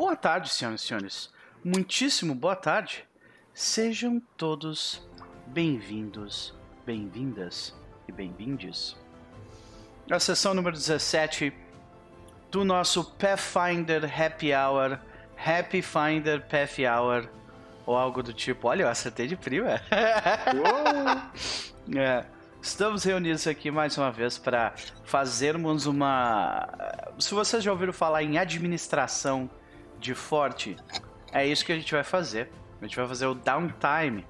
Boa tarde, senhoras e senhores. Muitíssimo boa tarde. Sejam todos bem-vindos, bem-vindas e bem-vindes à sessão número 17 do nosso Pathfinder Happy Hour, Happy Finder Path Hour, ou algo do tipo. Olha, eu acertei de prima. é. Estamos reunidos aqui mais uma vez para fazermos uma. Se vocês já ouviram falar em administração de forte, é isso que a gente vai fazer. A gente vai fazer o downtime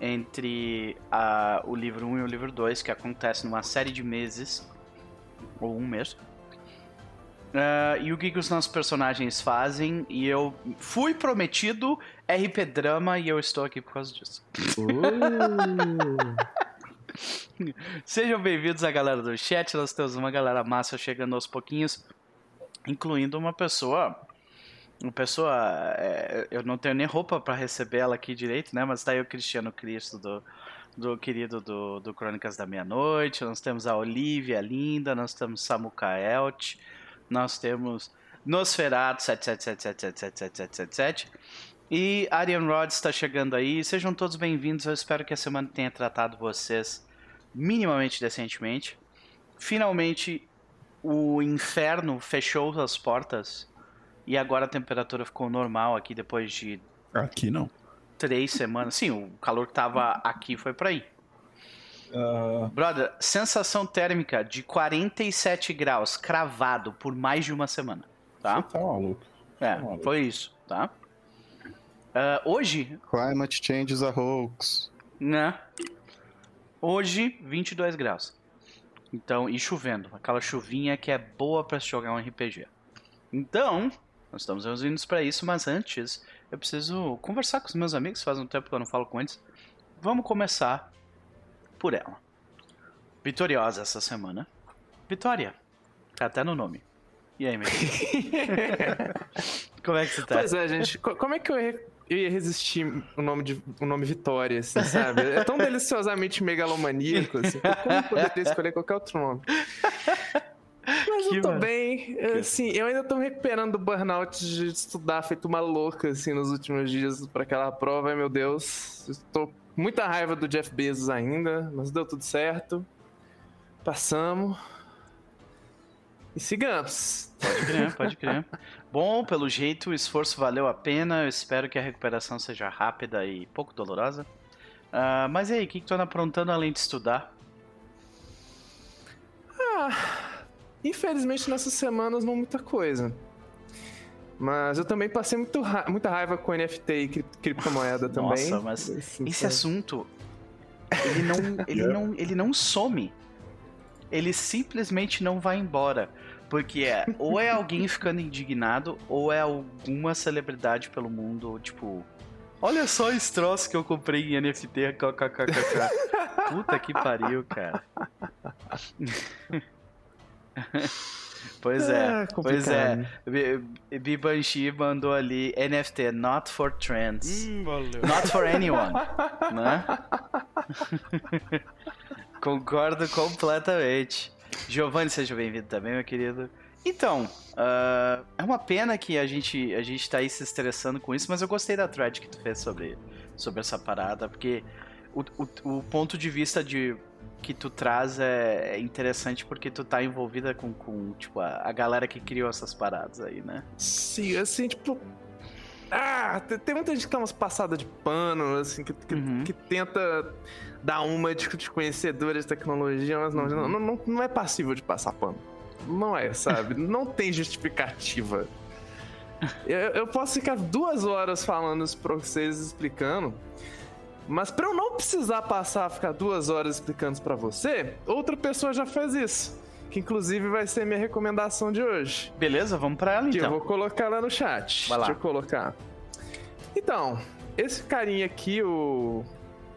entre a, o livro 1 e o livro 2, que acontece numa série de meses, ou um mês. Uh, e o que, que os nossos personagens fazem. E eu fui prometido RP Drama e eu estou aqui por causa disso. Uh. Sejam bem-vindos à galera do chat. Nós temos uma galera massa chegando aos pouquinhos, incluindo uma pessoa. Uma pessoa. É, eu não tenho nem roupa para receber ela aqui direito, né? Mas tá aí o Cristiano Cristo do, do querido do, do Crônicas da Meia-Noite. Nós temos a Olivia Linda, nós temos Samuka Elt, nós temos Nosferatu 777777777. E Arian Rod está chegando aí. Sejam todos bem-vindos. Eu espero que a semana tenha tratado vocês minimamente decentemente. Finalmente, o inferno fechou as portas e agora a temperatura ficou normal aqui depois de. Aqui não. Três semanas. Sim, o calor que tava aqui foi para aí. Uh... Brother, sensação térmica de 47 graus cravado por mais de uma semana. Tá? Você tá maluco. É, tá maluco. foi isso, tá? Uh, hoje. Climate change is a hoax. Né? Hoje, 22 graus. Então, e chovendo. Aquela chuvinha que é boa para jogar um RPG. Então, nós estamos reunidos para isso, mas antes eu preciso conversar com os meus amigos. Faz um tempo que eu não falo com eles. Vamos começar por ela. Vitoriosa essa semana. Vitória. Tá até no nome. E aí, meu? Como é que você tá? Pois é, gente. Como é que eu eu ia resistir o nome, de, o nome Vitória, assim, sabe? É tão deliciosamente megalomaníaco, assim. Como eu poderia escolher qualquer outro nome? Mas que eu tô mano. bem. Assim, eu ainda tô me recuperando do burnout de estudar feito uma louca, assim, nos últimos dias para aquela prova. Ai, meu Deus. Estou com muita raiva do Jeff Bezos ainda, mas deu tudo certo. Passamos. E sigamos. Pode crer, pode crer. Bom, pelo jeito o esforço valeu a pena. Eu espero que a recuperação seja rápida e pouco dolorosa. Uh, mas e aí, o que, que tu anda aprontando além de estudar? Ah, infelizmente nessas semanas não muita coisa. Mas eu também passei muito ra muita raiva com NFT e cri criptomoeda também. Nossa, mas esse assunto ele não, ele não, ele não some. Ele simplesmente não vai embora. Porque é, ou é alguém ficando indignado, ou é alguma celebridade pelo mundo, tipo. Olha só esse troço que eu comprei em NFT, kkkk. Puta que pariu, cara. pois é, é pois é. Bibanshi mandou ali NFT, not for trends. Hum, not for anyone. né? Concordo completamente. Giovanni, seja bem-vindo também, meu querido. Então, uh, é uma pena que a gente, a gente tá aí se estressando com isso, mas eu gostei da thread que tu fez sobre, sobre essa parada, porque o, o, o ponto de vista de que tu traz é, é interessante porque tu tá envolvida com, com tipo, a, a galera que criou essas paradas aí, né? Sim, assim, tipo, ah, tem muita gente que tá umas passadas de pano, assim, que, que, uhum. que tenta dar uma de, de conhecedora de tecnologia, mas não, uhum. não, não, não é passível de passar pano. Não é, sabe? não tem justificativa. Eu, eu, posso ficar duas horas falando isso pra vocês, explicando. Mas pra eu não precisar passar, ficar duas horas explicando isso pra você, outra pessoa já fez isso. Que inclusive vai ser minha recomendação de hoje. Beleza, vamos pra ela então. Que eu vou colocar lá no chat. Vai lá. Deixa eu colocar. Então, esse carinha aqui, o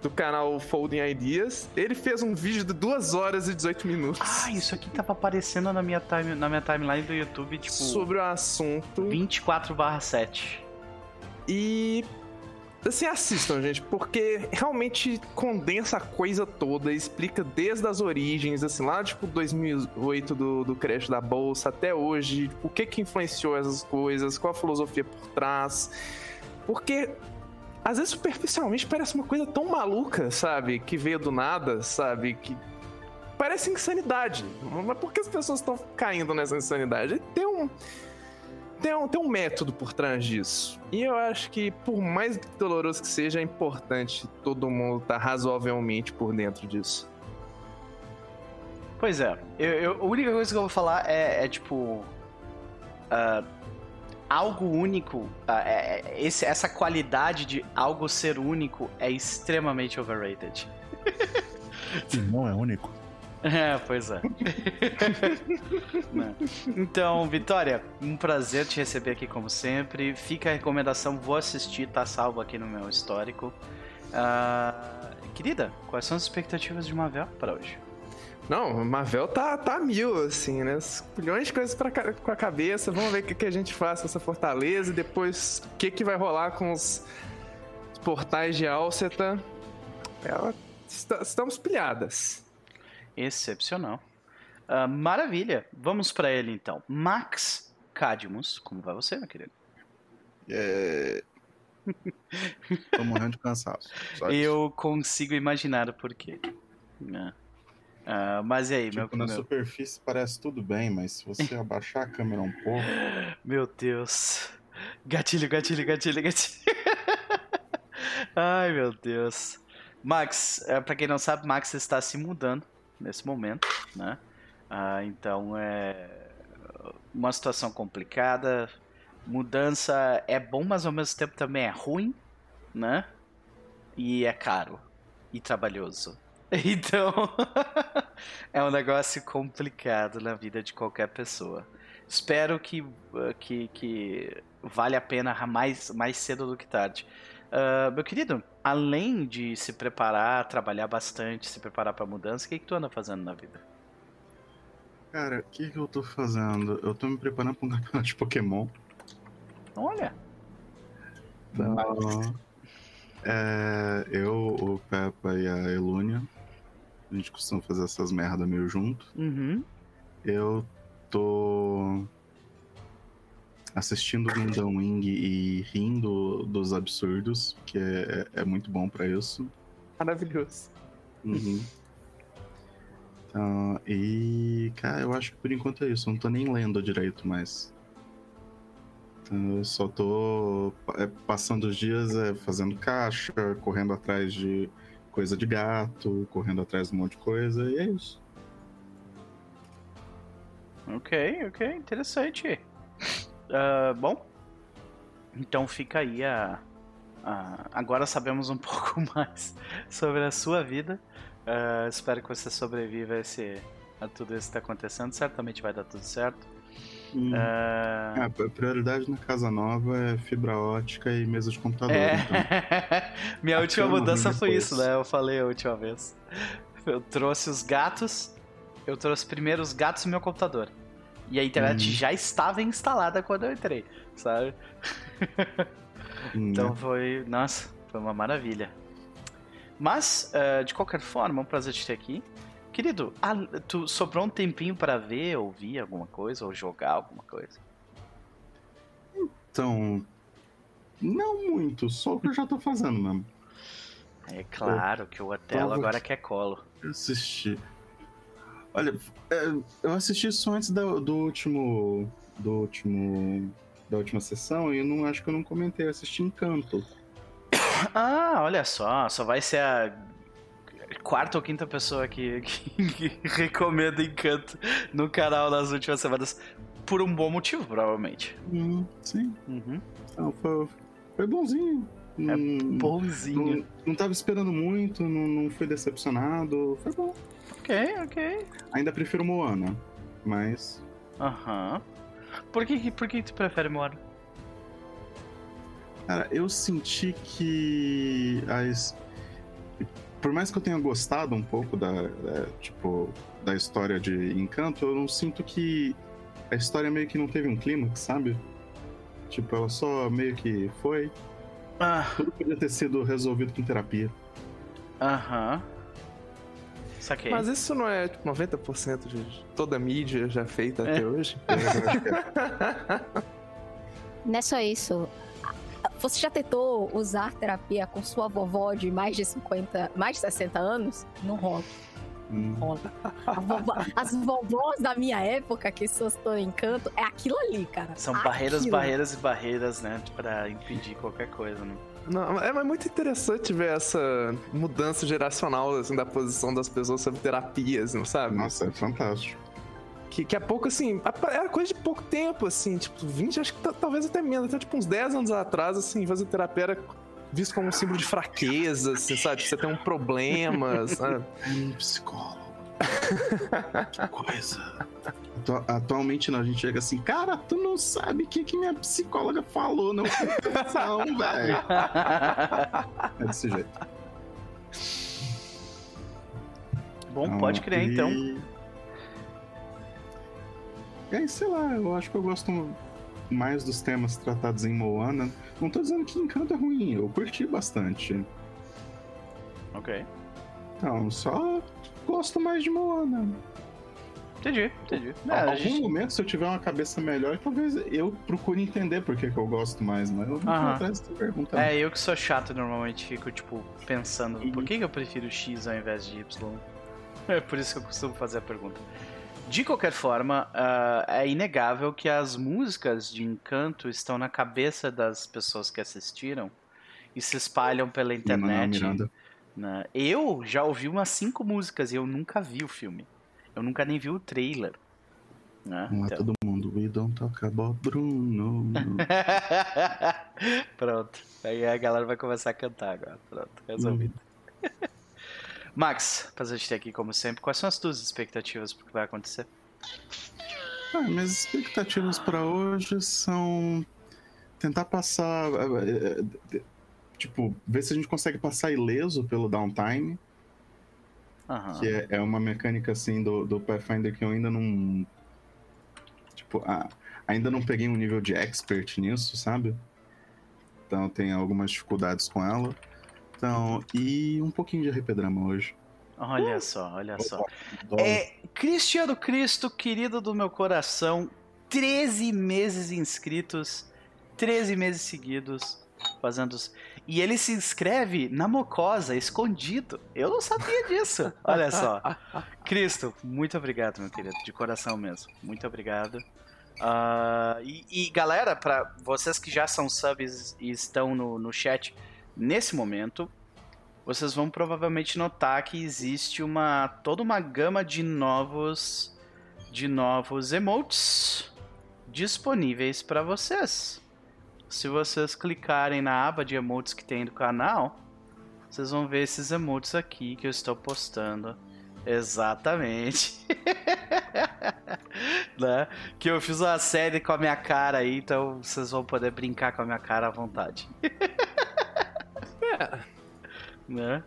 do canal Folding Ideas. Ele fez um vídeo de 2 horas e 18 minutos. Ah, isso aqui tava aparecendo na minha, time, na minha timeline do YouTube, tipo. Sobre o assunto. 24/7. E. Assim, assistam, gente, porque realmente condensa a coisa toda, explica desde as origens, assim, lá, tipo, 2008 do, do crash da bolsa até hoje, o que que influenciou essas coisas, qual a filosofia por trás. Porque, às vezes, superficialmente, parece uma coisa tão maluca, sabe? Que veio do nada, sabe? Que parece insanidade. Mas por que as pessoas estão caindo nessa insanidade? Tem um tem um, tem um método por trás disso. E eu acho que, por mais doloroso que seja, é importante todo mundo estar tá razoavelmente por dentro disso. Pois é. Eu, eu, a única coisa que eu vou falar é, é tipo. Uh, algo único. Uh, é, esse, essa qualidade de algo ser único é extremamente overrated. não é único. É, pois é. então, Vitória, um prazer te receber aqui como sempre. Fica a recomendação, vou assistir, tá salvo aqui no meu histórico. Uh, querida, quais são as expectativas de Marvel para hoje? Não, Marvel tá, tá mil, assim, né? Milhões de coisas pra, com a cabeça. Vamos ver o que, que a gente faz com essa fortaleza e depois o que, que vai rolar com os portais de Alceta. Ela, estamos pilhadas. Excepcional. Uh, maravilha. Vamos para ele então. Max Cadmus, como vai você, meu querido? É... Tô morrendo de cansaço. Eu consigo imaginar o porquê. Uh, mas e aí, tipo, meu Na meu... superfície parece tudo bem, mas se você abaixar a câmera um pouco. Meu Deus. Gatilho, gatilho, gatilho, gatilho. Ai, meu Deus. Max, é, para quem não sabe, Max está se mudando nesse momento, né? Ah, então é uma situação complicada. Mudança é bom, mas ao mesmo tempo também é ruim, né? E é caro e trabalhoso. Então é um negócio complicado na vida de qualquer pessoa. Espero que, que, que vale a pena mais, mais cedo do que tarde. Uh, meu querido, além de se preparar, trabalhar bastante, se preparar para mudança, o que, que tu anda fazendo na vida? Cara, o que, que eu tô fazendo? Eu tô me preparando para um campeonato de Pokémon. Olha! Uh, é, eu, o Peppa e a Elúnia, a gente costuma fazer essas merda meio junto. Uhum. Eu tô assistindo Gundam Wing e rindo dos absurdos, que é, é muito bom para isso. Maravilhoso. Uhum. Então, e, cara, eu acho que por enquanto é isso. Eu não tô nem lendo direito mais. Então, eu só tô é, passando os dias é, fazendo caixa, correndo atrás de coisa de gato, correndo atrás de um monte de coisa, e é isso. Ok, ok, interessante. Uh, bom, então fica aí a, a, Agora sabemos um pouco mais sobre a sua vida. Uh, espero que você sobreviva a, esse, a tudo isso que está acontecendo. Certamente vai dar tudo certo. Hum. Uh... a prioridade na casa nova é fibra ótica e mesa de computador. É... Então. Minha última mudança foi isso, né? Eu falei a última vez. Eu trouxe os gatos. Eu trouxe primeiro os gatos e meu computador. E a internet uhum. já estava instalada quando eu entrei, sabe? então foi. Nossa, foi uma maravilha. Mas, uh, de qualquer forma, é um prazer te ter aqui. Querido, tu sobrou um tempinho para ver, ouvir alguma coisa, ou jogar alguma coisa? Então. Não muito, só o que eu já tô fazendo mesmo. É claro que o Otelo agora quer colo. Eu assisti. Olha, é, eu assisti isso antes do, do último. Do último. Da última sessão e eu não acho que eu não comentei, eu assisti Encanto. Ah, olha só, só vai ser a quarta ou quinta pessoa que, que, que recomenda Encanto no canal nas últimas semanas. Por um bom motivo, provavelmente. Hum, sim. Uhum. Então, foi, foi bonzinho. É bonzinho. Não, não tava esperando muito, não, não fui decepcionado. Foi bom. Ok, ok. Ainda prefiro Moana, mas. Aham. Uhum. Por que, por que tu prefere Moana? Cara, eu senti que as. Por mais que eu tenha gostado um pouco da, da, tipo, da história de Encanto, eu não sinto que a história meio que não teve um clímax, sabe? Tipo, ela só meio que foi. Ah. Tudo podia ter sido resolvido com terapia. Aham. Saquei. Mas isso não é tipo 90% de toda a mídia já feita é. até hoje? não é só isso. Você já tentou usar terapia com sua vovó de mais de 50, mais de 60 anos? Não rola. Rola. Vovó, as vovós da minha época, que só estou em canto, é aquilo ali, cara. São aquilo. barreiras, barreiras e barreiras, né? Pra impedir qualquer coisa, né? Não, é muito interessante ver essa mudança geracional assim, da posição das pessoas sobre terapias, não sabe? Nossa, é fantástico. Que, que é pouco, assim, era coisa de pouco tempo, assim, tipo, 20, acho que talvez até menos, até tipo uns 10 anos atrás, assim, fazer terapia era visto como um símbolo de fraqueza, assim, sabe? Você tem um problema, sabe? Um psicólogo. que coisa. Atualmente não, a gente chega assim, cara, tu não sabe o que, que minha psicóloga falou, não não, velho. É desse jeito. Bom, pode crer e... então. É, sei lá, eu acho que eu gosto mais dos temas tratados em Moana. Não tô dizendo que Encanto é ruim, eu curti bastante. Ok. Então, só gosto mais de Moana. Entendi, entendi. Em é, algum gente... momento, se eu tiver uma cabeça melhor, talvez eu procure entender por que, que eu gosto mais, mas eu não vou atrás dessa pergunta. É, eu que sou chato normalmente fico, tipo, pensando por que, que eu prefiro X ao invés de Y. É por isso que eu costumo fazer a pergunta. De qualquer forma, uh, é inegável que as músicas de Encanto estão na cabeça das pessoas que assistiram e se espalham pela internet. Né? Eu já ouvi umas cinco músicas e eu nunca vi o filme. Eu nunca nem vi o trailer. Né? Não é então... todo mundo. We don't talk about Bruno. Pronto. Aí a galera vai começar a cantar agora. Pronto, resolvido. Hum. Max, prazer te ter aqui como sempre. Quais são as tuas expectativas para o que vai acontecer? Ah, minhas expectativas para hoje são tentar passar. Eh, eh, tipo, ver se a gente consegue passar ileso pelo downtime. Uhum. Que é, é, uma mecânica assim do, do Pathfinder que eu ainda não. Tipo, ah, ainda não peguei um nível de expert nisso, sabe? Então tem algumas dificuldades com ela. Então, e um pouquinho de RP Drama hoje. Olha uh! só, olha só. É, Cristiano Cristo, querido do meu coração, 13 meses inscritos, 13 meses seguidos fazendo. E ele se inscreve na Mocosa, escondido. Eu não sabia disso. Olha só. Cristo, muito obrigado, meu querido. De coração mesmo. Muito obrigado. Uh, e, e, galera, para vocês que já são subs e estão no, no chat nesse momento, vocês vão provavelmente notar que existe uma toda uma gama de novos de novos emotes disponíveis para vocês. Se vocês clicarem na aba de emotes que tem do canal, vocês vão ver esses emotes aqui que eu estou postando. Exatamente. né? Que eu fiz uma série com a minha cara aí, então vocês vão poder brincar com a minha cara à vontade. é. Né?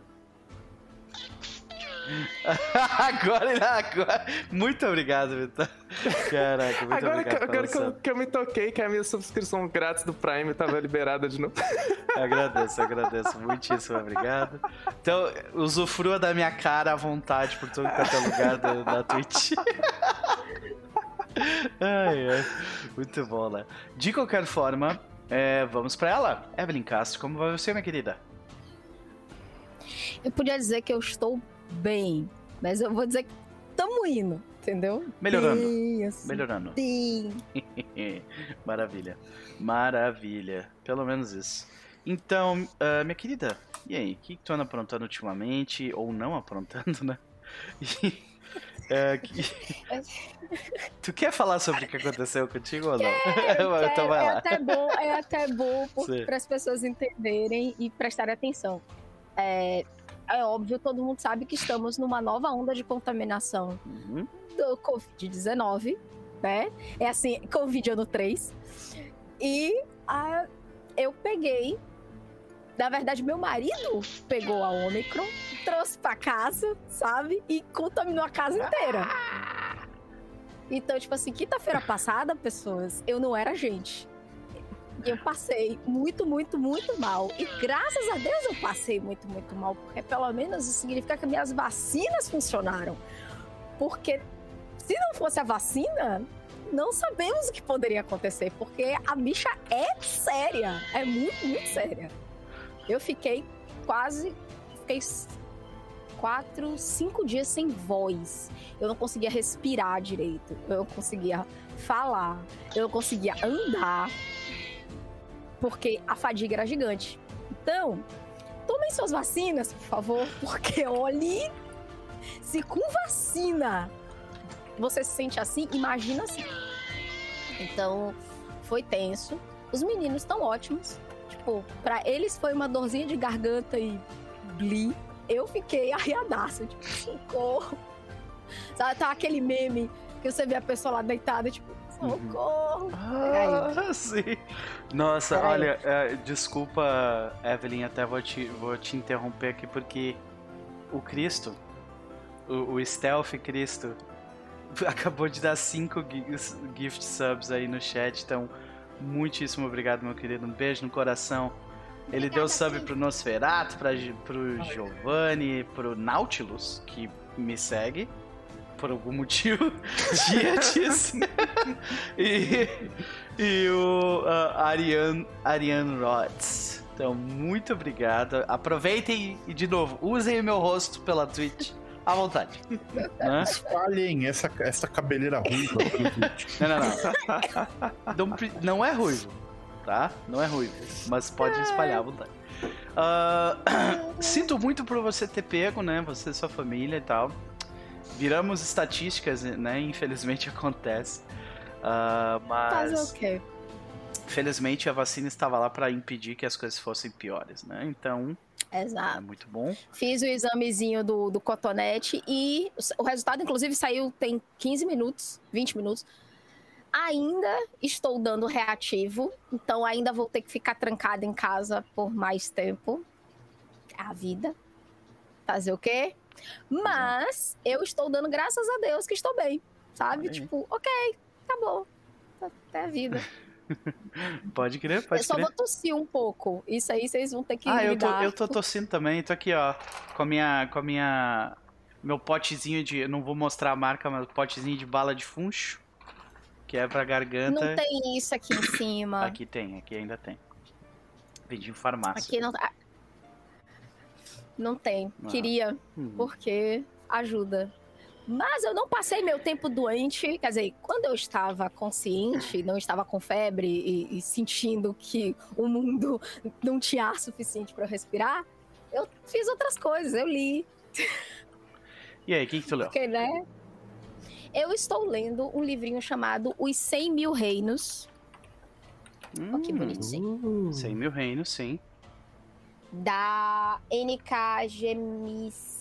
agora, agora. Muito obrigado, Vitor. Caraca, muito agora obrigado. Que, agora que eu, que eu, me toquei que a minha subscrição grátis do Prime estava liberada de novo. agradeço, agradeço. Muitíssimo obrigado. Então, usufrua da minha cara à vontade por todo quanto é lugar do, da Twitch. ai, ai. Muito bom, né? De qualquer forma, é, vamos para ela. Evelyn Castro, como vai você, minha querida? Eu podia dizer que eu estou bem, mas eu vou dizer que estamos indo, entendeu? Melhorando. Bem, assim, Melhorando. Bem. Maravilha. Maravilha. Pelo menos isso. Então, uh, minha querida, e aí? O que, que tu anda aprontando ultimamente? Ou não aprontando, né? É, que... tu quer falar sobre o que aconteceu contigo ou não? Quero, então vai lá. É até bom, é até bom para as pessoas entenderem e prestarem atenção. É, é óbvio, todo mundo sabe que estamos numa nova onda de contaminação uhum. do Covid-19, né? É assim, Covid ano 3. E a, eu peguei. Na verdade, meu marido pegou a Omicron, trouxe pra casa, sabe? E contaminou a casa inteira. Então, tipo assim, quinta-feira passada, pessoas, eu não era gente. E eu passei muito, muito, muito mal. E graças a Deus eu passei muito, muito mal, porque pelo menos isso significa que minhas vacinas funcionaram. Porque se não fosse a vacina, não sabemos o que poderia acontecer, porque a bicha é séria, é muito, muito séria. Eu fiquei quase, fiquei quatro, cinco dias sem voz. Eu não conseguia respirar direito, eu não conseguia falar, eu não conseguia andar, porque a fadiga era gigante. Então, tomem suas vacinas, por favor, porque olhe, se com vacina você se sente assim, imagina assim. Então, foi tenso. Os meninos estão ótimos. Tipo, para eles foi uma dorzinha de garganta e gli. Eu fiquei arriadaça, tipo, socorro. Sabe, tá aquele meme que você vê a pessoa lá deitada, tipo, socorro. Ah, sim. Nossa, olha, é, desculpa, Evelyn, até vou te, vou te interromper aqui porque o Cristo, o, o Stealth Cristo, acabou de dar 5 gift subs aí no chat, então muitíssimo obrigado, meu querido. Um beijo no coração. Ele deu sub pro Nosferatu, pra, pro Giovanni, pro Nautilus, que me segue por algum motivo. Dietis. e, e o uh, Ariane, Ariane Rods. Então, muito obrigado. Aproveitem e, de novo, usem o meu rosto pela Twitch à vontade. né? Espalhem essa, essa cabeleira ruiva. não, não, não. não. Não é ruivo, tá? Não é ruivo, mas pode espalhar à vontade. Uh, sinto muito por você ter pego, né? Você e sua família e tal. Viramos estatísticas, né? Infelizmente acontece. Uh, mas. Fazer o quê? Felizmente a vacina estava lá para impedir que as coisas fossem piores, né? Então. Exato. É muito bom. Fiz o examezinho do, do cotonete e o resultado, inclusive, saiu tem 15 minutos, 20 minutos. Ainda estou dando reativo, então ainda vou ter que ficar trancada em casa por mais tempo. A vida. Fazer o quê? Mas eu estou dando graças a Deus que estou bem, sabe? Tipo, ok, acabou. Até a vida. pode crer, pode Eu só crer. vou tossir um pouco. Isso aí vocês vão ter que Ah, eu tô, eu tô tossindo também. Tô aqui, ó, com a minha, com a minha, meu potezinho de, não vou mostrar a marca, mas potezinho de bala de funcho, que é pra garganta. Não tem isso aqui em cima. aqui tem, aqui ainda tem. Vendi em farmácia. Aqui não, tá. Não tem. Ah. Queria, hum. porque ajuda. Mas eu não passei meu tempo doente. Quer dizer, quando eu estava consciente, não estava com febre e, e sentindo que o mundo não tinha ar suficiente para respirar, eu fiz outras coisas. Eu li. E aí, o que, que tu leu? Porque, né? Eu estou lendo um livrinho chamado Os 100 Mil Reinos. Hum, oh, que bonitinho. Uh, 100 Mil Reinos, sim. Da NK Gemisin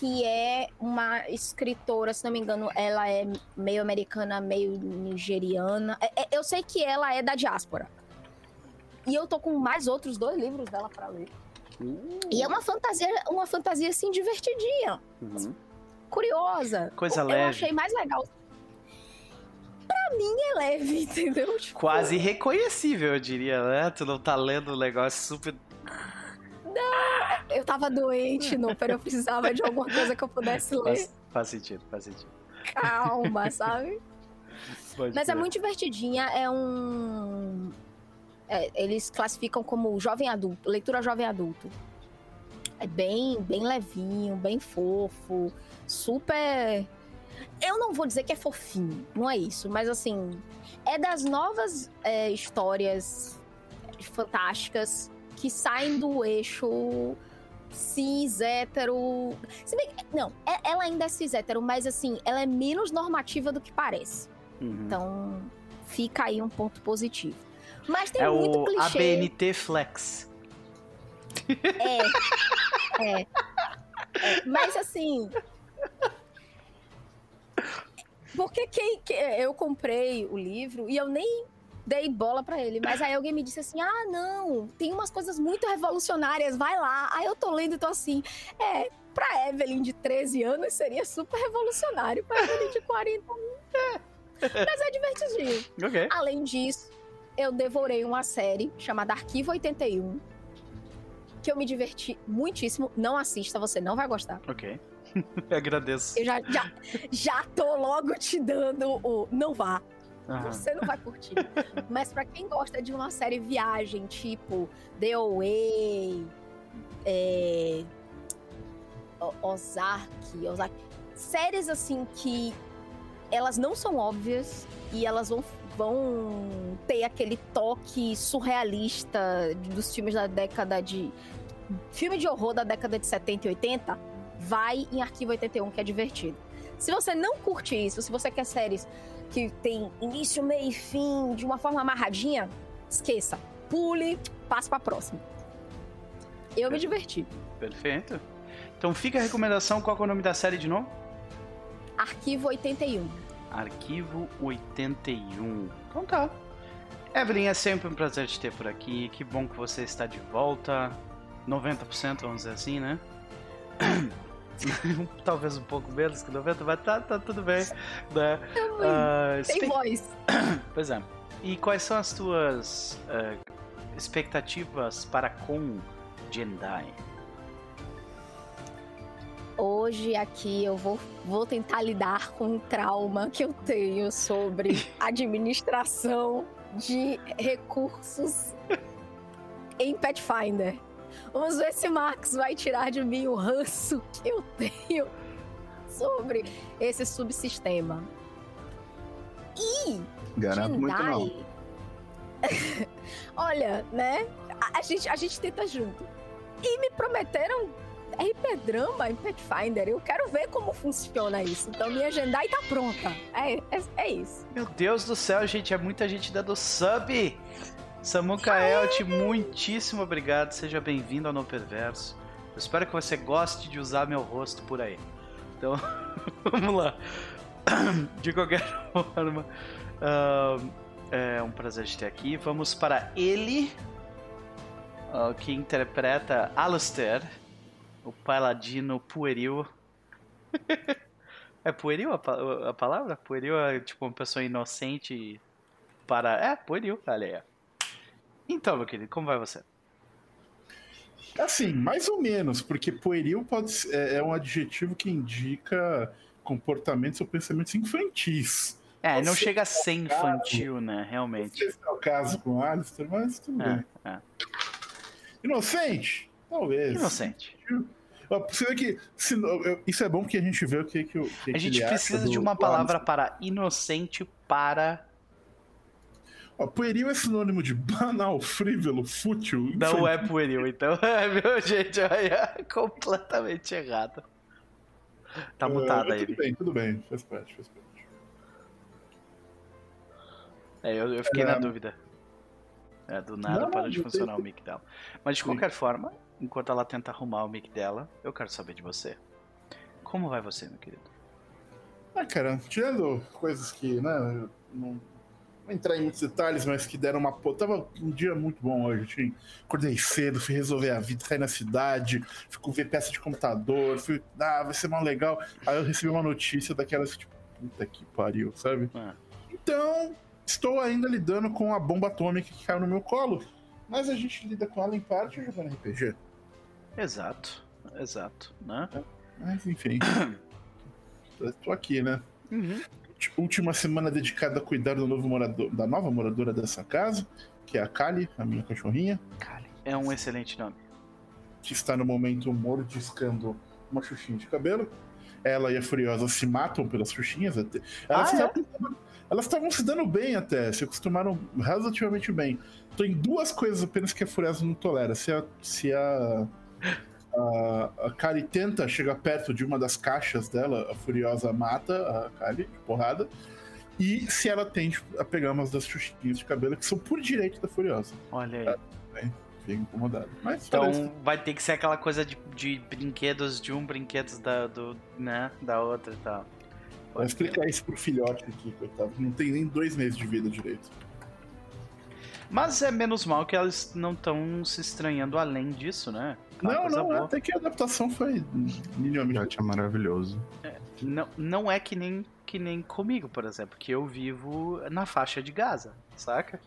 que é uma escritora, se não me engano, ela é meio americana, meio nigeriana. É, é, eu sei que ela é da diáspora. E eu tô com mais outros dois livros dela para ler. Uh. E é uma fantasia, uma fantasia assim divertidinha. Uhum. Curiosa. Coisa eu, leve. Eu achei mais legal. Pra mim é leve, entendeu? Tipo... Quase reconhecível, eu diria, né? Tu não tá lendo um negócio super não, eu tava doente, Núper, eu precisava de alguma coisa que eu pudesse ler. Faz, faz sentido, faz sentido. Calma, sabe? Pode Mas é muito divertidinha, é um... É, eles classificam como jovem adulto, leitura jovem adulto. É bem, bem levinho, bem fofo, super... Eu não vou dizer que é fofinho, não é isso, mas assim, é das novas é, histórias fantásticas que saem do eixo cis, hétero. Se bem, não, é, ela ainda é cis, hétero, mas assim, ela é menos normativa do que parece. Uhum. Então, fica aí um ponto positivo. Mas tem é muito o clichê. ABNT Flex. É. é. é. Mas assim. Porque quem, quem, eu comprei o livro e eu nem dei bola para ele. Mas aí alguém me disse assim: ah, não, tem umas coisas muito revolucionárias, vai lá. Aí eu tô lendo e tô assim: é, pra Evelyn de 13 anos seria super revolucionário, pra Evelyn de 40 é. Mas é divertidinho. Okay. Além disso, eu devorei uma série chamada Arquivo 81, que eu me diverti muitíssimo. Não assista, você não vai gostar. Ok. Agradeço. Eu já, já, já tô logo te dando o não vá. Você não vai curtir. Mas para quem gosta de uma série viagem, tipo The Away, é... Ozark, Ozark, séries assim que elas não são óbvias e elas vão, vão ter aquele toque surrealista dos filmes da década de. Filme de horror da década de 70 e 80, vai em Arquivo 81, que é divertido. Se você não curte isso, se você quer séries que tem início, meio e fim, de uma forma amarradinha, esqueça. Pule, passe pra próxima. Eu me diverti. Perfeito. Então fica a recomendação, qual é o nome da série de novo? Arquivo 81. Arquivo 81. Então tá. Evelyn, é sempre um prazer te ter por aqui. Que bom que você está de volta. 90%, vamos dizer assim, né? Talvez um pouco menos que 90, mas tá, tá tudo bem. Né? Uh, Tem voz. pois é. E quais são as tuas uh, expectativas para com Jendai? Hoje aqui eu vou, vou tentar lidar com um trauma que eu tenho sobre administração de recursos em Pathfinder. Vamos ver se Max vai tirar de mim o ranço que eu tenho sobre esse subsistema. E. Garanto muito não. Olha, né? A, a, gente, a gente tenta junto. E me prometeram RP Drama em Pathfinder. Eu quero ver como funciona isso. Então minha agenda tá pronta. É, é, é, isso. Meu Deus do céu, gente. É muita gente dando sub. Samuka Elt, muitíssimo obrigado. Seja bem-vindo ao No Perverso. Eu espero que você goste de usar meu rosto por aí. Então, vamos lá. De qualquer forma, uh, é um prazer te ter aqui. Vamos para ele, uh, que interpreta Alistair o paladino pueril. é pueril a, a, palavra? Pueril é tipo uma pessoa inocente para. É, pueril, olha aí. Então, meu querido, como vai você? Assim, mais ou menos, porque pueril pode ser, é, é um adjetivo que indica comportamentos ou pensamentos infantis. É, não chega a ser infantil, caso, né? Realmente. Não sei se é o caso com o Alistair, mas tudo é, bem. É. Inocente? Talvez. Inocente. Precisa que. Se, isso é bom porque a gente vê o que, que, que A gente precisa de uma palavra para inocente para. Ó, pueril é sinônimo de banal, frívolo, fútil. Não é pueril, então. É, meu, gente, olha, completamente errado. Tá mutado aí. Tudo bem, tudo bem. Faz parte, faz parte. É, eu, eu fiquei é, na dúvida. É, do nada não, para de funcionar o mic dela. Mas de qualquer Sim. forma, enquanto ela tenta arrumar o mic dela, eu quero saber de você. Como vai você, meu querido? Ah, cara, tirando coisas que, né, não vou entrar em muitos detalhes, mas que deram uma. Pô, tava um dia muito bom hoje. Tinha... Acordei cedo, fui resolver a vida, sair na cidade, fui ver peça de computador, fui. Ah, vai ser mal legal. Aí eu recebi uma notícia daquelas, tipo, puta que pariu, sabe? Ah. Então, estou ainda lidando com a bomba atômica que caiu no meu colo. Mas a gente lida com ela em parte jogando RPG. Exato, exato, né? Mas enfim. Tô aqui, né? Uhum. Última semana dedicada a cuidar do novo morador, da nova moradora dessa casa, que é a Kali, a minha cachorrinha. Kali. É um excelente nome. Que está no momento mordiscando uma xuxinha de cabelo. Ela e a Furiosa se matam pelas xuxinhas. Elas, ah, é? elas estavam se dando bem até, se acostumaram relativamente bem. Tô em duas coisas apenas que a Furiosa não tolera. Se a, se a a, a Kali tenta chegar perto de uma das caixas dela, a Furiosa mata a Kali de porrada. E se ela tende a pegar umas das xuxinhas de cabelo que são por direito da Furiosa. Olha aí. É, fica incomodado. Mas então parece... vai ter que ser aquela coisa de, de brinquedos de um, brinquedos da, do, né, da outra e tal. Vou explicar isso pro filhote aqui, coitado. Não tem nem dois meses de vida direito. Mas é menos mal que elas não estão se estranhando além disso, né? Não, não, boa. até que a adaptação foi minimamente é maravilhoso. É, não, não é que nem que nem comigo, por exemplo, que eu vivo na faixa de Gaza, saca?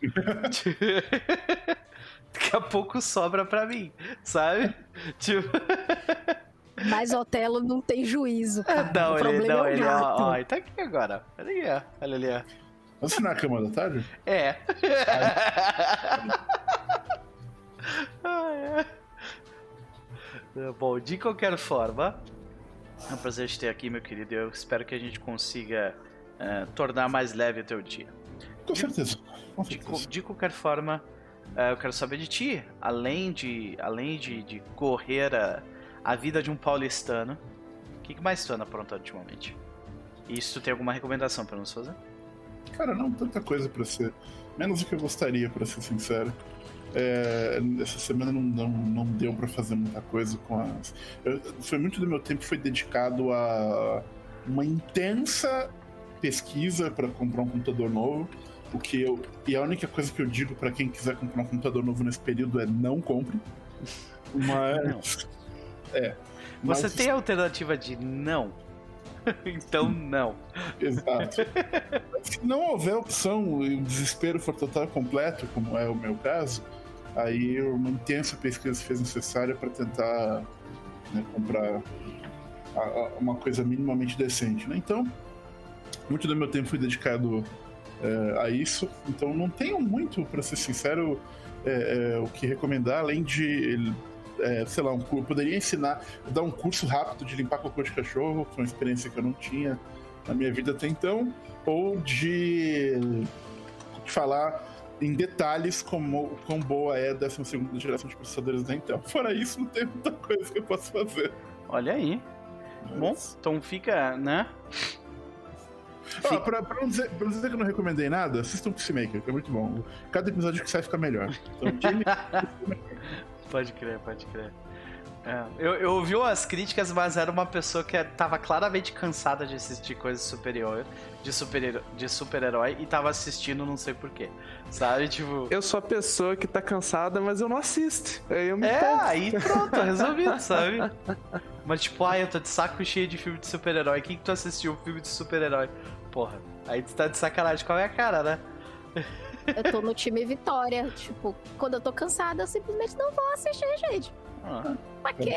Daqui a pouco sobra pra mim, sabe? Tipo. Mas Otelo não tem juízo. Cara. Não, o ele, não, é ele, ó, ó, ele tá aqui agora. Olha ali, ó. Olha ali, ó. Você não é a cama da tarde? É. ah, é. Bom, de qualquer forma, é um prazer te ter aqui, meu querido. Eu espero que a gente consiga uh, tornar mais leve o teu dia. Com certeza. Com certeza. De, de, qualquer forma, uh, eu quero saber de ti. Além de, além de, de correr a, a vida de um paulistano, o que, que mais tu anda aprontando ultimamente? E se tu tem alguma recomendação para nos fazer? Cara, não tanta coisa para ser. Menos do que eu gostaria, para ser sincero. É, essa semana não, não, não deu para fazer muita coisa com as. Eu, foi muito do meu tempo foi dedicado a uma intensa pesquisa para comprar um computador novo. O que eu, e a única coisa que eu digo para quem quiser comprar um computador novo nesse período é não compre. Mas. É. Você mas... tem a alternativa de não? então não. Exato. Se não houver opção e o desespero for total completo, como é o meu caso, aí uma intensa pesquisa se fez necessária para tentar né, comprar a, a, uma coisa minimamente decente. Né? Então, muito do meu tempo foi dedicado é, a isso. Então, não tenho muito, para ser sincero, é, é, o que recomendar, além de sei lá, um, poderia ensinar, dar um curso rápido de limpar cocô de cachorro, que é uma experiência que eu não tinha na minha vida até então, ou de falar em detalhes como quão boa é a 12 geração de processadores da Intel. Fora isso, não tem muita coisa que eu possa fazer. Olha aí. Mas... Bom, então fica, né? Ah, pra, pra, não dizer, pra não dizer que eu não recomendei nada, assistam Peacemaker, que é muito bom. Cada episódio que sai fica melhor. Então. Pode crer, pode crer. É, eu, eu ouvi umas críticas, mas era uma pessoa que tava claramente cansada de assistir coisas superior, de super de super-herói e tava assistindo não sei porquê. Sabe? Tipo. Eu sou a pessoa que tá cansada, mas eu não assisto. Aí eu me É, aí pronto, resolvido, sabe? Mas tipo, ah, eu tô de saco cheio de filme de super-herói. Quem que tu assistiu um filme de super-herói? Porra, aí tu tá de sacanagem com a minha cara, né? Eu tô no time Vitória. Tipo, quando eu tô cansada, eu simplesmente não vou assistir, gente. Ah, pra quê?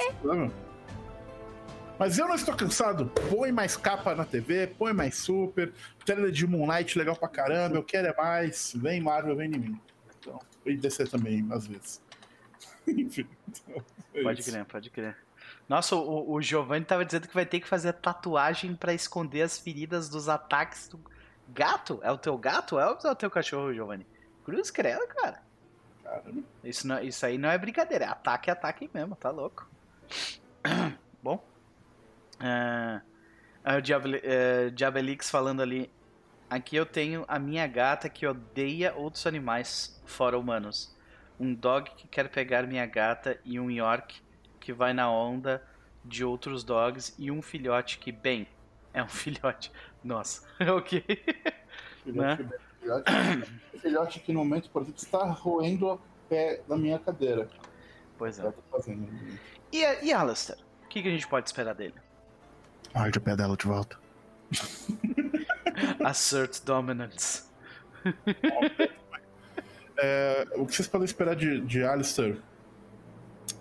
Mas eu não estou cansado. Põe mais capa na TV, põe mais super. Trailer de Moonlight legal pra caramba. Eu quero é mais. Vem Marvel, vem em mim. Então, e descer também, às vezes. Enfim. Então, é pode crer, pode crer. Nossa, o, o Giovanni tava dizendo que vai ter que fazer tatuagem para esconder as feridas dos ataques do Gato? É o teu gato? É é o teu cachorro, Giovanni? Cruz credo, cara. Caramba. Isso, não, isso aí não é brincadeira. É ataque, ataque mesmo, tá louco. Bom. Uh, Diabel, uh, Diabelix falando ali. Aqui eu tenho a minha gata que odeia outros animais fora humanos. Um dog que quer pegar minha gata e um York que vai na onda de outros dogs e um filhote que, bem, é um filhote. Nossa, ok. Filhote, né? filhote, filhote que no momento, por exemplo, está roendo o pé da minha cadeira. Pois é. E, e Alistair? O que, que a gente pode esperar dele? Arde o pé dela de volta. Assert dominance. é, o que vocês podem esperar de, de Alistair?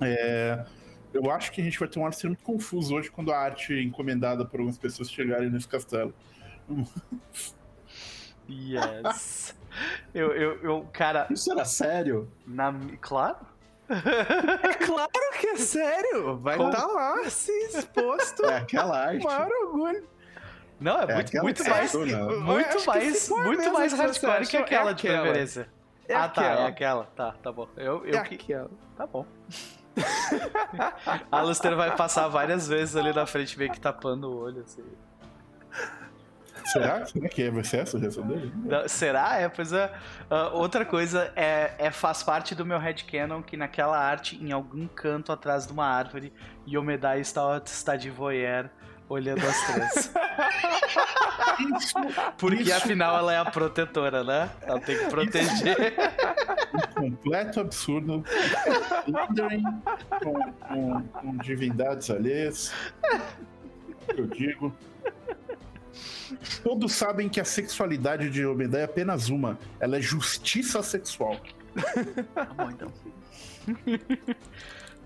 É, eu acho que a gente vai ter um Alistair muito confuso hoje quando a arte encomendada por algumas pessoas chegarem nesse castelo. Yes. eu, eu, eu, cara. Isso era sério? Na, claro. É claro que é sério. Vai estar tá lá, assim, exposto. É aquela arte. Maior orgulho. Não, é, é muito, muito mais. Muito mais, muito mais hardcore que aquela, é de preferência. É ah, tá, é aquela. Tá, tá bom. Eu, eu é que... aquela. Tá bom. Alistair vai passar várias vezes ali na frente, meio que tapando o olho, assim. Será? Será que é, vai ser essa a reação dele? será? É, pois é. Uh, outra coisa é, é, faz parte do meu headcanon que naquela arte, em algum canto atrás de uma árvore, Yomedai está, está de voyeur olhando as três. Isso, Porque isso. afinal ela é a protetora, né? Ela tem que proteger. Um completo absurdo. com, com, com divindades alheias. Eu digo. Todos sabem que a sexualidade de Obedé é apenas uma. Ela é justiça sexual. tá bom então.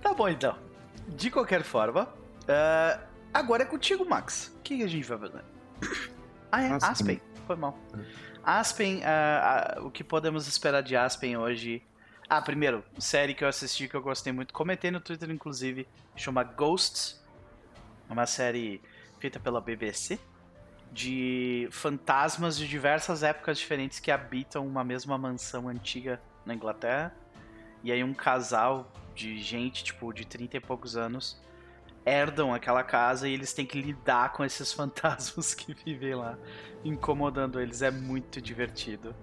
tá bom então. De qualquer forma, uh, agora é contigo, Max. O que a gente vai fazer? Ah, é Aspen. Aspen. Foi mal. Aspen, uh, uh, o que podemos esperar de Aspen hoje? Ah, primeiro, série que eu assisti que eu gostei muito, comentei no Twitter inclusive, chama Ghosts. É uma série feita pela BBC de fantasmas de diversas épocas diferentes que habitam uma mesma mansão antiga na Inglaterra. E aí um casal de gente, tipo, de 30 e poucos anos, herdam aquela casa e eles têm que lidar com esses fantasmas que vivem lá, incomodando eles. É muito divertido.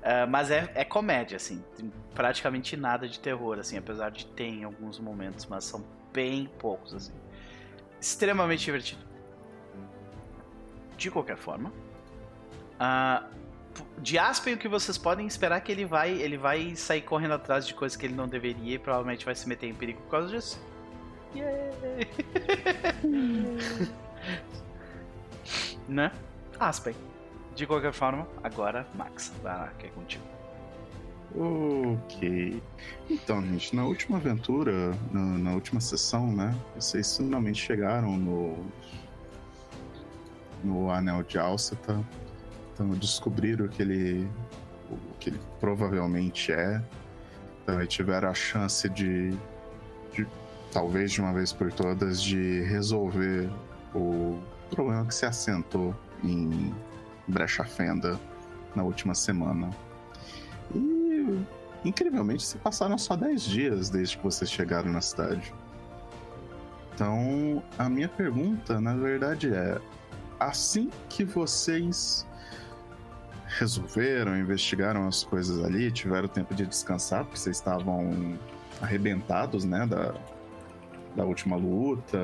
Uh, mas é, é comédia, assim. Tem praticamente nada de terror, assim, apesar de ter em alguns momentos, mas são bem poucos, assim. Extremamente divertido. De qualquer forma. Uh, de Aspen, o que vocês podem esperar é que ele vai, ele vai sair correndo atrás de coisas que ele não deveria e provavelmente vai se meter em perigo por causa disso. né? Aspen. De qualquer forma, agora, Max, vai lá, que é contigo. Ok. Então, gente, na última aventura, na, na última sessão, né? Vocês finalmente chegaram no. No Anel de Alceta. Então, descobriram que ele. o que ele provavelmente é. Então, tiveram a chance de, de. talvez de uma vez por todas, de resolver o problema que se assentou em Brecha Fenda na última semana. E incrivelmente se passaram só 10 dias desde que vocês chegaram na cidade. Então, a minha pergunta, na verdade, é: assim que vocês resolveram, investigaram as coisas ali, tiveram tempo de descansar, porque vocês estavam arrebentados, né, da, da última luta.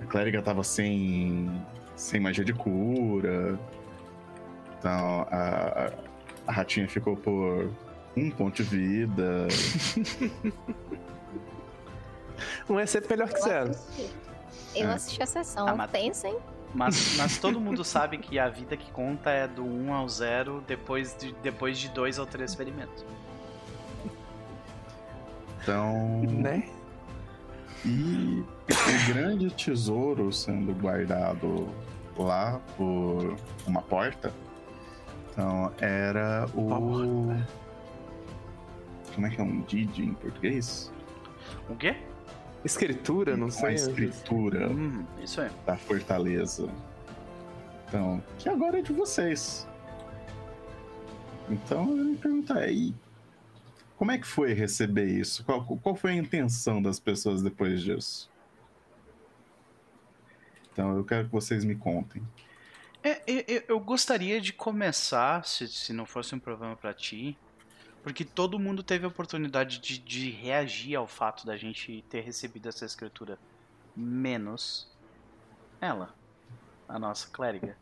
A clériga estava sem, sem magia de cura. Então, a, a ratinha ficou por um ponto de vida. um é sempre melhor que zero. Eu é. assisti a sessão, ah, mas... pensem. Mas, mas todo mundo sabe que a vida que conta é do 1 ao 0 depois de, depois de dois ou três experimentos. Então. Né? E o grande tesouro sendo guardado lá por uma porta então, era o. Como é que é um Didi em português? O quê? Escritura, não sei. A escritura hum, isso é. da fortaleza. Então, que agora é de vocês. Então, eu me pergunto aí, como é que foi receber isso? Qual, qual foi a intenção das pessoas depois disso? Então, eu quero que vocês me contem. É, eu, eu, gostaria de começar, se, se não fosse um problema para ti, porque todo mundo teve a oportunidade de, de reagir ao fato da gente ter recebido essa escritura, menos ela, a nossa clériga.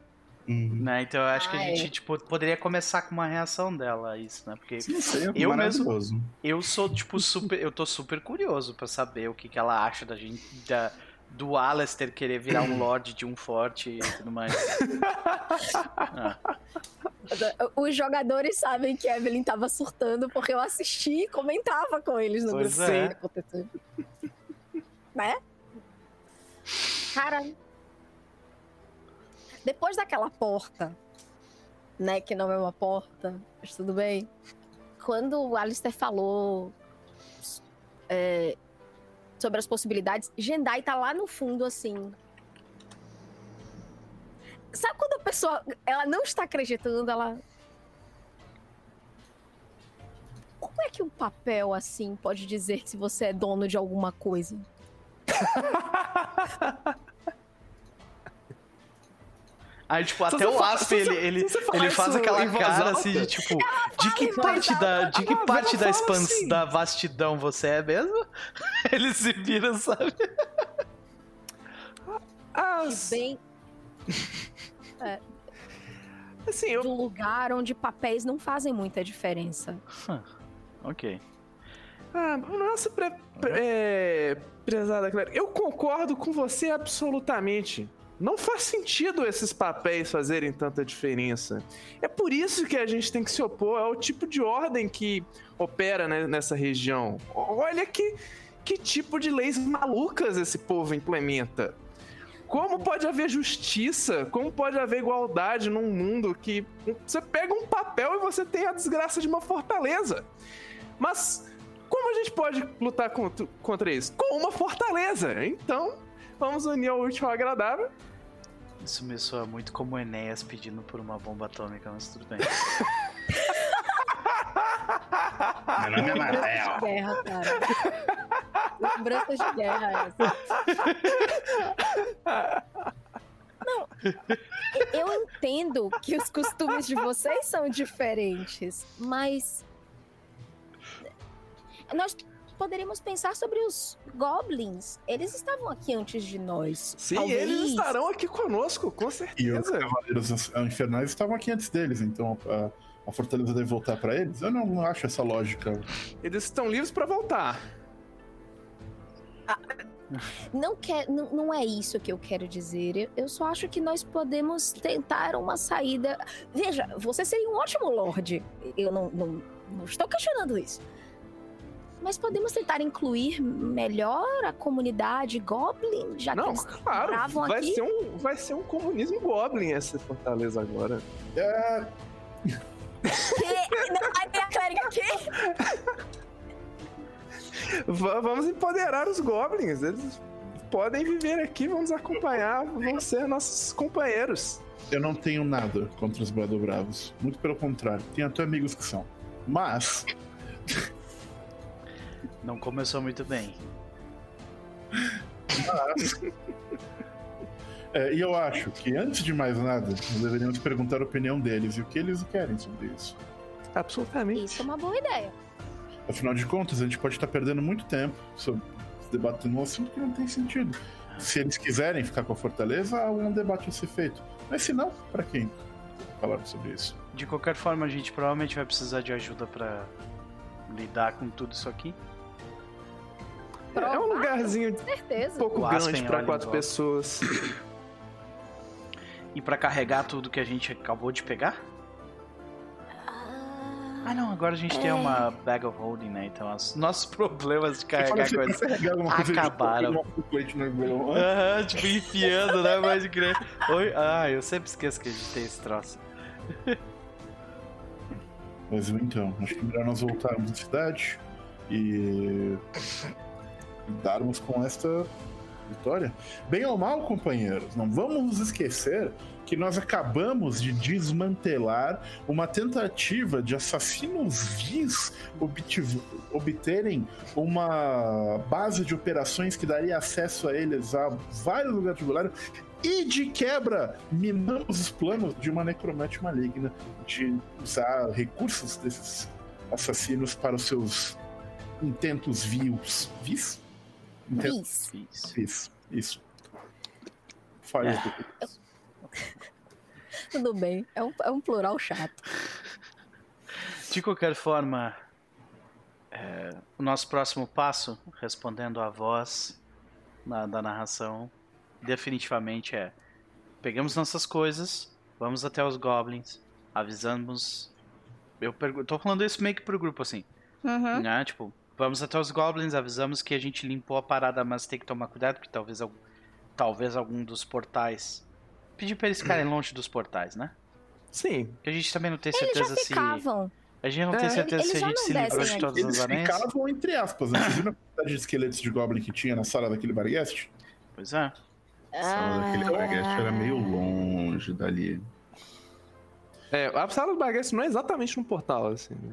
Uhum. Né? Então eu acho que a gente tipo, poderia começar com uma reação dela a isso, né? Porque Sim, é eu mesmo eu sou tipo super, eu tô super curioso para saber o que, que ela acha da gente da, do Alastair querer virar um lord de um forte e tudo mais. ah. Os jogadores sabem que Evelyn tava surtando porque eu assisti e comentava com eles no pois grupo. É. Acontecendo. né? Cara, depois daquela porta, né, que não é uma porta, mas tudo bem. Quando o Alistair falou é, sobre as possibilidades. Jendai tá lá no fundo, assim. Sabe quando a pessoa ela não está acreditando, ela. Como é que um papel assim pode dizer se você é dono de alguma coisa? Aí, tipo, até o Aspen, ele, ele, ele faz aquela cara assim de tipo, de que parte da, de que parte da assim. da vastidão você é mesmo? Ele se vira, sabe? As... Bem... É. Assim, eu... Do lugar onde papéis não fazem muita diferença. Huh. Ok. Ah, nossa, pre, pre, é, prezada Claire, eu concordo com você absolutamente. Não faz sentido esses papéis fazerem tanta diferença. É por isso que a gente tem que se opor ao tipo de ordem que opera né, nessa região. Olha que, que tipo de leis malucas esse povo implementa. Como pode haver justiça? Como pode haver igualdade num mundo que você pega um papel e você tem a desgraça de uma fortaleza? Mas como a gente pode lutar contra, contra isso? Com uma fortaleza. Então, vamos unir ao último ao agradável. Isso me soa muito como Enéas pedindo por uma bomba atômica, mas tudo bem. Meu nome é Martel. guerra, cara. Lembranças de guerra essa. Não, eu entendo que os costumes de vocês são diferentes, mas nós poderíamos pensar sobre os goblins. Eles estavam aqui antes de nós. Sim, Talvez... eles estarão aqui conosco, com certeza. E os cavaleiros infernais estavam aqui antes deles, então a, a fortaleza deve voltar para eles. Eu não acho essa lógica. Eles estão livres para voltar. Ah, não, quer, não, não é isso que eu quero dizer. Eu, eu só acho que nós podemos tentar uma saída. Veja, você seria um ótimo lord. Eu não, não, não estou questionando isso mas podemos tentar incluir melhor a comunidade Goblin, já Não, que eles claro, vai aqui? Ser um, vai ser um comunismo Goblin essa fortaleza agora. É... Que? Não vai ter a clériga aqui? Vamos empoderar os Goblins, eles podem viver aqui, vamos acompanhar, vão ser nossos companheiros. Eu não tenho nada contra os Battle Bravos, muito pelo contrário, tenho até amigos que são. Mas não começou muito bem. É, e eu acho que, antes de mais nada, nós deveríamos perguntar a opinião deles e o que eles querem sobre isso. Absolutamente. Isso é uma boa ideia. Afinal de contas, a gente pode estar perdendo muito tempo sobre, debatendo um assunto que não tem sentido. Se eles quiserem ficar com a fortaleza, há um debate a ser feito. Mas se não, para quem falar sobre isso? De qualquer forma, a gente provavelmente vai precisar de ajuda para lidar com tudo isso aqui. É um lugarzinho certeza. um pouco o grande para quatro pessoas. E para carregar tudo que a gente acabou de pegar? Ah, não, agora a gente é... tem uma bag of holding, né? Então os nossos problemas de carregar coisas acabaram. Aham, uhum, tipo, enfiando, né? Mas crer. Oi? Ah, eu sempre esqueço que a gente tem esse troço. Mas então, acho que é melhor nós voltarmos à cidade e darmos com esta vitória. Bem ou mal, companheiros, não vamos nos esquecer que nós acabamos de desmantelar uma tentativa de assassinos vis obterem uma base de operações que daria acesso a eles a vários lugares Golário e de quebra minamos os planos de uma necromante maligna de usar recursos desses assassinos para os seus intentos vios. Vis? Bis. Isso, isso. Faz é. Tudo bem, é um, é um plural chato. De qualquer forma, é, o nosso próximo passo, respondendo à voz na, da narração, definitivamente é: pegamos nossas coisas, vamos até os goblins, avisamos. Eu pergunto, tô falando isso meio que pro grupo assim, uhum. né? Tipo, Vamos até os goblins, avisamos que a gente limpou a parada, mas tem que tomar cuidado, porque talvez, talvez algum dos portais. Pedir pra eles ficarem longe dos portais, né? Sim. Porque a gente também não tem certeza eles já ficavam. se. A gente não é, tem certeza se a gente se livrou de todas as aranhas. Eles ficavam entre aspas. Né? Você viu a quantidade de esqueletos de goblin que tinha na sala daquele barguest? Pois é. A sala daquele barguest era meio longe dali. É, a sala do barguest não é exatamente no portal, assim. Né?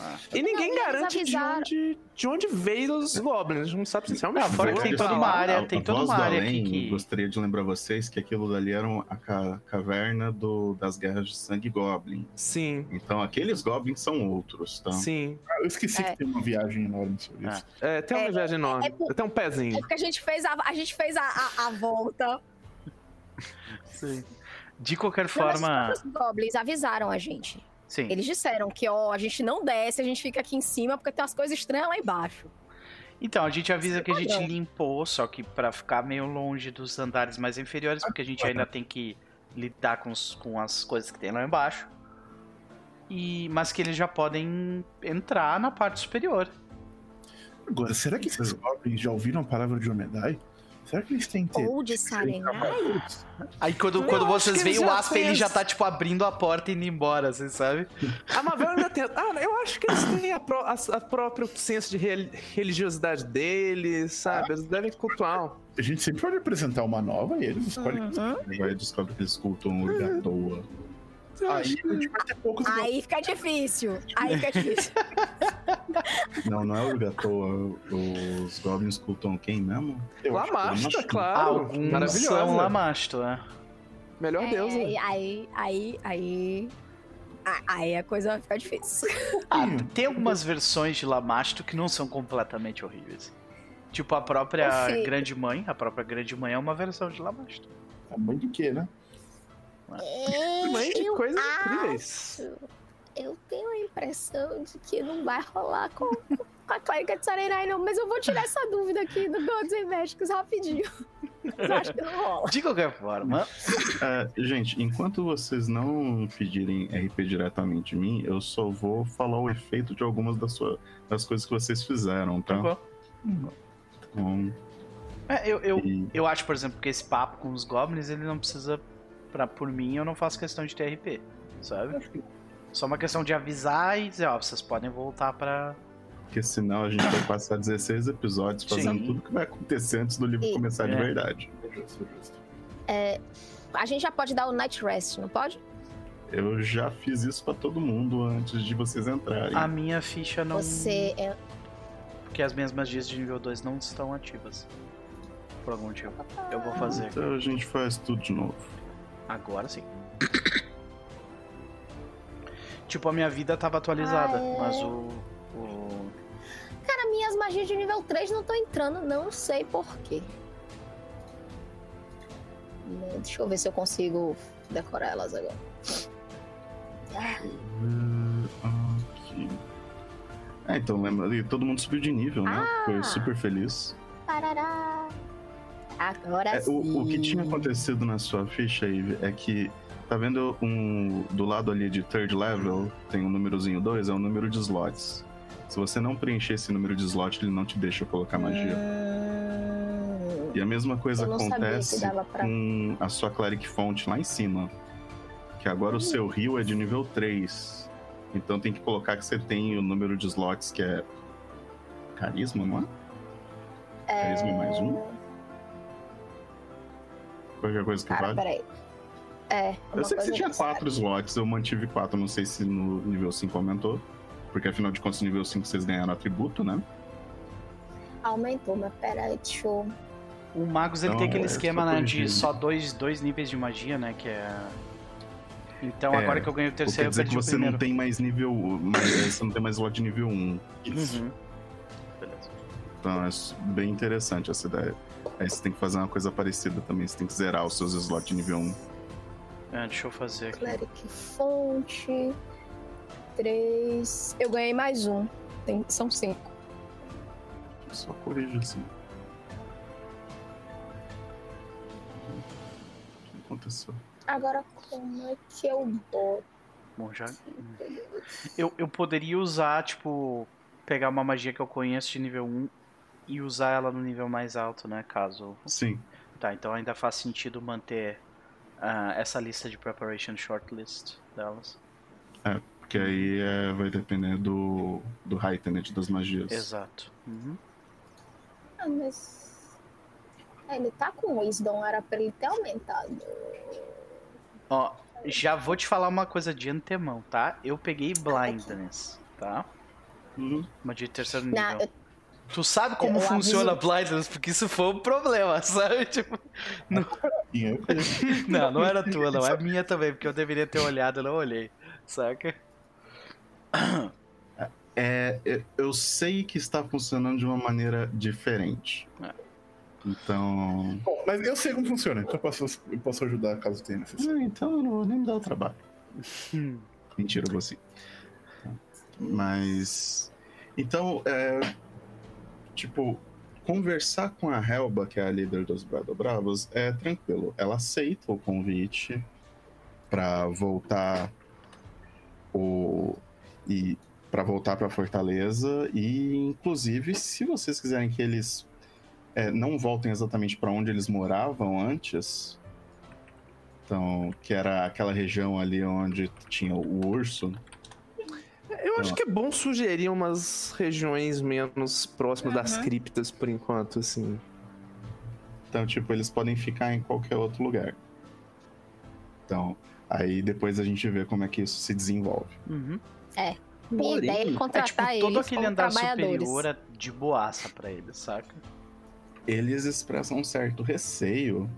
Ah. E ninguém não, garante de onde, de onde veio os goblins. A gente não sabe se realmente. Não, fora que tem toda uma área, tem toda uma área além, aqui que... Gostaria de lembrar vocês que aquilo dali era a ca caverna do, das guerras de sangue goblin. Sim. Então aqueles goblins são outros, tá? Sim. Ah, eu esqueci é. que tem uma viagem enorme sobre isso. É, tem uma é, viagem enorme. É, tem um pezinho. É porque a gente fez a, a, gente fez a, a, a volta. Sim. De qualquer forma. os goblins avisaram a gente. Sim. Eles disseram que, ó, a gente não desce, a gente fica aqui em cima porque tem umas coisas estranhas lá embaixo. Então, a gente avisa que a gente limpou, só que para ficar meio longe dos andares mais inferiores, porque a gente ainda tem que lidar com, os, com as coisas que tem lá embaixo. E, mas que eles já podem entrar na parte superior. Agora, será que esses goblins já ouviram a palavra de Omedai? Será que eles têm interesse? Ou de Sarenai? Aí quando, quando vocês veem o Aspen, ele já tá, tipo, abrindo a porta e indo embora, vocês sabem? A Mavel ainda tem... Ah, eu acho que eles têm a, pro, a, a próprio senso de religiosidade deles, sabe? Eles devem cultuar. A gente sempre pode apresentar uma nova e eles escolhem. Uhum. Vai descobrir que eles cultuam o Urgatoa. Aí a poucos. Aí fica difícil. Aí fica difícil. não, não é Urgatoa. Os Goblins cultam quem mesmo? Lamasta, claro. Alguns Maravilhoso. são Lamasto, é. Melhor é, Deus. Aí, aí, aí, aí. Aí a coisa vai ficar difícil. Ah, tem algumas versões de Lamasto que não são completamente horríveis. Tipo a própria Grande Mãe. A própria Grande Mãe é uma versão de Lamasto. A mãe de quê, né? É, mãe de coisas acho, incríveis. Eu tenho a impressão de que não vai rolar com, com a clérica de Sarenai, não. Mas eu vou tirar essa dúvida aqui do Gods and Magicos rapidinho. Mas eu acho que não rola. De qualquer forma. Uh, gente, enquanto vocês não pedirem RP diretamente de mim, eu só vou falar o efeito de algumas das, sua, das coisas que vocês fizeram, tá? Uhum. Então, é, eu, eu, e... eu acho, por exemplo, que esse papo com os goblins, ele não precisa pra, por mim, eu não faço questão de TRP, sabe? Só uma questão de avisar e dizer, ó, vocês podem voltar pra. Porque senão a gente vai passar 16 episódios fazendo Sim. tudo que vai acontecer antes do livro e... começar é. de verdade. É, a gente já pode dar o Night Rest, não pode? Eu já fiz isso para todo mundo antes de vocês entrarem. A minha ficha não. Você é. Porque as minhas magias de nível 2 não estão ativas. Por algum motivo. Eu vou fazer. Então a gente faz tudo de novo. Agora sim. tipo, a minha vida tava atualizada, ah, é? mas o, o. Cara, minhas magias de nível 3 não estão entrando, não sei porquê. Deixa eu ver se eu consigo decorar elas agora. Aqui. É, então lembra ali, todo mundo subiu de nível, né? Ah. Foi super feliz. Parará. Agora é, sim. O, o, que tinha acontecido na sua ficha aí é que. Tá vendo um. Do lado ali de third level, tem um númerozinho 2, é o um número de slots. Se você não preencher esse número de slot, ele não te deixa colocar magia. Hum... E a mesma coisa acontece pra... com a sua Cleric Font lá em cima. Que agora hum. o seu rio é de nível 3. Então tem que colocar que você tem o número de slots que é. Carisma, não é? é... Carisma mais um? Qualquer coisa que Cara, vale? peraí. É. Eu sei que você tinha quatro slots, eu mantive quatro, não sei se no nível 5 aumentou. Porque afinal de contas, no nível 5 vocês ganharam atributo, né? Aumentou, mas peraí, deixa eu. O Magus ele então, tem aquele é, esquema né, de só dois, dois níveis de magia, né? Que é. Então é, agora que eu ganhei o terceiro, quer dizer eu que você não tem mais nível. Mais, você não tem mais slot de nível 1. Isso. Uhum. Beleza. Então é bem interessante essa ideia. Aí você tem que fazer uma coisa parecida também. Você tem que zerar os seus slots de nível 1. É, deixa eu fazer aqui. Cleric fonte. 3. Eu ganhei mais um. Tem, são 5. Só corrija assim. O que aconteceu? Agora como é que eu boto? Bom, já. Eu, eu poderia usar, tipo, pegar uma magia que eu conheço de nível 1 e usar ela no nível mais alto, né? Caso. Sim. Tá, então ainda faz sentido manter uh, essa lista de preparation shortlist delas. É, porque aí é, vai depender do, do heightened das magias. Exato. Uhum. Ah, mas. Ele tá com Wisdom, era pra ele ter aumentado. Ó, já vou te falar uma coisa de antemão, tá? Eu peguei Blindness, tá? Uhum. Uma de terceiro nível. Não, eu Tu sabe como eu funciona aviso... Blindness? Porque isso foi um problema, sabe? Tipo, não... não, não era tua, não. É minha também, porque eu deveria ter olhado, eu não olhei. Saca? É, eu sei que está funcionando de uma maneira diferente. É. Então. Bom, mas eu sei como funciona, então eu posso, eu posso ajudar caso tenha necessidade. então eu não vou nem me dar o trabalho. Mentira, eu vou sim. Mas. Então, é, tipo, conversar com a Helba, que é a líder dos Brado Bravos, é tranquilo. Ela aceita o convite para voltar o e para voltar para Fortaleza e inclusive se vocês quiserem que eles é, não voltem exatamente para onde eles moravam antes, então que era aquela região ali onde tinha o urso, eu acho que é bom sugerir umas regiões menos próximas uhum. das criptas por enquanto, assim. Então, tipo, eles podem ficar em qualquer outro lugar. Então, aí depois a gente vê como é que isso se desenvolve. Uhum. É. Minha Porém, ideia é contratar é, tipo, todo aquele andar superior é de boaça para eles, saca? Eles expressam um certo receio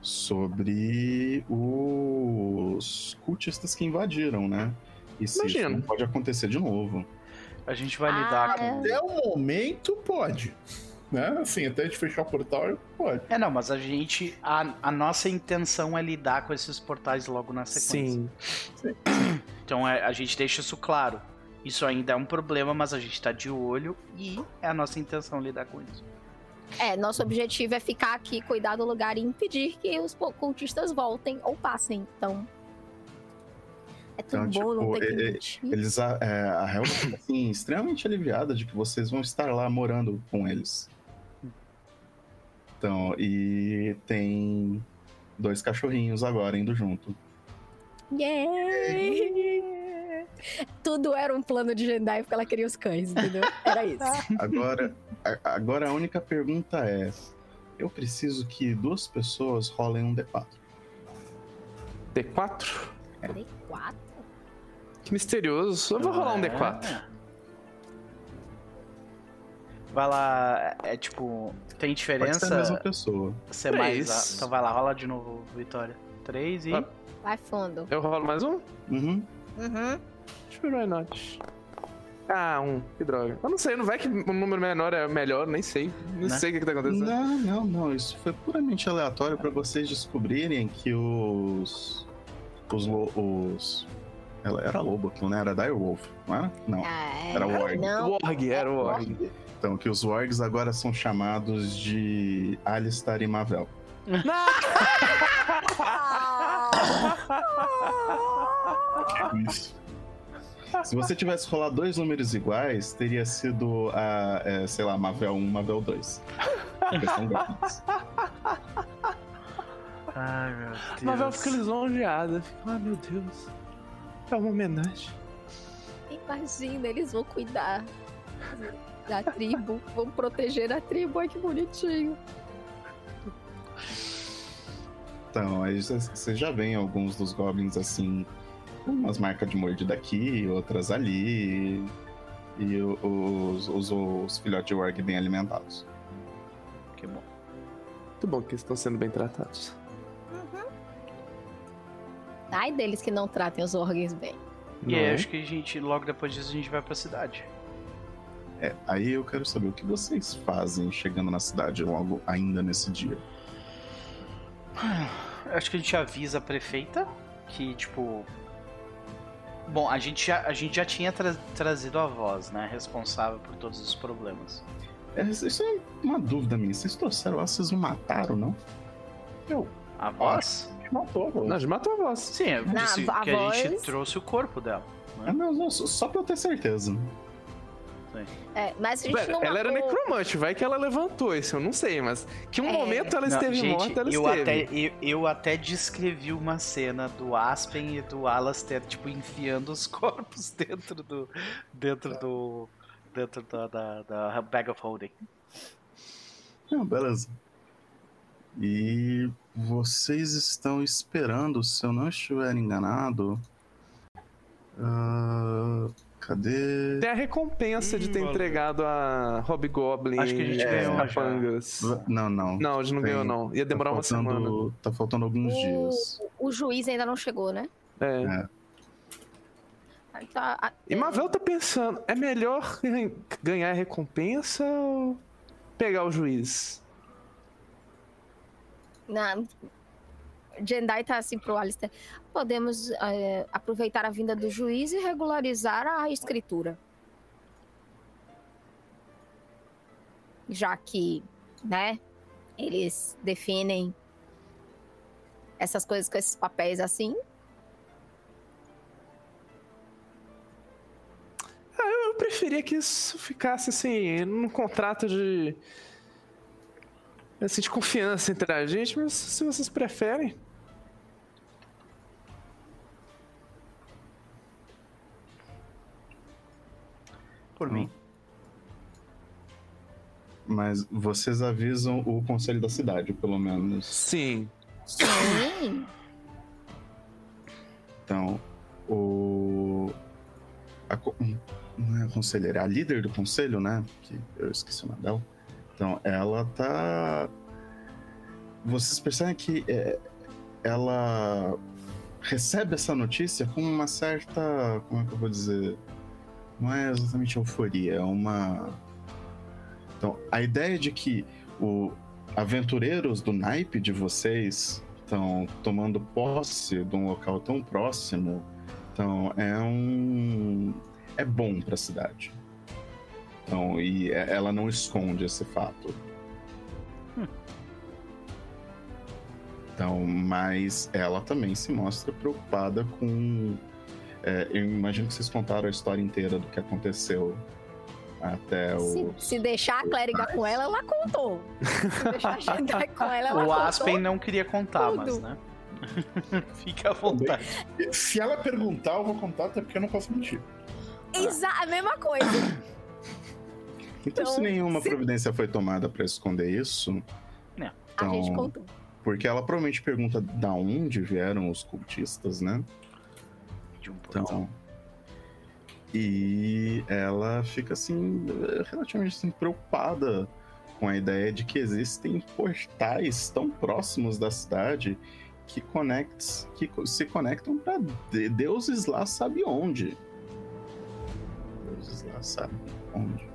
sobre os cultistas que invadiram, né? E se Imagina. isso pode acontecer de novo. A gente vai ah, lidar com. Até o momento, pode. Né? Assim, até a gente fechar o portal, pode. É, não, mas a gente. A, a nossa intenção é lidar com esses portais logo na sequência. Sim. Então é, a gente deixa isso claro. Isso ainda é um problema, mas a gente tá de olho e é a nossa intenção lidar com isso. É, nosso objetivo é ficar aqui, cuidar do lugar e impedir que os cultistas voltem ou passem. Então, é tão então, bom tipo, Eles, a, é, a Hel tá, assim, extremamente aliviada de que vocês vão estar lá morando com eles. Então, e tem dois cachorrinhos agora indo junto. Yeah! Tudo era um plano de Jendai porque ela queria os cães, entendeu? Era isso. Agora, a, agora a única pergunta é: eu preciso que duas pessoas rolem um D4. D4? É. D4? Que misterioso. Eu vou rolar um D4. É. Vai lá, é, é tipo, tem diferença. Pode ser a mesma pessoa. Ser mais. A... Então vai lá, rola de novo, Vitória. Três e. Vai fundo. Eu rolo mais um? Uhum. Uhum. Sure why not? Ah, um. Que droga. Eu não sei, não vai que um número menor é melhor, nem sei. Não né? sei o que, que tá acontecendo. Não, não, não. Isso foi puramente aleatório pra vocês descobrirem que os. Os, os ela era lobo, aquilo, né? Era Direwolf, não era? Não. Ah, era Warg. Não. Warg, era o Warg. Então, que os Wargs agora são chamados de Alistar e Mavel. Isso. Se você tivesse rolado dois números iguais, teria sido a, é, sei lá, Mavel 1, Mavel 2. Ai, meu Deus. Mavel fica lisonjeada. Fica, ai, meu Deus. É uma homenagem. Imagina, eles vão cuidar da tribo, vão proteger a tribo. Ai, que bonitinho. Então, aí você já vê alguns dos goblins assim, umas marcas de mordida aqui, outras ali, e os, os, os filhotes de orc bem alimentados. Que bom. Muito bom que eles estão sendo bem tratados. Ai deles que não tratem os órgãos bem. E aí, acho que a gente, logo depois disso, a gente vai pra cidade. É, aí eu quero saber o que vocês fazem chegando na cidade logo ainda nesse dia. Acho que a gente avisa a prefeita que, tipo. Bom, a gente já, a gente já tinha tra trazido a voz, né? Responsável por todos os problemas. É, isso é uma dúvida minha. Vocês trouxeram ela, vocês não mataram, não? Eu. A voz? Gente matou a voz. Não, a gente matou a voz. Sim, eu disse a que voz... a gente trouxe o corpo dela. Né? Ah, não, não, só pra eu ter certeza. É, mas a gente não ela matou... era necromante, vai que ela levantou isso, eu não sei, mas que um é. momento ela esteve não, gente, morta, ela eu esteve. Até, eu, eu, até descrevi uma cena do Aspen e do Alastair, tipo, enfiando os corpos dentro do. dentro do. dentro da, da, da bag of holding. Não, beleza. E vocês estão esperando, se eu não estiver enganado. Uh, cadê? Tem a recompensa hum, de ter valeu. entregado a Hobgoblin Acho que a gente é, ganhou capangas. Não, não. Não, a gente não Tem, ganhou, não. Ia demorar tá uma semana. Tá faltando alguns o, dias. O juiz ainda não chegou, né? É. é. Tá, e Mavel tá pensando, é melhor ganhar a recompensa ou pegar o juiz? Na... Jendai tá assim pro Alistair. Podemos é, aproveitar a vinda do juiz e regularizar a escritura. já que, né, eles definem essas coisas com esses papéis assim. Ah, eu preferia que isso ficasse assim, num contrato de. Assim, de confiança entre a gente, mas se vocês preferem. Por mim. Mas vocês avisam o conselho da cidade, pelo menos. Sim. Sim. Então, o. A, não é a conselheira, é a líder do conselho, né? Que eu esqueci o nome dela. Então, ela tá. Vocês percebem que é, ela recebe essa notícia com uma certa. Como é que eu vou dizer? Não é exatamente euforia, é uma. Então, a ideia de que o aventureiros do naipe de vocês estão tomando posse de um local tão próximo, então é um é bom para a cidade. Então, e é, ela não esconde esse fato. Hum. Então, mas ela também se mostra preocupada com. É, eu imagino que vocês contaram a história inteira do que aconteceu até o. Se, se deixar a clériga com ela, ela contou. Se deixar a gente com ela, ela O contou. Aspen não queria contar, tudo. mas, né? Fica à vontade. Se ela perguntar, eu vou contar, até porque eu não posso mentir. Exa a mesma coisa. Então, se Então, nenhuma se- providência foi tomada para esconder isso, A gente Então, contou. porque ela provavelmente pergunta da onde vieram os cultistas, né? De um portal. Então, e ela fica assim relativamente assim, preocupada com a ideia de que existem portais tão próximos da cidade que, conects, que se conectam para deuses lá sabe onde. Deuses lá sabe onde.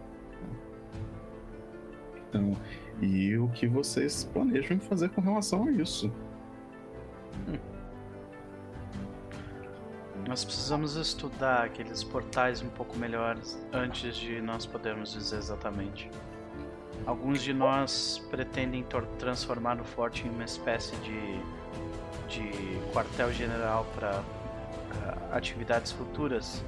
Então, e o que vocês planejam fazer com relação a isso? Nós precisamos estudar aqueles portais um pouco melhores antes de nós podermos dizer exatamente. Alguns de nós pretendem transformar o forte em uma espécie de, de quartel-general para atividades futuras.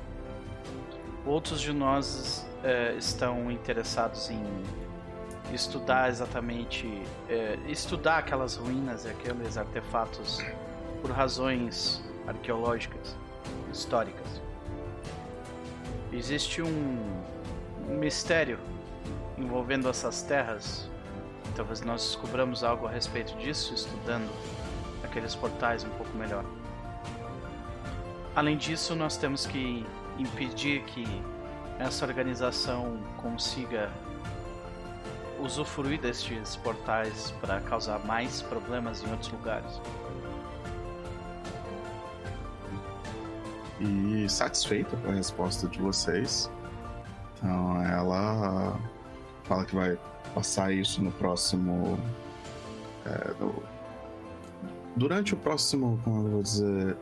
Outros de nós eh, estão interessados em estudar exatamente, eh, estudar aquelas ruínas e aqueles artefatos por razões arqueológicas históricas. Existe um, um mistério envolvendo essas terras. Talvez nós descobramos algo a respeito disso estudando aqueles portais um pouco melhor. Além disso, nós temos que impedir que essa organização consiga usufruir destes portais para causar mais problemas em outros lugares. e satisfeita com a resposta de vocês. Então ela fala que vai passar isso no próximo. é, no- durante o próximo, como eu vou dizer.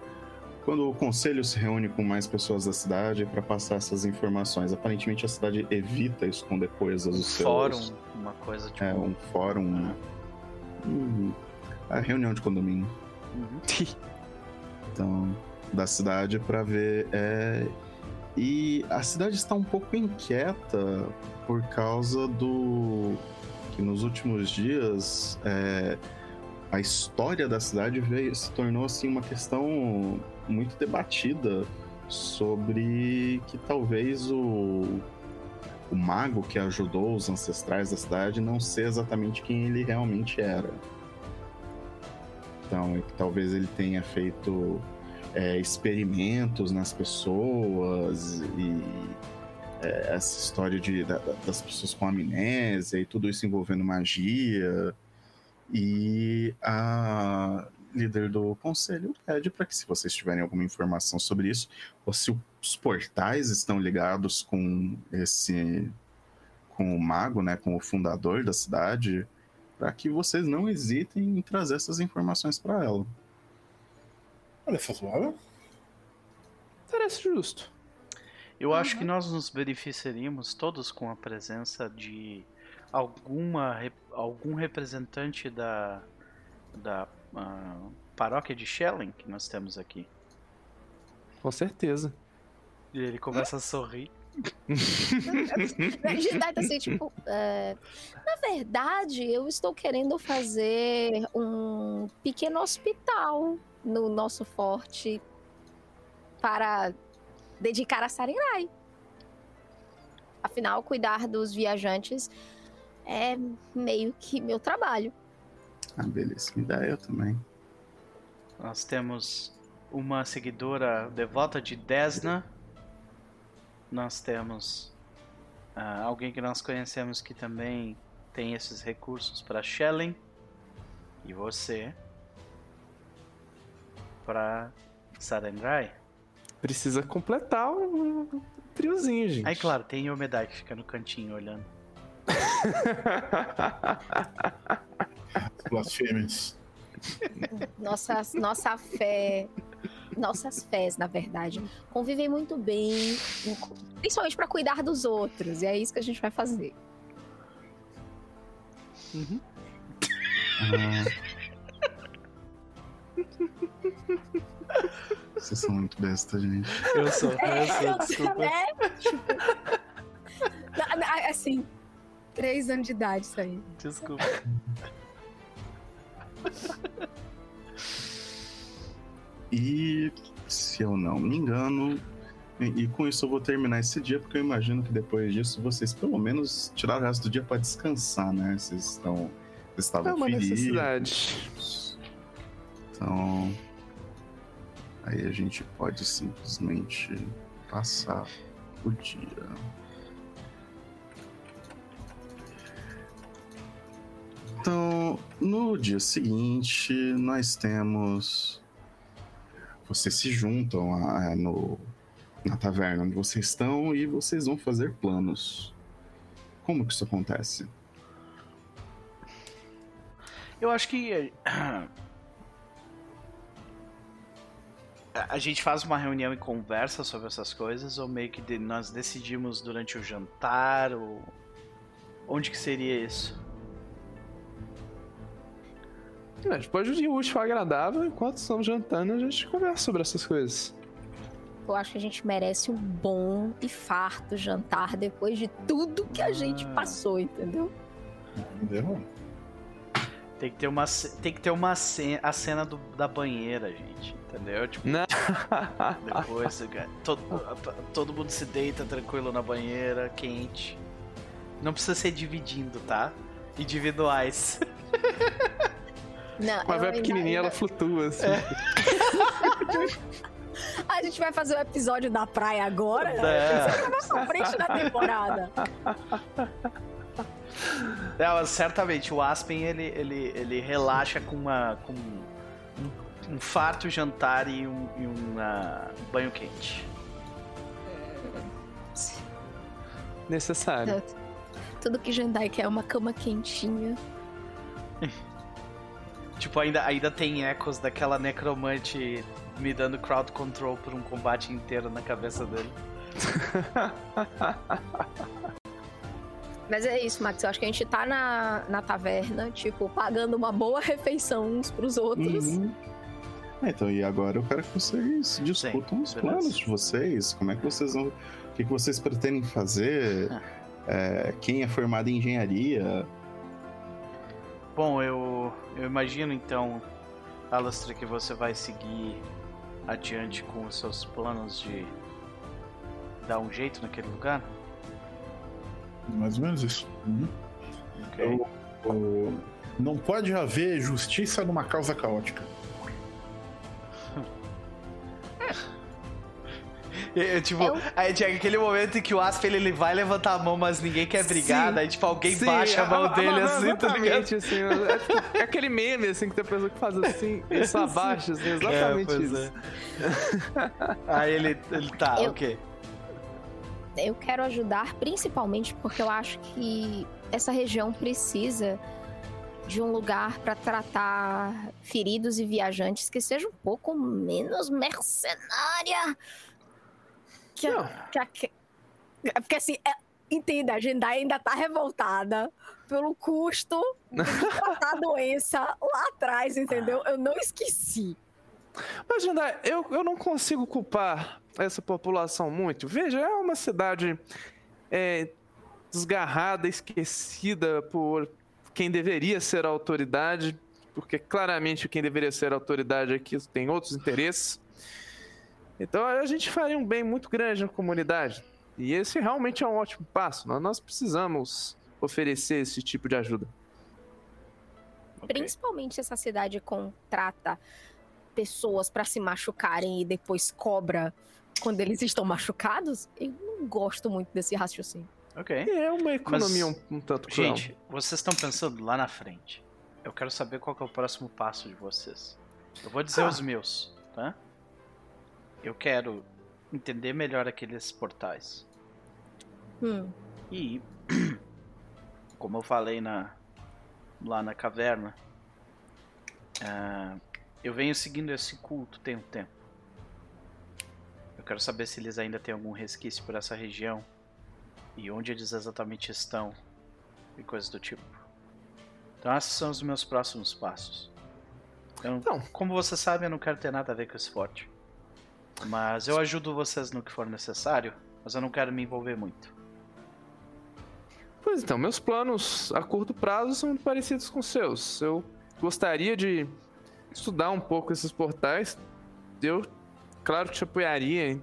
Quando o conselho se reúne com mais pessoas da cidade para passar essas informações. Aparentemente a cidade evita esconder coisas seus. Fórum, uma coisa tipo. É, um fórum. Hum, a reunião de condomínio. Uhum. então, da cidade para ver. É... E a cidade está um pouco inquieta por causa do que nos últimos dias é, a história da cidade veio, se tornou assim uma questão muito debatida sobre que talvez o o mago que ajudou os ancestrais da cidade não ser exatamente quem ele realmente era. Então, que talvez ele tenha feito é, experimentos nas pessoas e é, essa história de, da- das pessoas com amnésia e tudo isso envolvendo magia. E a líder do conselho pede para que, se vocês tiverem alguma informação sobre isso, ou se os portais estão ligados com esse. com o mago, né, com o fundador da cidade, para que vocês não hesitem em trazer essas informações para ela. Olha zoada. Parece justo. Eu acho que nós nos beneficiaríamos todos com a presença de alguma algum representante da da uh, paróquia de Shellen que nós temos aqui? Com certeza. E ele começa a sorrir. Gidai tá assim, tipo, é, na verdade, eu estou querendo fazer um pequeno hospital no nosso forte para dedicar a Sarenrai. Afinal, cuidar dos viajantes é meio que meu trabalho. Ah, belíssima ideia também. Nós temos uma seguidora devota de Desna. Nós temos uh, alguém que nós conhecemos que também tem esses recursos para Shelling. E você para Sarendrai. Precisa completar o triozinho, gente. Aí, claro, tem Yomedai que fica no cantinho olhando. Blasfêmias. Nossa, nossa fé, nossas fés, na verdade, convivem muito bem, principalmente para cuidar dos outros. E é isso que a gente vai fazer. Uhum. Vocês são muito besta, gente. Eu sou, eu sou, é, desculpa. É, tipo, assim, três anos de idade isso aí. Desculpa. E se eu não me engano, e, com isso eu vou terminar esse dia, porque eu imagino que depois disso vocês pelo menos tiraram o resto do dia para descansar, né? Vocês estão. Vocês estavam é uma feridos. necessidade. Então. Aí a gente pode simplesmente passar o dia. Então, no dia seguinte, nós temos. Vocês se juntam a, a, no, na taverna onde vocês estão e vocês vão fazer planos. Como que isso acontece? Eu acho que a gente faz uma reunião e conversa sobre essas coisas ou meio que nós decidimos durante o jantar ou onde que seria isso? É, gente pode ir útil agradável enquanto estamos jantando a gente conversa sobre essas coisas. Eu acho que a gente merece um bom e farto jantar depois de tudo que a ah. gente passou, entendeu? Entendeu? Tem que ter uma, tem que ter uma cena, a cena do, da banheira, gente. Entendeu? Tipo, Não. depois todo, todo mundo se deita tranquilo na banheira, quente. Não precisa ser dividindo, tá? Individuais. Não, Mas é pequenininha, ela flutua assim. É. A gente vai fazer o episódio da praia agora? É. Você vai pra frente da temporada. Não, certamente, o Aspen ele, ele, ele relaxa com, uma, com um, um farto jantar e um, e um uh, banho quente. Necessário. Tudo que Jandai quer é uma cama quentinha. tipo, ainda, ainda tem ecos daquela necromante me dando crowd control por um combate inteiro na cabeça dele. Mas é isso, Max. Eu acho que a gente tá na, na taverna, tipo, pagando uma boa refeição uns pros outros. Uhum. É, então, e agora eu quero que vocês discutam Sim, os beleza. planos de vocês. Como é que vocês vão. O que, que vocês pretendem fazer? Ah. É, quem é formado em engenharia? Bom, eu, eu imagino então, Alastra, que você vai seguir adiante com os seus planos de dar um jeito naquele lugar? Mais ou menos isso. Uhum. Okay. Eu, eu, não pode haver justiça numa causa caótica. É, tipo, eu... aí tinha aquele momento em que o Aspen ele vai levantar a mão, mas ninguém quer brigar, Sim. daí tipo, alguém Sim, baixa a mão a, dele a, assim, tá ligado? Assim, é, tipo, é, aquele meme assim que tem a pessoa que faz assim e só abaixa, assim, exatamente é, isso. É. aí ele, ele tá, eu... ok eu quero ajudar principalmente porque eu acho que essa região precisa de um lugar para tratar feridos e viajantes que seja um pouco menos mercenária. Que, a, que, a, que porque assim, é, Entenda, a Jendai ainda tá revoltada pelo custo de tratar a doença lá atrás, entendeu? Eu não esqueci. Mas, Jendai, eu, eu não consigo culpar essa população muito. Veja, é uma cidade é, desgarrada, esquecida por quem deveria ser a autoridade, porque claramente quem deveria ser a autoridade aqui tem outros interesses. Então a gente faria um bem muito grande na comunidade. E esse realmente é um ótimo passo. Nós precisamos oferecer esse tipo de ajuda. Principalmente se essa cidade contrata pessoas para se machucarem e depois cobra quando eles estão machucados, eu não gosto muito desse raciocínio. Ok. É uma economia Mas, um, um tanto cruel. Gente, vocês estão pensando lá na frente. Eu quero saber qual é o próximo passo de vocês. Eu vou dizer ah. os meus, tá? Eu quero entender melhor aqueles portais. Hum. E, como eu falei na, lá na caverna, uh, eu venho seguindo esse culto tem um tempo. Eu quero saber se eles ainda têm algum resquício por essa região e onde eles exatamente estão e coisas do tipo. Então esses são os meus próximos passos. Então, então, como você sabe, eu não quero ter nada a ver com esse forte. Mas eu ajudo vocês no que for necessário, mas eu não quero me envolver muito. Pois então, meus planos a curto prazo são parecidos com os seus. Eu gostaria de estudar um pouco esses portais. Eu, claro, te apoiaria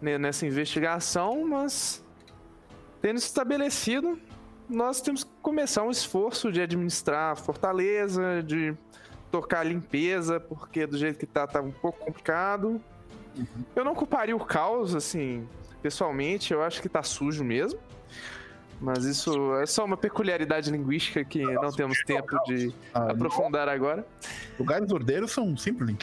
nessa investigação, mas tendo estabelecido, nós temos que começar um esforço de administrar a fortaleza, de tocar a limpeza, porque do jeito que tá, tá um pouco complicado. Uhum. Eu não culparia o caos, assim, pessoalmente, eu acho que tá sujo mesmo. Mas isso é só uma peculiaridade linguística que não temos tempo de ah, aprofundar agora. Lugares ordeiros são sempre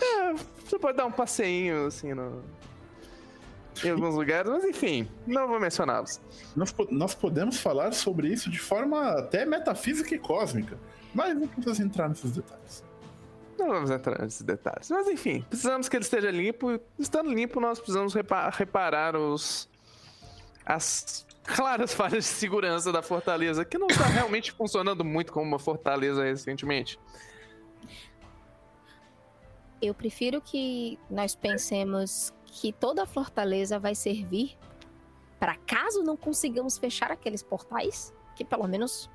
é, você pode dar um passeinho assim no, em alguns lugares, mas enfim, não vou mencioná-los. Nós, nós podemos falar sobre isso de forma até metafísica e cósmica, mas não precisamos entrar nesses detalhes. Não vamos entrar nesses detalhes. Mas enfim, precisamos que ele esteja limpo. Estando limpo, nós precisamos reparar os. as claras falhas de segurança da fortaleza, que não está realmente funcionando muito como uma fortaleza recentemente. Eu prefiro que nós pensemos que toda a fortaleza vai servir para caso não consigamos fechar aqueles portais, que pelo menos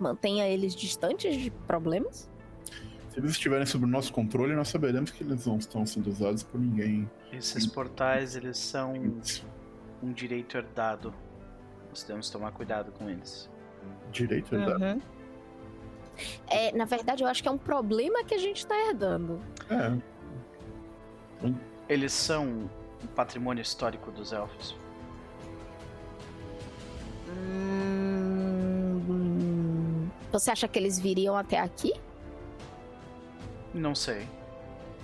mantenha eles distantes de problemas. Se eles estiverem sob o nosso controle, nós saberemos que eles não estão sendo usados por ninguém. Esses portais, eles são um direito herdado. Nós temos que tomar cuidado com eles. Direito herdado? Uhum. É, na verdade, eu acho que é um problema que a gente está herdando. É. Eles são um patrimônio histórico dos elfos. Hum, você acha que eles viriam até aqui? Não sei.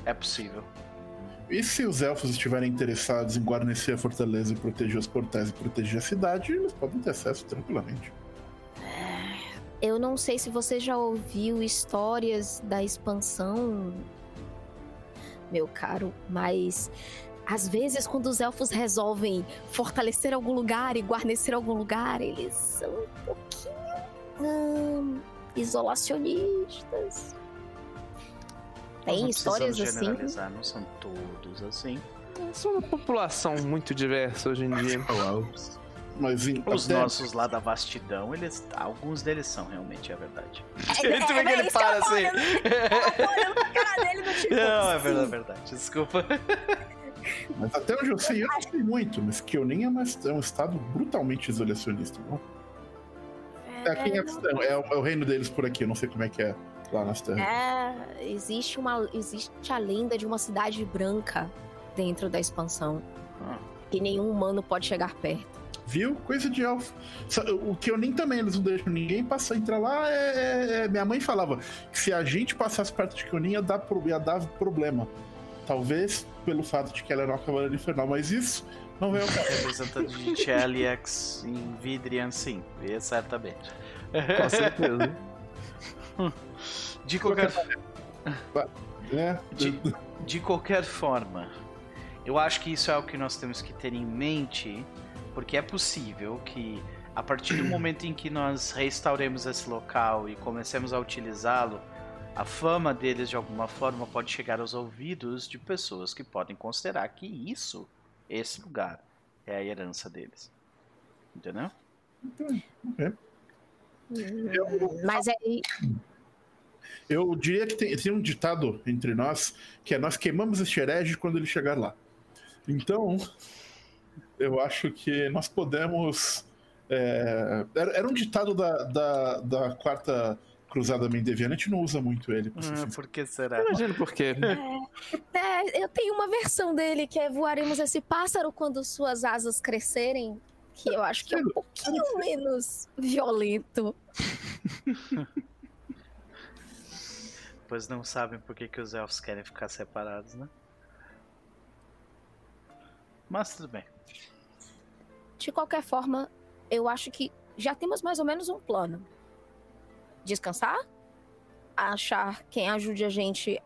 É possível. E se os elfos estiverem interessados em guarnecer a fortaleza e proteger os portais e proteger a cidade, eles podem ter acesso tranquilamente. Eu não sei se você já ouviu histórias da expansão meu caro, mas às vezes quando os elfos resolvem fortalecer algum lugar e guarnecer algum lugar, eles são um pouquinho hum, isolacionistas. Tem histórias assim. Não são todos assim. É só uma população muito diversa hoje em dia. Mas Os até... nossos lá da vastidão, eles. Alguns deles são, realmente, é verdade. É, é, é, é ele para assim. Não, é verdade, é verdade. Desculpa. Mas até onde eu sei, eu não sei muito, mas que eu nem é, mais, é um estado brutalmente isolacionista. Não? É, aqui é, é, o, é, o, reino deles por aqui, eu não sei como é que é lá nas terras. É, existe, uma, existe a lenda de uma cidade branca dentro da expansão. Ah. Que nenhum humano pode chegar perto. Viu? Coisa de elfo. O que eu nem também eles não deixam ninguém passar, entrar lá. É, é, é, minha mãe falava que se a gente passasse perto de Kionin ia dar, ia dar problema. Talvez pelo fato de que ela era uma cavaleira infernal, mas isso não é o caso. Representante de Cheliax em Vidrian, sim, certamente. Com certeza. de qualquer. É. De, de qualquer forma, Eu acho que isso é o que nós temos que ter em mente, porque é possível que a partir do momento em que nós restauremos esse local e comecemos a utilizá-lo, a fama deles de alguma forma pode chegar aos ouvidos de pessoas que podem considerar que isso, esse lugar, é a herança deles. Entendeu? É. Eu, Mas aí. Eu diria que tem, tem, um ditado entre nós que é nós queimamos este herege quando ele chegar lá. Então, eu acho que nós podemos. É, era, era, um ditado da, da, da quarta cruzada Mendeviana, a gente não usa muito ele. Por, ah, por que será? Imagino por quê. É, é, eu tenho uma versão dele que é voaremos esse pássaro quando suas asas crescerem, que eu acho que é um pouquinho menos violento. pois não sabem por que, que os elfos querem ficar separados, né? Mas tudo bem. De qualquer forma, eu acho que já temos mais ou menos um plano descansar, achar quem ajude a gente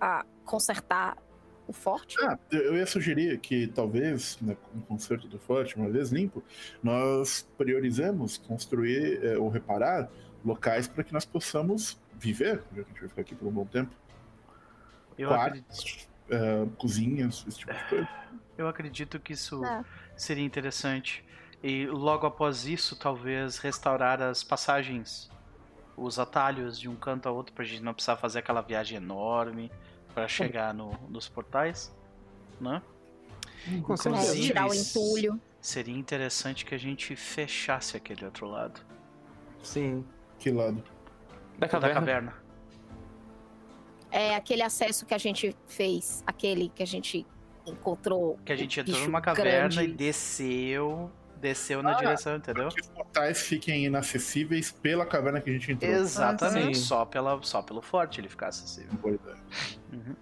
a consertar o forte. Ah, eu ia sugerir que talvez, né, no conserto do forte, uma vez limpo, nós priorizemos construir é, ou reparar locais para que nós possamos viver, já que a gente vai ficar aqui por um bom tempo. Eu Quartos, acredito... é, cozinhas, esse tipo de coisa. Eu acredito que isso é. seria interessante. E logo após isso, talvez restaurar as passagens os atalhos de um canto a outro pra gente não precisar fazer aquela viagem enorme para chegar no, nos portais, né? Inclusive, tirar o entulho. Seria interessante que a gente fechasse aquele outro lado. Sim. Que lado? Da caverna. Da caverna. É aquele acesso que a gente fez, aquele que a gente encontrou. Que a gente entrou numa caverna grande. e desceu desceu na ah, direção, entendeu? Que os portais fiquem inacessíveis pela caverna que a gente entrou. Exatamente, ah, só, pela, só pelo forte ele ficar acessível. Pois é. Uhum.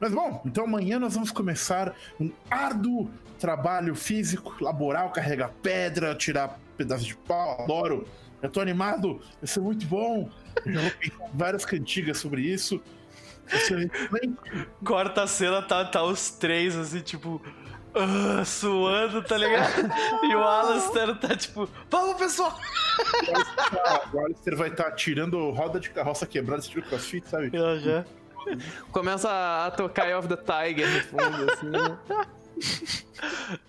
Mas bom, então amanhã nós vamos começar um árduo trabalho físico, laboral, carregar pedra, tirar pedaços de pau, adoro. Eu tô animado, vai ser muito bom. Eu já vou várias cantigas sobre isso. Corta a cena, tá, tá os três assim, tipo, uh, suando, tá ligado? e o Alastair tá tipo, vamos pessoal! o Alastair vai estar tá tirando roda de carroça quebrada, estilo crossfit, sabe? Eu já. Começa a tocar Eye of the Tiger no fundo, assim. Né?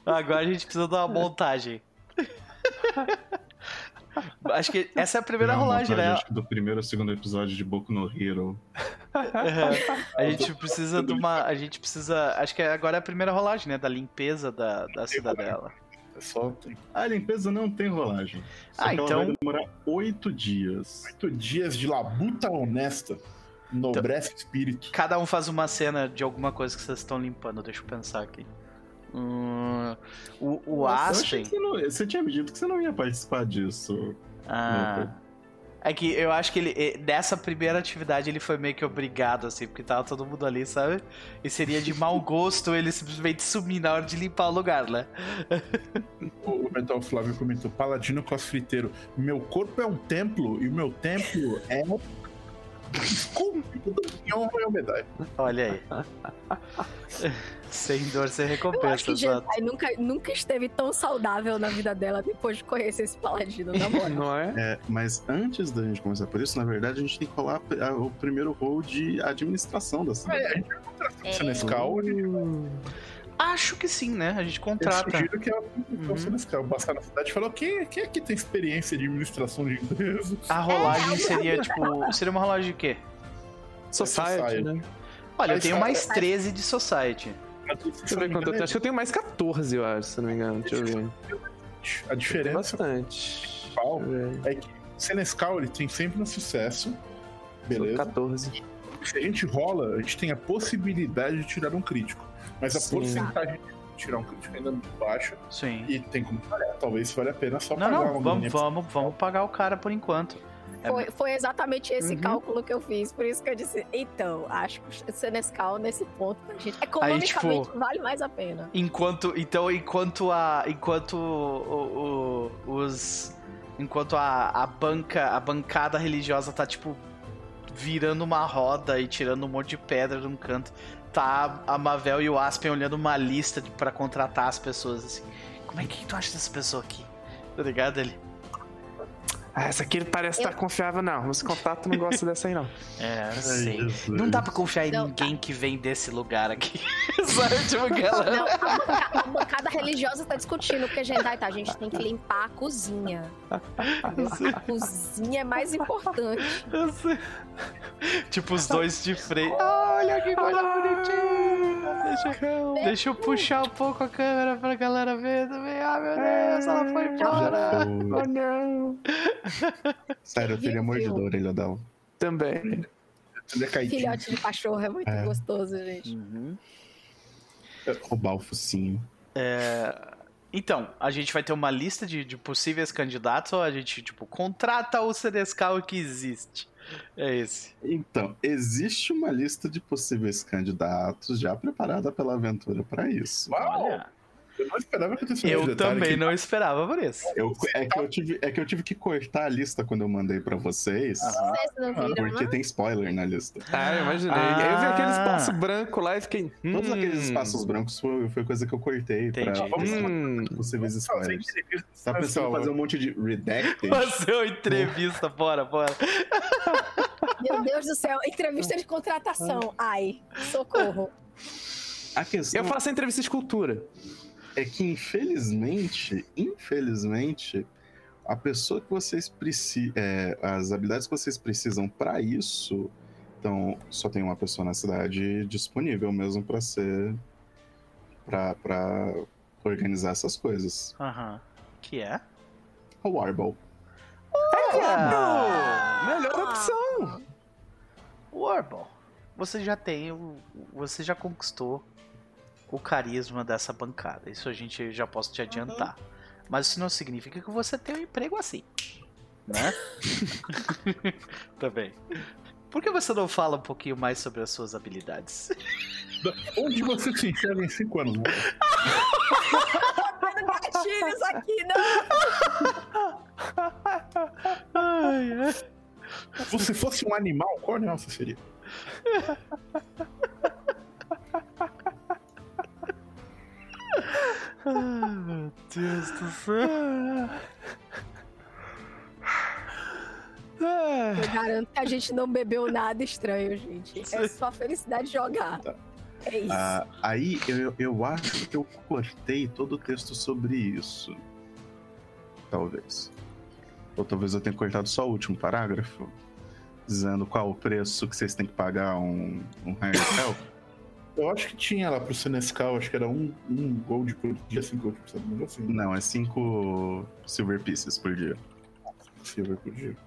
Agora a gente precisa dar uma montagem. Acho que essa é a primeira rolagem, né? Acho que do primeiro ao segundo episódio de Boku no Hero. É, a gente precisa de uma. A gente precisa. Acho que agora é a primeira rolagem, né? Da limpeza da, da cidadela. É só. A limpeza não tem rolagem. Só ah, então. vai demorar oito dias. Oito dias de labuta honesta. Nobrece então, espírito. Cada um faz uma cena de alguma coisa que vocês estão limpando. Deixa eu pensar aqui. Hum, o o Nossa, Aspen. Você, você, tinha me dito que você não ia participar disso. Ah. É que eu acho que ele, dessa primeira atividade, ele foi meio que obrigado, assim, porque tava todo mundo ali, sabe? E seria de mau gosto ele simplesmente sumir na hora de limpar o lugar, né? o Metal Flávio comentou: Paladino crossfiteiro. Meu corpo é um templo e o meu templo é Olha aí. sem dor, sem recompensa. Eu nunca, nunca esteve tão saudável na vida dela depois de conhecer esse paladino, na moral. Não é? é? Mas antes da gente começar por isso, na verdade, a gente tem que rolar o primeiro rol de administração da cidade. É, a gente vai contratar é. Senescal. Acho que sim, né? A gente contrata. Eu sugiro que ela uhum. Passar na cidade e falar: quem, quem aqui tem experiência de administração de empresas? A rolagem seria, tipo. Seria uma rolagem de quê? Society, Society. né? Olha, eu tenho mais 13 de Society. Deixa eu ver quanto eu tenho. Acho que eu tenho mais 14, eu acho, se não me engano. Deixa eu ver. A diferença bastante. é que Senescal ele tem sempre um sucesso. Beleza. 14. Se a gente rola, a gente tem a possibilidade de tirar um crítico. Mas a Sim. porcentagem de tirar um crítico ainda é muito baixa. Sim. E tem como pagar. Talvez valha a pena só não, pagar não, vamos, vamos, vamos pagar o cara por enquanto. É foi, foi exatamente esse uhum. cálculo que eu fiz, por isso que eu disse, então, acho que o Senescal nesse ponto pra gente economicamente Aí, tipo, vale mais a pena. Enquanto, então, enquanto a, enquanto o, o, os, enquanto a, a banca, a bancada religiosa tá tipo virando uma roda e tirando um monte de pedra de um canto, tá a Mavel e o Aspen olhando uma lista para contratar as pessoas assim. Como é que tu acha dessa pessoa aqui? Tá ligado? Ele. Ah, essa aqui parece estar tá confiável, não. Os contatos não gosta dessa aí, não. É, não sei. Não dá pra confiar em não, ninguém tá. que vem desse lugar aqui. Sabe, tipo, galera. Não, a, bancada, religiosa tá discutindo porque a gente, tá, a gente tem que limpar a cozinha. A cozinha é mais importante. Eu sei. Tipo, os dois de frente. olha que coisa bonitinha. Deixa, deixa eu puxar um pouco a câmera pra galera ver também. Ah, meu Deus, ela foi embora. Oh, não. Sério, eu teria mordido a orelha dela. Também. Filhote de cachorro é muito é. gostoso, gente. Uhum. Roubar o focinho. É... Então, a gente vai ter uma lista de, de, possíveis candidatos ou a gente, tipo, contrata o Senescal que existe? É esse. Então, existe uma lista de possíveis candidatos já preparada pela aventura para isso. Uau! Olha. Eu não esperava que tivesse Eu também não esperava por isso. Eu, é, que eu tive, é que eu tive que cortar a lista quando eu mandei pra vocês. Vocês não viram, Porque tem spoiler na lista. Ah, eu imaginei. Ah. Eu vi aquele espaço branco lá e fiquei. Hum. Todos aqueles espaços brancos foi, foi coisa que eu cortei Entendi. pra hum. possíveis spoilers. Tá pensando em fazer um monte de redacted? Fazer uma entrevista, bora, bora. Meu Deus do céu, entrevista de contratação. Ai, socorro. A questão... Eu faço entrevista de cultura é que infelizmente, infelizmente, a pessoa que vocês precisam, é, as habilidades que vocês precisam para isso, então só tem uma pessoa na cidade disponível mesmo para ser, para organizar essas coisas. Aham. Uhum. Que é? O Warble. Ah! Melhor opção. Warble. Você já tem, você já conquistou o carisma dessa bancada. Isso a gente já posso te adiantar. Uhum. Mas isso não significa que você tem um emprego assim. Né? Também. Por que você não fala um pouquinho mais sobre as suas habilidades? Onde você se enxerga em 5 anos? Gatilhos aqui, não! Ai, ai. Se você fosse um animal, qual animal você seria? Ai, meu Deus do céu. Eu garanto que a gente não bebeu nada estranho, gente. É só felicidade jogar. Tá. É isso. Ah, aí eu, eu acho que eu cortei todo o texto sobre isso. Talvez. Ou talvez eu tenha cortado só o último parágrafo, dizendo qual o preço que vocês têm que pagar um, um higher help. Eu acho que tinha lá pro Senescal, acho que era um, um gold por dia, cinco gold por semana, assim. Não, é cinco silver pieces por dia. Silver por dia.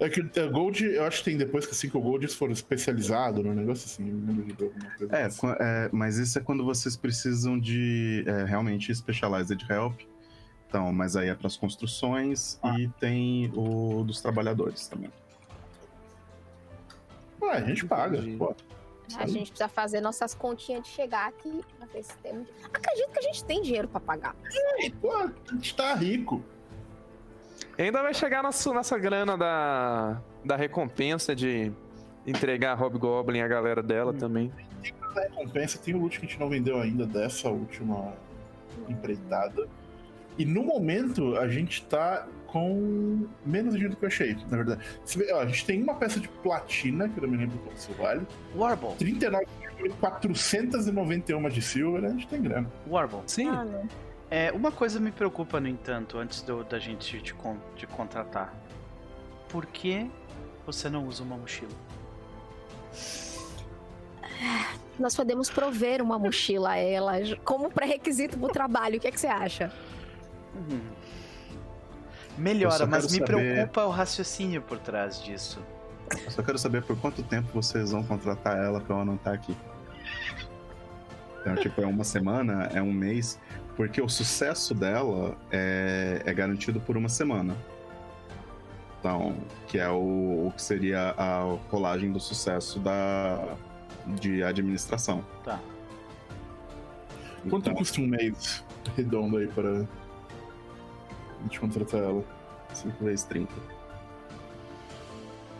É que a Gold, eu acho que tem depois que 5 Golds foram especializados no negócio assim, eu lembro de alguma coisa é, assim. é, mas isso é quando vocês precisam de é, realmente Specialized Help. Então, mas aí é para as construções ah. e tem o dos trabalhadores também. Ué, a gente paga, pô. A gente precisa fazer nossas continhas de chegar aqui pra ver se temos. Acredito que a gente tem dinheiro pra pagar. É, pô, a gente tá rico. E ainda vai chegar nossa, nossa grana da, da recompensa de entregar a Hobgoblin e a galera dela hum. também. Tem a recompensa, tem o loot que a gente não vendeu ainda dessa última empreitada. E no momento a gente tá com menos dinheiro do que eu achei, na verdade. Vê, ó, a gente tem uma peça de platina, que eu não me lembro quanto isso vale. Warble. 39 491 de silver, a gente tem grana. Warble. Sim. Ah, é, uma coisa me preocupa, no entanto, antes do, da gente te, te contratar. Por que você não usa uma mochila? Nós podemos prover uma mochila a ela como pré-requisito pro trabalho. O que, é que você acha? Uhum. Melhora, mas me saber... preocupa o raciocínio por trás disso. Eu só quero saber por quanto tempo vocês vão contratar ela pra ela não estar tá aqui. Então, tipo, é uma semana, é um mês, porque o sucesso dela é, é garantido por uma semana. Então, que é o, o que seria a rolagem do sucesso da, de administração. Tá. Quanto então, custa um mês redondo aí para a gente contratar ela. 5 vezes 30.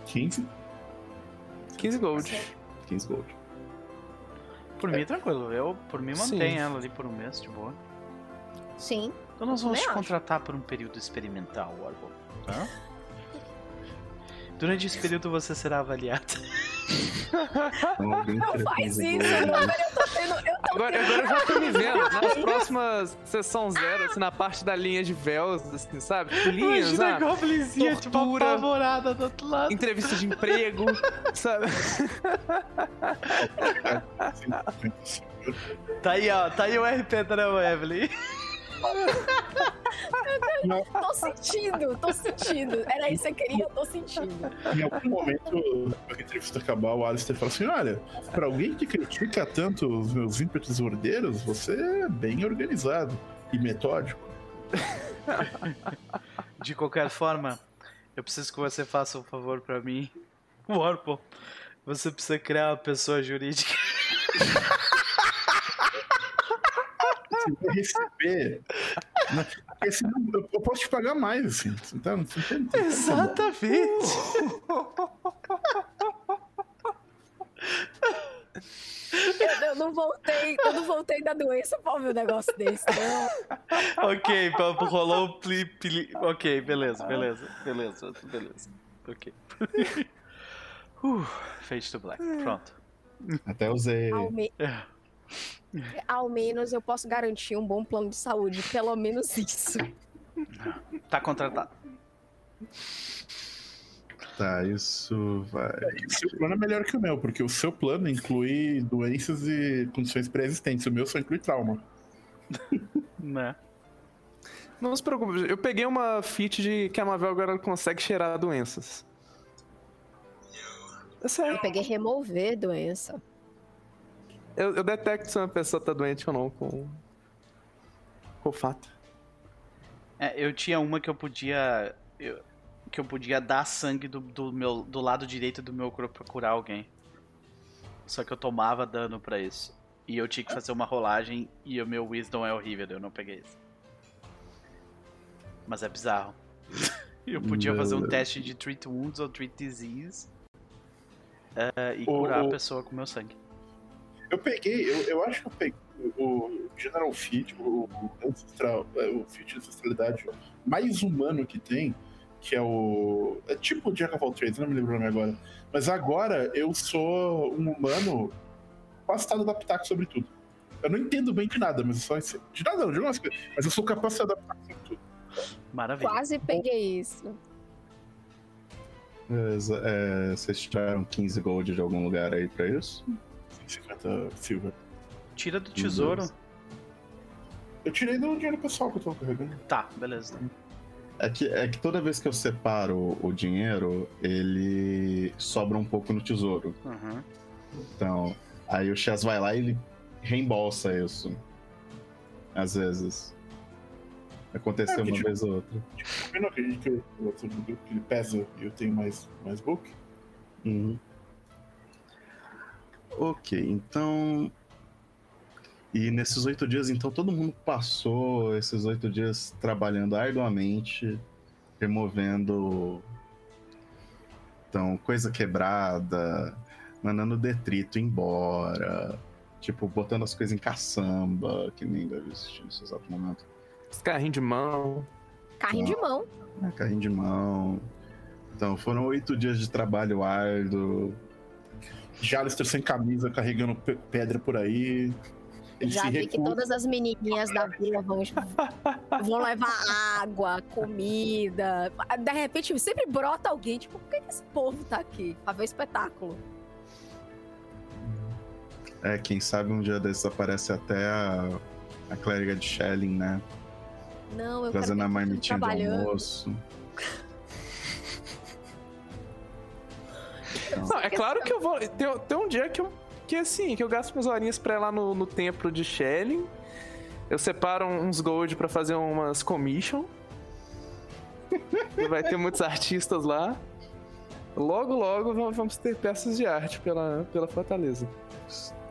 15? 15 gold. 15 gold. Por mim, tranquilo. Eu, por mim, mantenho ela ali por um mês, de boa. Sim. Então nós vamos te contratar por um período experimental, Warble. Tá? Durante esse período você será avaliado. Não faz isso, agora eu tô tendo. Eu tô agora, tendo... agora eu já tô me vendo nas próximas sessão zero, assim, na parte da linha de véus, assim, sabe? Tipo, linhas, Imagina ah, a Goblinzinha, tipo, apavorada do outro lado. Entrevista de emprego, sabe? tá aí, ó. Tá aí o RP da Evelyn. Tô sentindo, tô sentindo. Era isso que eu queria, eu tô sentindo. Em algum momento, a entrevista acabar, o Alistair fala assim: olha, pra alguém que critica tanto os meus ímpetos ordeiros, você é bem organizado e metódico. De qualquer forma, eu preciso que você faça um favor pra mim. Warple, você precisa criar uma pessoa jurídica. você vai receber. Né? Senão eu posso te pagar mais, assim. Então, não não Exatamente. Eu, eu, não voltei, eu não voltei da doença pra ouvir um negócio desse, não. ok, rolou o pli, pli, Ok, beleza, beleza, beleza, beleza. Ok. uh, fade to black, pronto. Até usei. Alme... É ao menos eu posso garantir um bom plano de saúde. Pelo menos isso. Tá contratado. Tá, isso vai. É, seu plano é melhor que o meu, porque o seu plano inclui doenças e condições pré-existentes. O meu só inclui trauma. né? Não se preocupe, eu peguei uma feat de que a Mavel agora consegue cheirar doenças. É sério. Eu peguei remover doença. Eu, eu, detecto se uma pessoa tá doente ou não com. com o fato. É, eu tinha uma que eu podia. Eu, que eu podia dar sangue do, do, meu, do lado direito do meu corpo pra curar alguém. Só que eu tomava dano para isso. E eu tinha que fazer uma rolagem e o meu Wisdom é horrível, eu não peguei isso. Mas é bizarro. eu podia fazer um teste de Treat Wounds ou Treat Disease uh, e curar a pessoa com meu sangue. Eu peguei, eu, eu acho que eu peguei o General Fit, o, ancestral, é, o Fit de ancestralidade mais humano que tem, que é o. É tipo o Jack of all Trades, não me lembro o nome agora. Mas agora eu sou um humano capacitado a adaptar sobre tudo. Eu não entendo bem de nada, mas só. De nada, não, de algumas coisas. Mas eu sou capaz de adaptar sobre tudo. Maravilha. Quase peguei isso. É, vocês tiraram 15 gold de algum lugar aí pra isso? 50 silver. Tira do tesouro. Eu tirei do dinheiro pessoal que eu tô carregando. Tá, beleza. É que, é que toda vez que eu separo o dinheiro, ele sobra um pouco no tesouro. Uhum. Então, aí o Chess vai lá e ele reembolsa isso. Às vezes. Aconteceu é, uma tipo, vez ou outra. Tipo, eu não acredito que, eu, que ele pesa e eu tenho mais, mais book. Uhum. Ok, então. E nesses oito dias, então, todo mundo passou esses oito dias trabalhando arduamente, removendo. Então, coisa quebrada, mandando detrito embora, tipo, botando as coisas em caçamba, que nem deve existir nesse exato momento. Carrinho de mão. Carrinho de mão. É, carrinho de mão. Então, foram oito dias de trabalho árduo Jalister sem camisa, carregando pedra por aí. Ele Já vi que todas as menininhas da vila vão, vão levar água, comida. De repente, sempre brota alguém, tipo, por que, que esse povo tá aqui? Pra ver o espetáculo. É, quem sabe um dia desses aparece até a, a clériga de Shelling, né? Não, eu Trazendo a marmitinha de almoço. Não, é claro que eu vou. Tem, tem um dia que eu. Que assim, que eu gasto umas horinhas pra ir lá no, no templo de Shelling. Eu separo uns gold para fazer umas commission. Vai ter muitos artistas lá. Logo, logo vamos ter peças de arte pela, pela Fortaleza.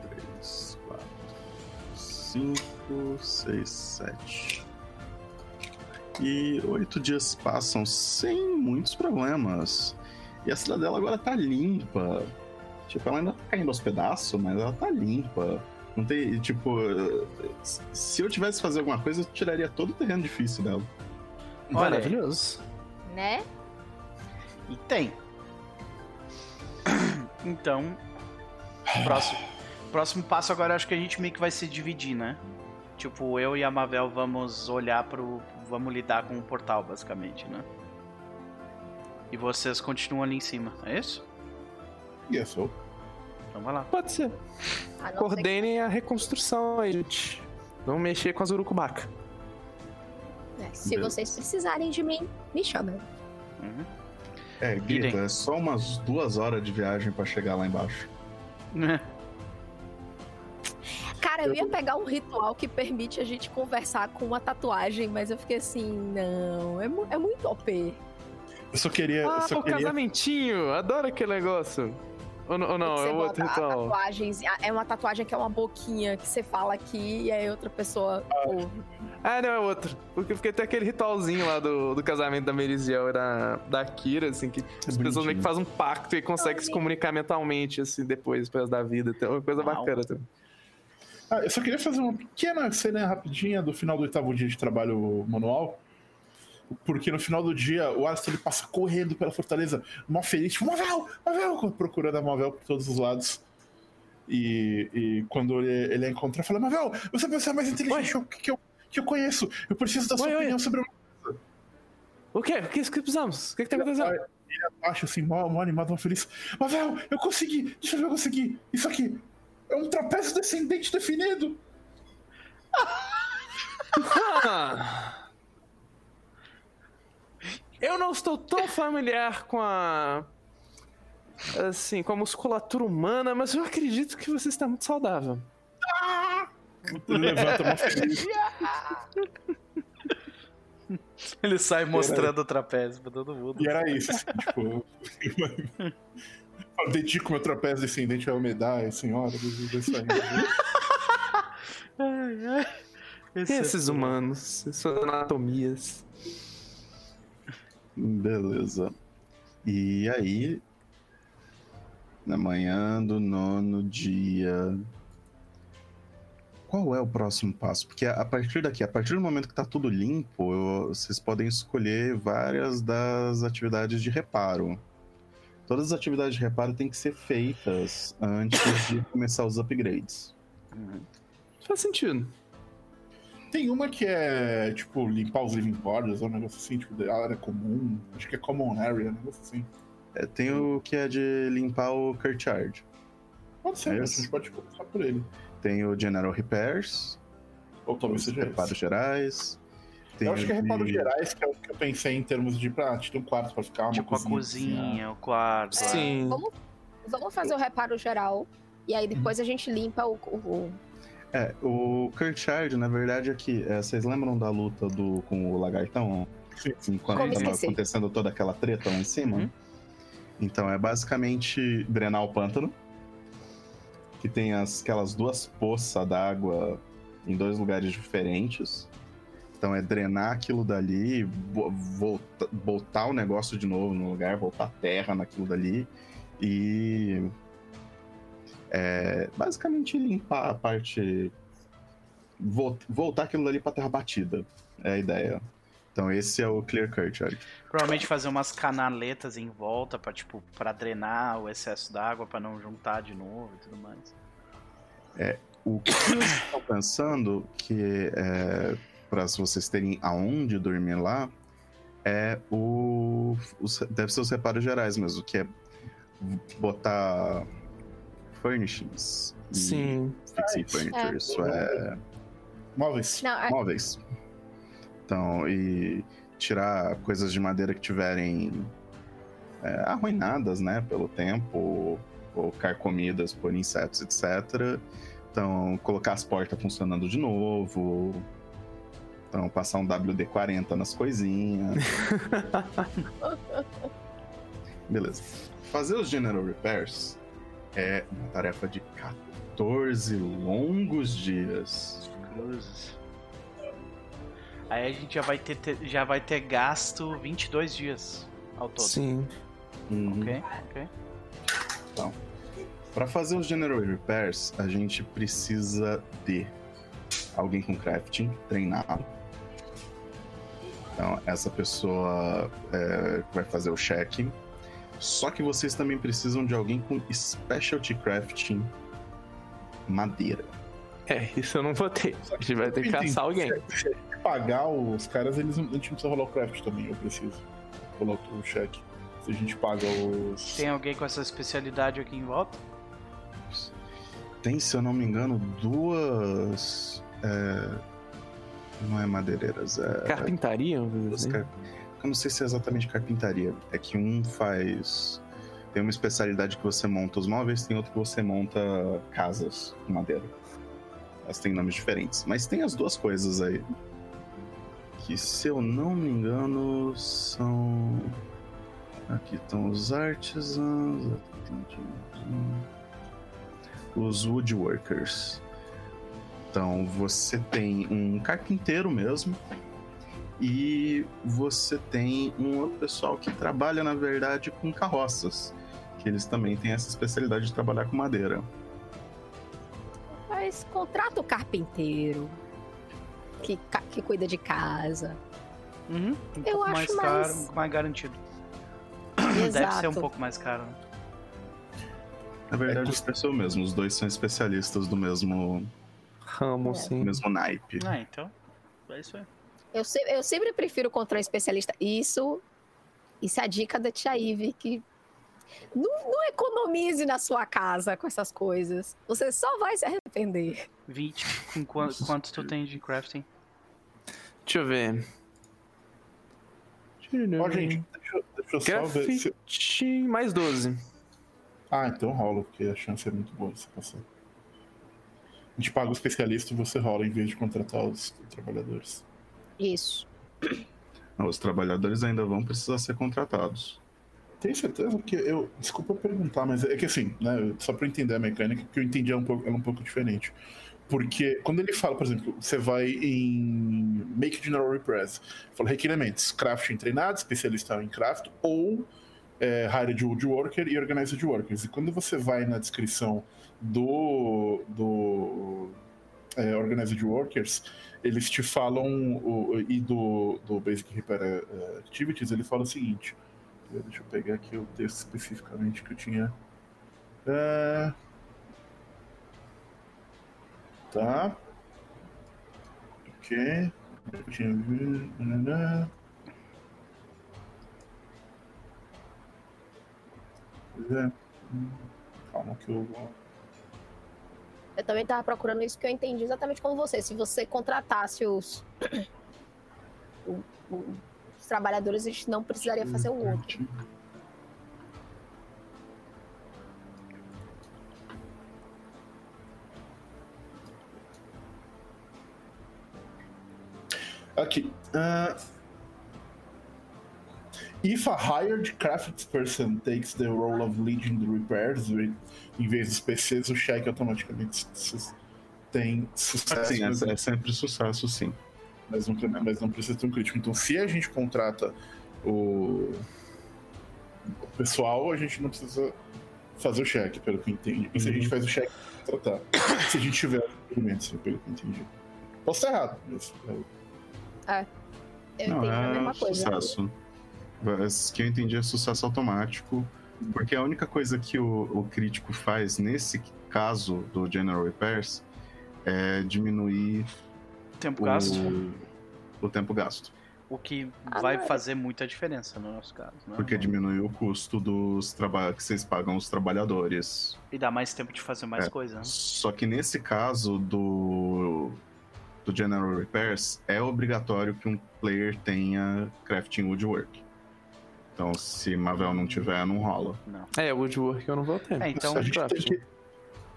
3, 4, 5, 6, 7. E oito dias passam sem muitos problemas. E a cidadela agora tá limpa. Tipo, ela ainda tá caindo aos pedaços, mas ela tá limpa. Não tem, tipo, se eu tivesse que fazer alguma coisa, eu tiraria todo o terreno difícil dela. Maravilhoso. Né? E tem. Então, próximo, próximo passo agora acho que a gente meio que vai se dividir, né? Tipo, eu e a Mavel vamos olhar pro. Vamos lidar com o portal, basicamente, né? E vocês continuam ali em cima, é isso? Yes, so. Então vai lá. Pode ser. A Coordenem a reconstrução aí, gente. Vamos mexer com as urucubaca. é, Se vocês precisarem de mim, me chamem. Uhum. É, Grita, é só umas duas horas de viagem pra chegar lá embaixo. Cara, eu ia pegar um ritual que permite a gente conversar com uma tatuagem, mas eu fiquei assim, não, é, mu- é muito OP. Eu só queria. Ah, só o queria... casamentinho! Adoro aquele negócio. Ou, não- ou não, é outro ritual. tatuagens, é uma tatuagem que é uma boquinha que você fala aqui e aí outra pessoa ouve. Ah, não, é outro. Porque porque tem aquele ritualzinho lá do, do casamento da Meriziel e da, da Kira, assim, que as pessoas meio que fazem um pacto e conseguem se comunicar mentalmente, assim, depois, depois da vida. Então, é uma coisa Uau. bacana também. Ah, eu só queria fazer uma pequena cena rapidinha do final do oitavo dia de trabalho manual. Porque no final do dia, o Alistair ele passa correndo pela fortaleza, mó feliz, tipo, Mavel, Mavel, procurando a Mavel por todos os lados. E, e quando ele, ele a encontra, fala, Mavel, você é a pessoa mais inteligente que, que eu, que eu conheço. Eu preciso da sua Oi, oi. opinião sobre o O quê? O que, que precisamos? O que, que tá acontecendo? Ele abaixo, assim, mó, mó animado, mó feliz. Mavel, eu consegui! Deixa eu ver, eu consegui! Isso aqui é um trapézio descendente definido! Ah. Eu não estou tão familiar com a. Assim, com a musculatura humana, mas eu acredito que você está muito saudável. Ele levanta feliz. Ele sai mostrando o trapézio pra todo mundo. E era isso, assim, tipo. eu dedico meu trapézio descendente à umidade, senhora, dos isso aí. Ai, ai. Esse é Esses humanos, suas anatomias. Beleza. E aí, na manhã do nono dia. Qual é o próximo passo? Porque a partir daqui, a partir do momento que tá tudo limpo, eu- vocês podem escolher várias das atividades de reparo. Todas as atividades de reparo têm que ser feitas antes de começar os upgrades. Faz sentido. Tem uma que é, tipo, limpar os living quarters, ou um negócio assim, tipo, da área comum. Acho que é common area, um negócio assim. É, tem o que é de limpar o courtyard. Pode ser, É a gente pode começar por ele. Tem o General Repairs, Ou talvez seja reparos esse. gerais. Tem Eu acho que é o de- reparos gerais, que é o que eu pensei em termos de, pra, ter um quarto pra ficar, uma Tipo a cozinha. cozinha, o quarto. é. Sim. Vamos, vamos fazer o reparo geral e aí depois a gente limpa o. o- o- É, o Courtyard, na verdade, aqui, é, vocês lembram da luta do, com o lagartão? Sim. Quando Como tava esquecer? acontecendo toda aquela treta lá em cima? Uhum. Então, é basicamente drenar o pântano, que tem as, aquelas duas poças d'água em dois lugares diferentes. Então, é drenar aquilo dali, vo- volta, botar o negócio de novo no lugar, voltar terra naquilo dali e é, basicamente limpar a parte. vol- Voltar aquilo dali pra terra batida. É a ideia. Então esse é o Clear Courtyard. Provavelmente fazer umas canaletas em volta pra, tipo, pra drenar o excesso d'água, pra não juntar de novo e tudo mais. O que eu estou pensando que é para vocês terem aonde dormir lá é o os- deve ser os reparos gerais mesmo, que é botar furnishings. Sim. Fixing furniture, isso é Móveis. Não, é- móveis. Então, e tirar coisas de madeira que tiverem é, arruinadas, né, pelo tempo, ou, ou carcomidas por insetos, etc. Então, colocar as portas funcionando de novo. Então, passar um WD-40 nas coisinhas. Beleza. Fazer os General Repairs é uma tarefa de 14 longos dias. Cruzes. Aí a gente já vai ter, ter- já vai ter gasto 22 dias ao todo. Sim. Uhum. Ok, ok. Para fazer os General Repairs, a gente precisa de alguém com crafting treinado. Então, essa pessoa é, vai fazer o check. Só que vocês também precisam de alguém com Specialty Crafting madeira. É, isso eu não vou ter. A gente vai ter que caçar alguém. Se, pagar os caras, eles, a gente não precisa rolar o craft também, eu preciso. Rolar o cheque. Se a gente paga os. Tem alguém com essa especialidade aqui em volta? Tem, se eu não me engano, duas. É... Não é madeireiras, é. Carpintaria? Duas car... Eu não sei se é exatamente carpintaria. É que um faz. Tem uma especialidade que você monta os móveis, tem outro que você monta casas com madeira. Elas têm nomes diferentes. Mas tem as duas coisas aí. Que se eu não me engano são. Aqui estão os artisans. Os woodworkers. Então você tem um carpinteiro mesmo. E você tem um outro pessoal que trabalha, na verdade, com carroças. Que eles também têm essa especialidade de trabalhar com madeira. Mas contrata o carpinteiro. Que, que cuida de casa. Uhum, um Eu pouco acho mais caro, mais, mais garantido. Exato. Deve ser um pouco mais caro. Né? Na verdade, é, custa o mesmo. Os dois são especialistas do mesmo ramo, é. sim. mesmo naipe. Ah, então. É isso aí. Eu, se, eu sempre prefiro contra um especialista. Isso, isso é a dica da Tia Ive, que não, não, economize na sua casa com essas coisas. Você só vai se arrepender. 20. Com quanto, quanto tu tem de crafting? Deixa eu ver. Ó, oh, gente, deixa, deixa eu só ver. Se... Mais 12. Ah, então rola, porque a chance é muito boa de você passar. A gente paga o especialista e você rola em vez de contratar os trabalhadores. Isso. Os trabalhadores ainda vão precisar ser contratados. Tem certeza? Porque eu. Desculpa perguntar, mas é que assim, né? Só pra entender a mecânica, que eu entendi ela um pouco, ela um pouco diferente. Porque quando ele fala, por exemplo, você vai em Make General Repress, fala requerimentos, crafting treinado, especialista em craft, ou é, Hired Woodworker e Organized Workers. E quando você vai na descrição do, do é, Organized Workers, eles te falam, o, e do, do Basic Repair uh, Activities, ele fala o seguinte, deixa eu pegar aqui o texto especificamente que eu tinha. Uh, tá. Ok. Eu tinha É. Calma que eu vou. Eu também estava procurando isso que eu entendi exatamente como você. Se você contratasse os, os trabalhadores, a gente não precisaria fazer o outro. Aqui. Uh... If a hired craftsperson takes the role of leading the repairs, em vez dos PCs, o cheque automaticamente tem sucesso. Sim, é, é, sempre sucesso, sim. Mas não, mas não precisa ter um crítico. Então, se a gente contrata o, o pessoal, a gente não precisa fazer o cheque, pelo que eu entendi. E se a gente uhum. faz o cheque, tratar. se a gente tiver argumentos, pelo que eu entendi. Posso estar errado, mas. É. Eu não, entendi é a mesma coisa. Sucesso que eu entendi é sucesso automático, porque a única coisa que o, o crítico faz nesse caso do General Repairs é diminuir tempo o, gasto. o tempo gasto. O que ah, vai fazer muita diferença no nosso caso. Né? Porque diminui o custo dos trabalhos que vocês pagam os trabalhadores. E dá mais tempo de fazer mais é. coisa. Né? Só que nesse caso do, do General Repairs, é obrigatório que um player tenha Crafting Woodwork. Então, se Mavel não tiver, não rola. Não. É, Woodwork eu não vou ter. É, então a gente, tem que,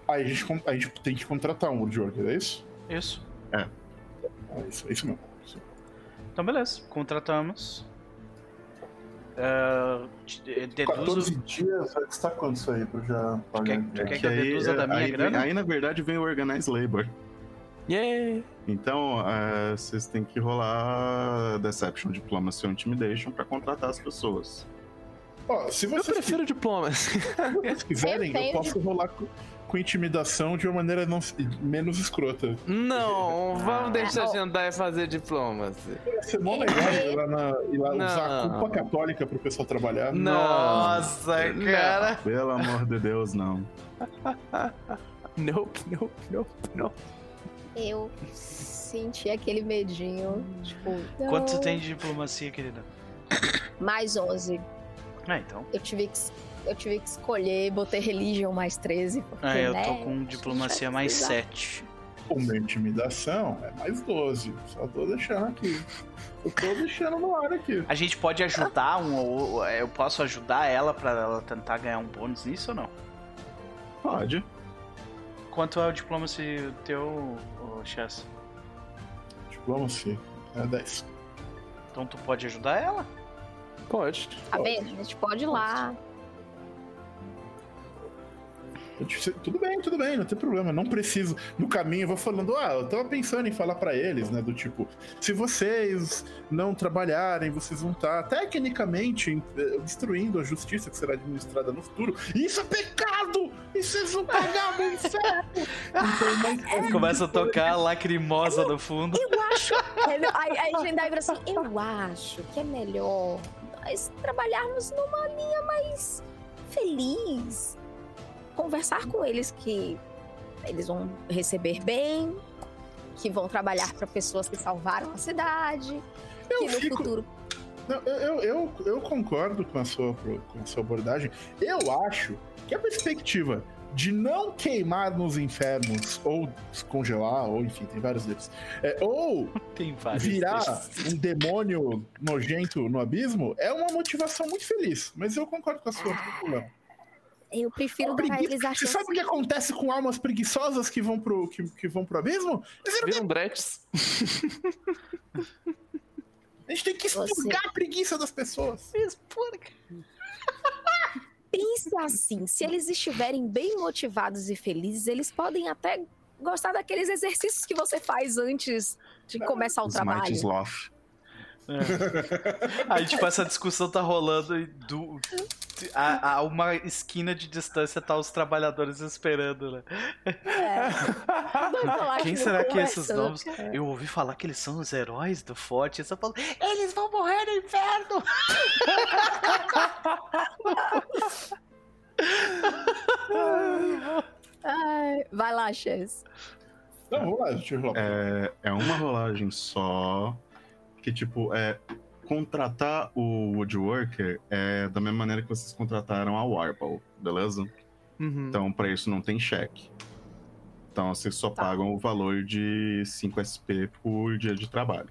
a, gente, a gente tem que contratar um Woodworker, é isso? Isso. É. É isso, é isso mesmo. Então, beleza. Contratamos. Uh, deduzo... 14 dias vai custar quanto isso aí pra eu já pagar? Tu quer, tu quer que eu deduza aí, da minha aí, grana? Aí, na verdade, vem o Organize Labor. Yeah! Então, uh, vocês têm que rolar Deception, Diplomacy ou Intimidation para contratar as pessoas. Ó, se vocês, Eu prefiro diplomas. se vocês quiserem, Eu posso rolar com, com intimidação de uma maneira não, menos escrota. Não, vamos deixar ó. de andar e fazer diplomas. Ia ser mó legal ir lá, na, ir lá usar a culpa católica pro pessoal trabalhar. Nossa, Não. cara. Pelo amor de Deus, não. Nope, nope, nope, nope. Eu senti aquele medinho, tipo, Quanto tu não. tem de diplomacia, querida? Mais 11. Ah, então. Eu tive que, eu tive que escolher, botei religion mais 13. Porque, Ah, eu né, tô com diplomacia mais precisar. 7. O meu intimidação é mais 12. Só tô deixando aqui. Eu tô deixando no ar aqui. A gente pode ajudar um ou eu posso ajudar ela pra ela tentar ganhar um bônus nisso ou não? Pode. Quanto é o diplomacy teu, ô, Chess? Diplomacia. É 10. Então tu pode ajudar ela? Pode. Tá vendo? A gente pode ir lá. Eu disse, Tudo bem, tudo bem, não tem problema. Não preciso. No caminho eu vou falando, ah, eu tava pensando em falar pra eles, né? Do tipo, se vocês não trabalharem, vocês vão estar tecnicamente eh, destruindo a justiça que será administrada no futuro. Isso é pecado! E vocês vão pagar no inferno! Então, mas- Começa a tocar lacrimosa no fundo. Eu acho. Aí, aí a gente assim, eu acho que é melhor nós trabalharmos numa linha mais feliz. Conversar com eles que eles vão receber bem, que vão trabalhar para pessoas que salvaram a cidade, Eu que no fico- futuro. Não, eu, eu, eu, eu concordo com a, sua, com a sua abordagem. Eu acho que a perspectiva de não queimar nos infernos, ou descongelar, ou enfim, tem vários deles, é, ou Tem vários. virar desses. um demônio nojento no abismo, é uma motivação muito feliz. Mas eu concordo com a sua. problema. Eu prefiro A dar a pregui- eles Você sabe o que acontece com almas preguiçosas que vão pro, que, que vão pro abismo? Eles viram- Viram dretes. A gente tem que Você- expurgar a preguiça das pessoas. Pense assim, se eles estiverem bem motivados e felizes, eles podem até gostar daqueles exercícios que você faz antes de começar o Smite trabalho. Sloth. Aí, tipo, essa discussão tá rolando e do, a, a uma esquina de distância tá os trabalhadores esperando, né? É. Quem que será não que é esses novos? Eu ouvi falar que eles são os heróis do forte. Eu só falo, eles vão morrer no inferno! Ai, vai lá, Chess. Então, vamos lá, deixa eu rolar. É, é uma rolagem só. Que, tipo, é. Contratar o Woodworker é da mesma maneira que vocês contrataram a Warble, beleza? Uhum. Então, pra isso não tem cheque. Então, vocês só Tá. pagam o valor de 5 SP por dia de trabalho.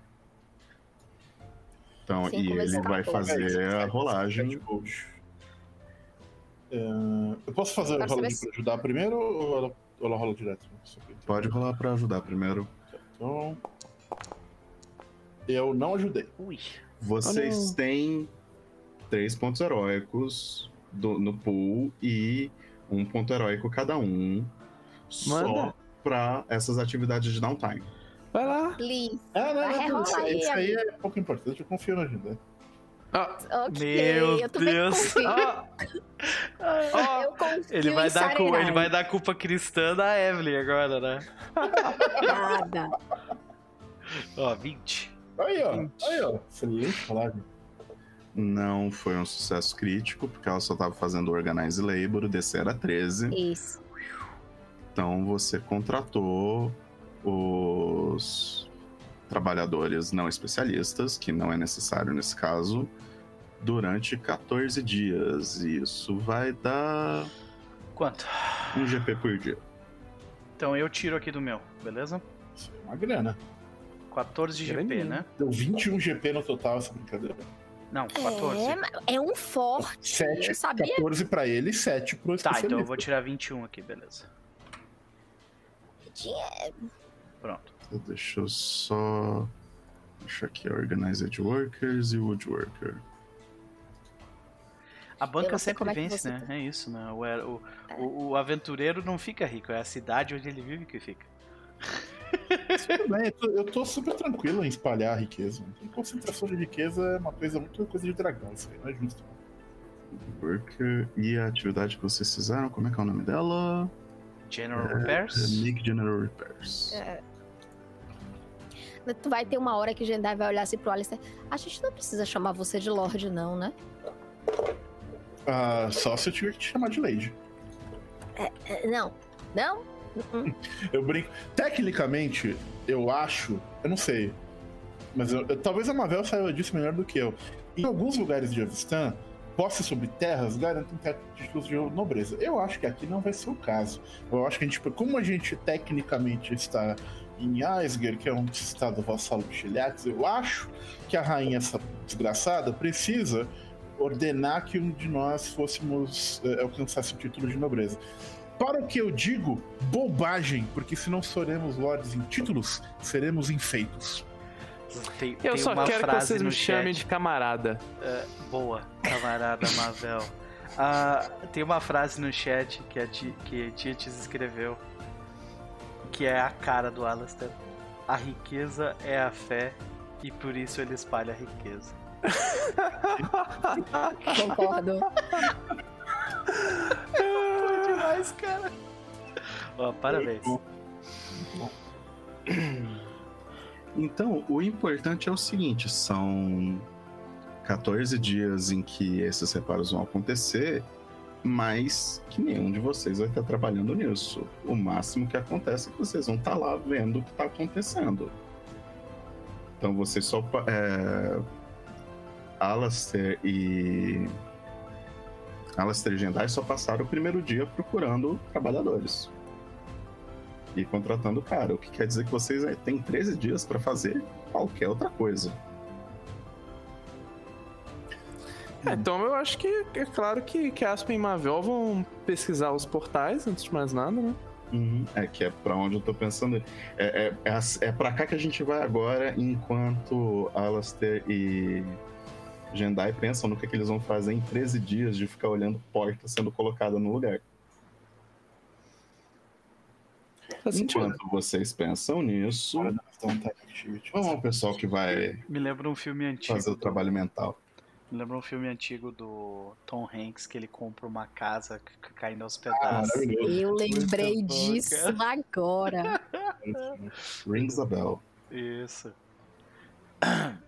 Então, Cinco e ele vai 14. fazer a Sete rolagem. É, eu posso fazer a rolagem se- pra ajudar primeiro ou ela, ou ela rola direto? Pode rolar pra ajudar primeiro. Então. Eu não ajudei. Ui. Vocês Olha. têm três pontos heróicos do- no pool e um ponto heróico cada um. Só Manda. pra essas atividades de downtime. Vai lá. Please. Ah, não, não, rerolar isso, aí, isso aí é pouco importante, eu confio na ajuda. Ah, Ok, Meu Deus. ah, Eu confio Ele vai, dar cu- ele vai dar culpa cristã da Evelyn agora, né? Nada. Ó, 20. Aí, ó. Aí, ó. Excelente rolagem. Não foi um sucesso crítico, porque ela só tava fazendo Organize Labor, o DC era 13. Isso. Então você contratou os trabalhadores não especialistas, que não é necessário nesse caso, durante 14 dias. E isso vai dar Quanto? um GP por dia. Então eu tiro aqui do meu, beleza? Isso é uma grana. 14 de GP, né? Deu 21 GP no total essa brincadeira. Não, 14. É, é um forte. 7, eu sabia. 14 pra ele e 7 pro Tá, então eu vou tirar 21 aqui, beleza. Pronto. Deixa eu só. Deixa aqui Organized Workers e Woodworker. A banca sempre é vence, você né? tá. É isso, né? O, o, o, o aventureiro não fica rico, é a cidade onde ele vive que fica. Tudo bem, eu tô, super tranquilo em espalhar a riqueza. Então, concentração de riqueza é uma coisa muito coisa de dragão, isso aí não é justo. Worker. E a atividade que vocês fizeram, como é que é o nome dela? General é, Repairs? Nick General Repairs. É. Tu vai ter uma hora que o Jendai vai olhar assim pro Alistair. A gente não precisa chamar você de Lorde, não, né? Ah, só se eu tiver que te chamar de Lady. É, é, não. Não? Eu brinco. Tecnicamente, eu acho. Eu não sei. Mas eu, eu, talvez a Mavel saiba disso melhor do que eu. Em alguns lugares de Avistan, posses sobre terras garantem títulos de nobreza. Eu acho que aqui não vai ser o caso. Eu acho que a gente, como a gente tecnicamente está em Aisger, que é um estado vassalo de Xiliax, eu acho que a rainha, essa desgraçada, precisa ordenar que um de nós fôssemos é, alcançasse o título de nobreza. Para o que eu digo, bobagem, porque se não seremos lords em títulos, seremos enfeitos. Tem, eu tem só quero que vocês me chamem de camarada. Uh, boa, camarada Mavel. Uh, tem uma frase no chat que a que Tietes escreveu, que é a cara do Alastair. A riqueza é a fé e por isso ele espalha a riqueza. Concordo. Demais, cara. Ó, parabéns. Então, o importante é o seguinte: são 14 dias em que esses reparos vão acontecer, mas que nenhum de vocês vai estar trabalhando nisso. O máximo que acontece é que vocês vão estar lá vendo o que está acontecendo. Então, vocês só. É, Alastair e. E Jendai só passaram o primeiro dia procurando trabalhadores e contratando o cara. O que quer dizer que vocês é, têm 13 dias para fazer qualquer outra coisa. É, então eu acho que é claro que, que Aspen e Mavel vão pesquisar os portais, antes de mais nada, né? Uhum. É que é pra onde eu tô pensando. É, é, é, é pra cá que a gente vai agora, enquanto Alastair e Jendai pensam no que, é que eles vão fazer em 13 dias de ficar olhando porta sendo colocada no lugar. Enquanto vocês pensam nisso, vamos ao pessoal que vai. Me lembra um filme antigo. Fazer o trabalho mental. Me lembra um filme antigo do Tom Hanks que ele compra uma casa caindo aos pedaços. Ah, Eu lembrei Muito disso bom, agora. Rings a bell. Isso.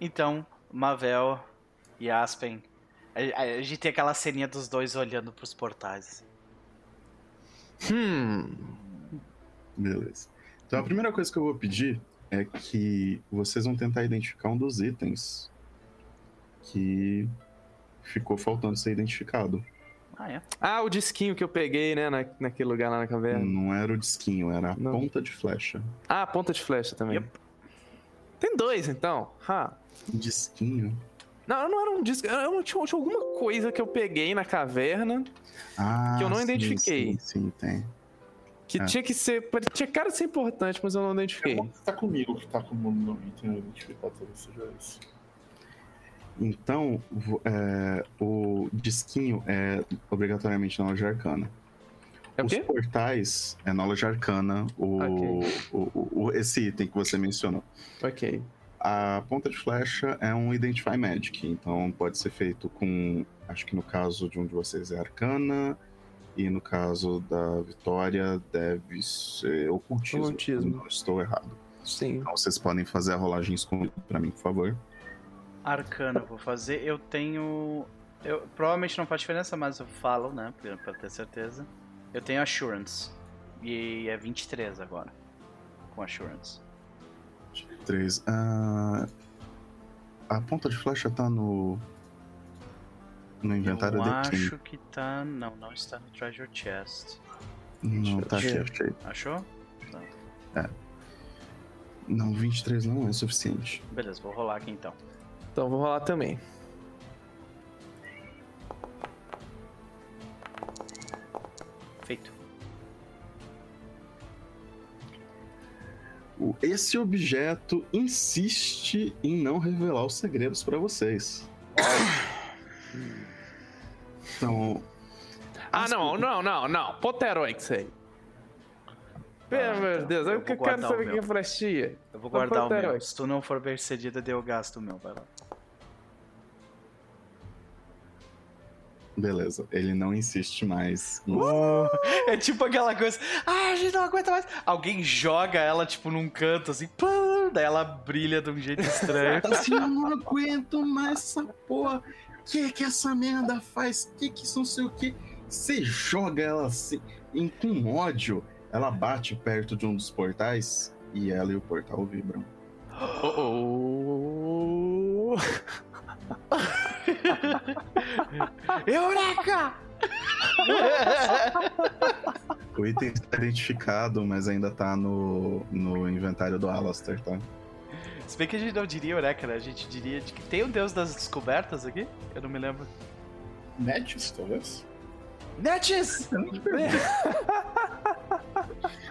Então, Mavel e Aspen. A, a, gente tem aquela ceninha dos dois olhando pros portais. Hum. Beleza. Então a primeira coisa que eu vou pedir é que vocês vão tentar identificar um dos itens que ficou faltando ser identificado. Ah, é? Ah, o disquinho que eu peguei, né, na, naquele lugar lá na caverna. Não era o disquinho, era a Não. ponta de flecha. Ah, a ponta de flecha também. Yep. Tem dois, então. Ha. Disquinho? Não, não era um disco. Eu não tinha, tinha alguma coisa que eu peguei na caverna ah, que eu não sim, identifiquei. Sim, sim, tem. Que é. tinha que ser. Tinha cara de ser importante, mas eu não identifiquei. Tá comigo que tá com o nome item identificado, talvez seja isso. Então, é, o disquinho é obrigatoriamente Knowledge Arcana. É Os portais é Knowledge Arcana, o, okay. o, o, esse item que você mencionou. Ok. A ponta de flecha é um Identify Magic, então pode ser feito com. Acho que no caso de um de vocês é Arcana, e no caso da Vitória deve ser Ocultismo. Ocultismo. Não estou errado. Sim. Então vocês podem fazer a rolagem escondida pra mim, por favor. Arcana eu vou fazer. Eu tenho. Eu, provavelmente não faz diferença, mas eu falo, né? Pra ter certeza. Eu tenho Assurance. E é 23 agora. Com Assurance. 23. Uh, a ponta de flecha tá no. No inventário eu acho que tá. Não, não está no Treasure Chest. Não, tá aqui, achei. Achou? Tá. É. Não, 23 não é suficiente. Beleza, vou rolar aqui então. Então vou rolar também. Feito. Esse objeto insiste em não revelar os segredos para vocês. Então. Ah, não, não, não, não. Poteroix aí. Pelo ah, amor de Deus, eu, eu quero saber o que é flechinha. Eu vou guardar o meu. Se tu não for bem cedido, eu gasto o meu, vai lá. Beleza, ele não insiste mais. Uh, é tipo aquela coisa, ah, a gente não aguenta mais. Alguém joga ela, tipo, num canto, assim, pum, daí ela brilha de um jeito estranho. assim, eu não aguento mais essa porra. O que que essa merda faz? Que que isso não sei o que? Você joga ela assim, em, com ódio. Ela bate perto de um dos portais e ela e o portal vibram. Oh, oh. Eureka! o item está identificado, mas ainda tá no, no inventário do Alastair, tá? Se bem que a gente não diria Eureka, né? A gente diria de que tem o um deus das descobertas aqui? Eu não me lembro. Netis, talvez? Netis!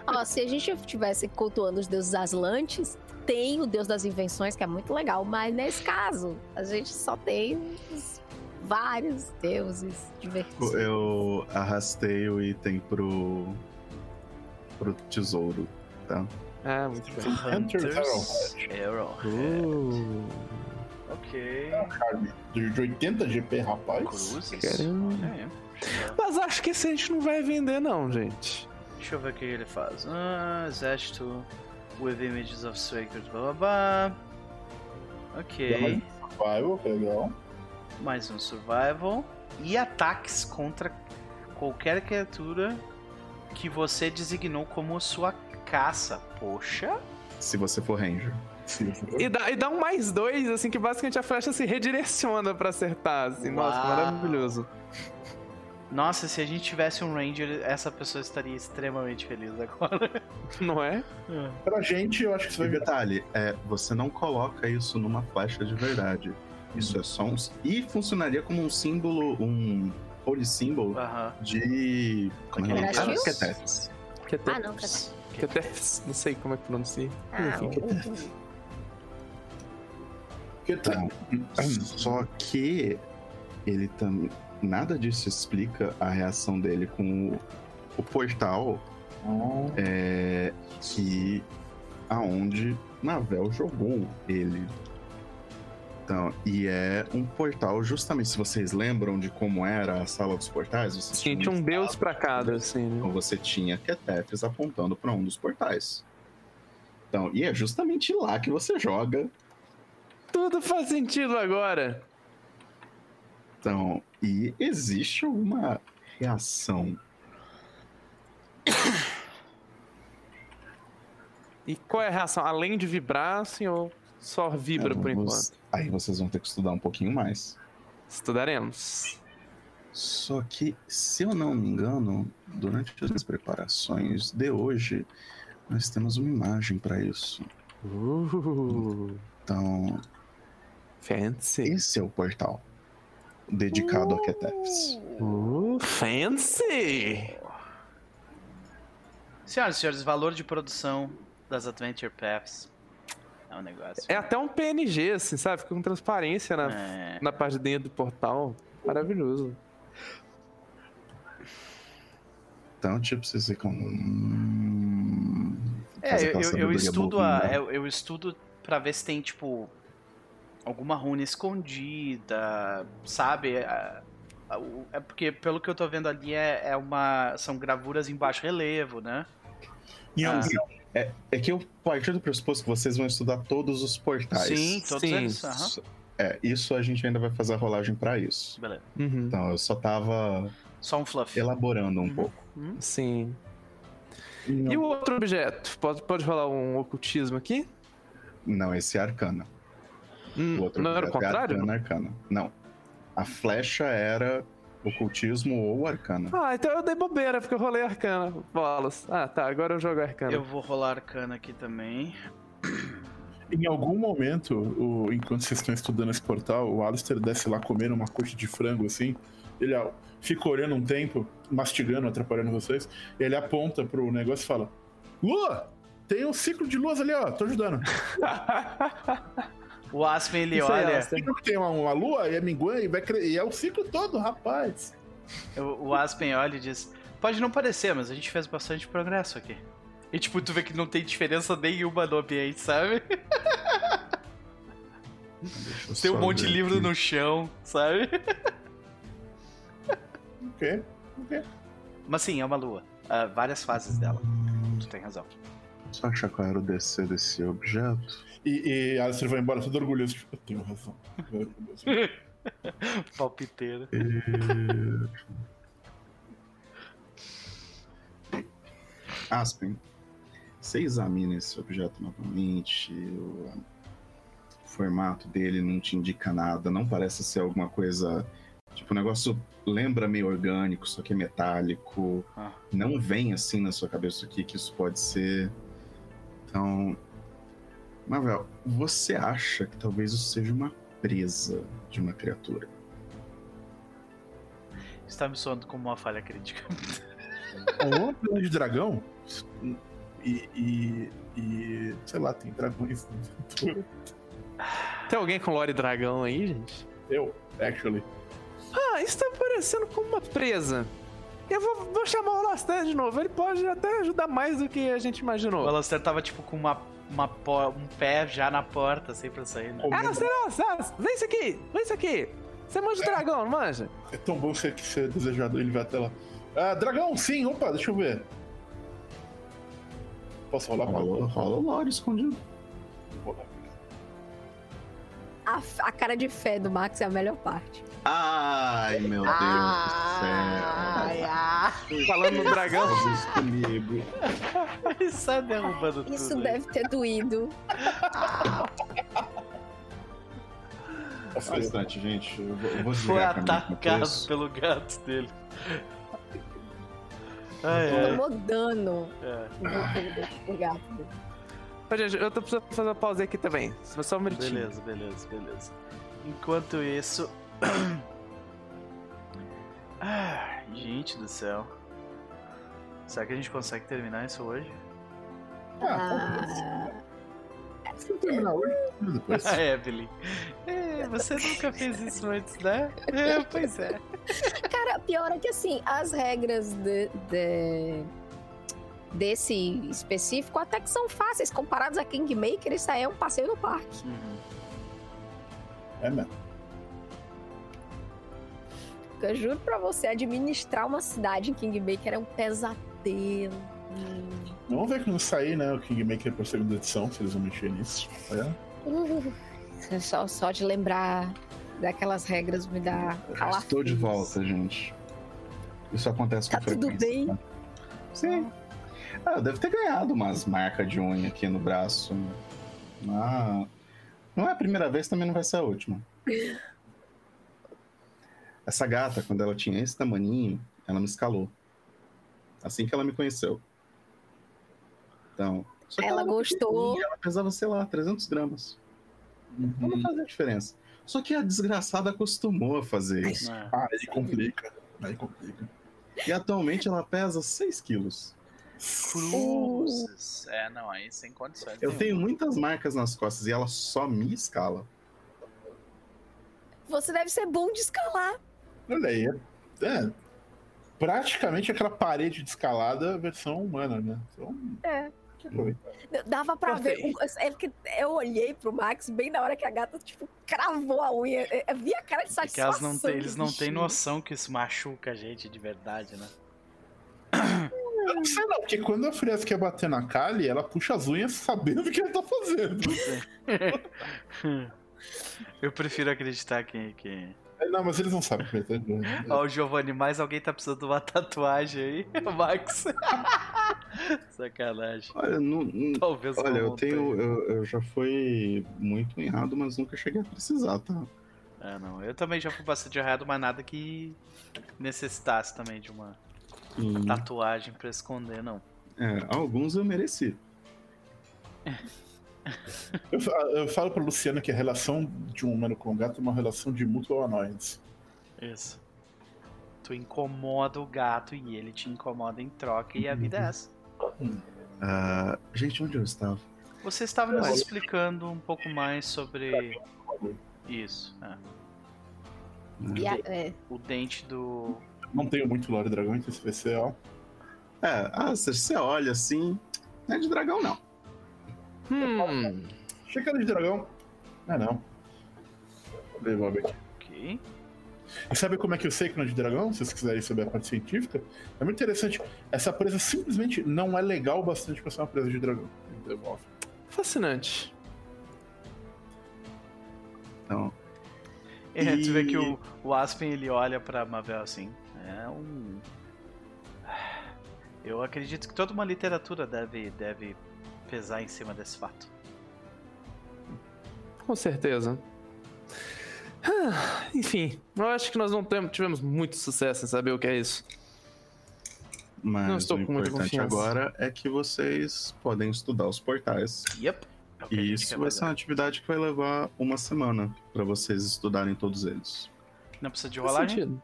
Ó, se a gente estivesse cultuando os deuses aslantes, tem o deus das invenções, que é muito legal, mas nesse caso, a gente só tem os vários deuses divertidos. Eu arrastei o item pro, pro tesouro, tá? Ah, muito bem. Hunter's Arrowhead. Uh. Ok. De 80 GP, rapaz. Cruzes. Caramba. É. Mas acho que esse a gente não vai vender, não, gente. Deixa eu ver o que ele faz. Ah, exército with images of sacred, blá blá blá. Ok. Survival, legal. Mais um survival. E ataques contra qualquer criatura que você designou como sua caça. Poxa. Se você for ranger. E dá, e dá um mais dois, assim, que basicamente a flecha se redireciona pra acertar, assim. Nossa, maravilhoso. Nossa, se a gente tivesse um ranger, essa pessoa estaria extremamente feliz agora. Não é? Pra gente, eu acho que isso E vai detalhe, é, você não coloca isso numa flecha de verdade. Isso é só um. E funcionaria como um símbolo, um holy symbol Aham. de. Como é? Brasil? Ah, Ketefs. Que até, Ah, não, que até, não sei como é que pronuncia. Ah, Enfim. o- Porque tá- Só que ele também. Nada disso explica a reação dele com o, o portal Ah, é, que. aonde Navel jogou ele. Então, e é um portal, justamente se vocês lembram de como era a sala dos portais, você Sim, tinha um deus pra cada, assim, né? Então você tinha Ketefs apontando para um dos portais. Então, e é justamente lá que você joga. Tudo faz sentido agora. Então, e existe alguma reação. E qual é a reação? Além de vibrar, assim, ou só vibra É, por enquanto? Aí vocês vão ter que estudar um pouquinho mais. Estudaremos. Só que, se eu não me engano, durante as preparações de hoje, nós temos uma imagem para isso. Uh, Então, fancy. esse é o portal dedicado a Ketefs. Uh, fancy! Senhoras e senhores, valor de produção das Adventure Paths é um negócio. É até um PNG, assim, sabe? Fica com transparência na, É. na parte de dentro do portal. Maravilhoso. Então, tipo, vocês ficam. hum, É, eu, eu, eu estudo a, bovina. eu, eu estudo pra ver se tem, tipo, alguma runa escondida, sabe? O- É porque, pelo que eu tô vendo ali, é, é uma. São gravuras em baixo relevo, né? em Ah. algum- É que eu partir do pressuposto que vocês vão estudar todos os portais. Sim, todos sim. eles. aham. É, isso a gente ainda vai fazer a rolagem pra isso. Beleza. Uhum. Então, eu só tava Só um fluff. elaborando um Uhum. pouco. Hum? Sim. em E o outro objeto? Pode, pode rolar um ocultismo aqui? Não, esse é arcana. Hum, O outro não era o é contrário? arcana, arcana. Não. A flecha era ocultismo ou arcana. Ah, então eu dei bobeira, porque eu rolei arcana. Bolas. Ah, tá, agora eu jogo arcana. Eu vou rolar arcana aqui também. Em algum momento, o- enquanto vocês estão estudando esse portal, o Alistair desce lá comendo uma coxa de frango assim. Ele ó, fica olhando um tempo, mastigando, atrapalhando vocês. E ele aponta pro negócio e fala: Lua! Tem um ciclo de luas ali, ó, tô ajudando. O Aspen, ele Isso aí, olha. Alistair. Tem uma, uma lua e é minguã e vai cre... E é o ciclo todo, rapaz. O, o Aspen olha e diz: Pode não parecer, mas a gente fez bastante progresso aqui. E tipo, tu vê que não tem diferença nenhuma no ambiente, sabe? Tem um monte de livro aqui. no chão, sabe? Ok, ok. Mas sim, é uma lua. Uh, várias fases dela. Tu tem razão. Só achar qual era o DC desse objeto. E, e Alistair vai embora todo orgulhoso. Tipo, eu tenho razão. Palpiteiro. E... Aspen, você examina esse objeto novamente. O formato dele não te indica nada. Não parece ser alguma coisa. Tipo, o negócio lembra meio orgânico, só que é metálico. Ah. Não vem assim na sua cabeça o que, que isso pode ser. Então. Marvel, você acha que talvez isso seja uma presa de uma criatura? Está me soando como uma falha crítica. Ou uma de dragão? E, e, e, sei lá, tem dragões dentro. Tem alguém com lore dragão aí, gente? Eu, actually. Ah, isso tá parecendo como uma presa. Eu vou, vou chamar o Alastair de novo. Ele pode até ajudar mais do que a gente imaginou. O Alastair tava tipo com uma, uma um pé já na porta, assim pra sair. Né? Alastair, Alastair, vem isso aqui, vem isso aqui. Você manja o dragão, não manja? É tão bom ser, ser desejado. Ele vai até lá. Ah, dragão, sim, opa, deixa eu ver. Posso rolar? Rola, rola o lore escondido. A, a cara de fé do Max é a melhor parte. Ai, meu Deus do céu. Ai, ai. Falando no dragão. Isso comigo. Isso é derrubando tudo. Isso deve ter doído. Bastante, gente. Eu vou, eu vou Foi atacado pelo gato dele. Ai, Tomou dano é. do gato dele. Eu tô precisando fazer uma pausa aqui também. Só um minutinho. Beleza, beleza, beleza. Enquanto isso, ah, gente do céu. Será que a gente consegue terminar isso hoje? Ah, Se eu terminar hoje, depois. Ah, Evelyn. É, você nunca fez isso antes, né? É, pois é. Cara, pior é que assim, as regras de, de, desse específico até que são fáceis. Comparados a Kingmaker, isso aí é um passeio no parque. Uhum. É mesmo eu juro pra você, administrar uma cidade em Kingmaker é um pesadelo. Vamos ver quando sair, né, o Kingmaker pra segunda edição, se eles vão mexer nisso. É. Uh, só, só de lembrar daquelas regras me dá Estou de volta, gente. Isso acontece tá com frequência. Tudo bem? Né? Sim. Ah, deve ter ganhado umas marcas de unha aqui no braço. Ah, não é a primeira vez, também não vai ser a última. Essa gata, quando ela tinha esse tamaninho, ela me escalou. Assim que ela me conheceu. Então. ela, ela gostou. Ela pesava, sei lá, 300 gramas. Uhum. Não fazia diferença. Só que a desgraçada acostumou a fazer isso. É. Ah, aí complica. Aí complica. E atualmente ela pesa 6 quilos. Cruzes. É, não, aí sem condições. Eu tenho muitas marcas nas costas e ela só me escala. Você deve ser bom de escalar. Olha aí. É, praticamente aquela parede de escalada versão humana, né? Então, é. Dava pra ver. É porque eu olhei pro Max bem na hora que a gata, tipo, cravou a unha. Eu vi a cara de satisfação. É que não têm, eles não têm noção que isso machuca a gente de verdade, né? Eu não sei não, porque quando a Fresca quer bater na Kali, ela puxa as unhas sabendo o que ela tá fazendo. eu prefiro acreditar que, que não, mas eles não sabem. Ó, o Giovanni, mais alguém tá precisando de uma tatuagem aí? Max. Sacanagem. Olha, não, Talvez olha eu tenho. Eu, eu, já fui muito errado, mas nunca cheguei a precisar, tá? É, não. Eu também já fui bastante errado, mas nada que necessitasse também de uma hum. tatuagem pra esconder, não. É, alguns eu mereci. Eu, eu falo pra Luciana que a relação de um humano com um gato é uma relação de mutual annoyance. Isso. Tu incomoda o gato e ele te incomoda em troca, e a vida é uhum. essa. Uh, gente, onde eu estava? Você estava nos explicando um pouco mais sobre isso. É. A, é. O dente do. Não tenho muito lore dragão, então esse vai ser, ó. É, ah, você olha assim. Não é de dragão, não. Hum. Achei que era de dragão. Não é não. Devolve aqui. Ok. E sabe como é que eu sei que não é de dragão? Se vocês quiserem saber a parte científica, é muito interessante. Essa presa simplesmente não é legal bastante pra ser uma presa de dragão. Fascinante. Então. É, e... tu vê que o, o Aspen ele olha pra Mavel assim. É um. Eu acredito que toda uma literatura deve, deve pesar em cima desse fato. Com certeza. Ah, enfim, eu acho que nós não tivemos muito sucesso em saber o que é isso. Mas não estou o com importante agora é que vocês podem estudar os portais. Yep. É e isso vai ser uma atividade que vai levar uma semana para vocês estudarem todos eles. Não precisa de rolagem?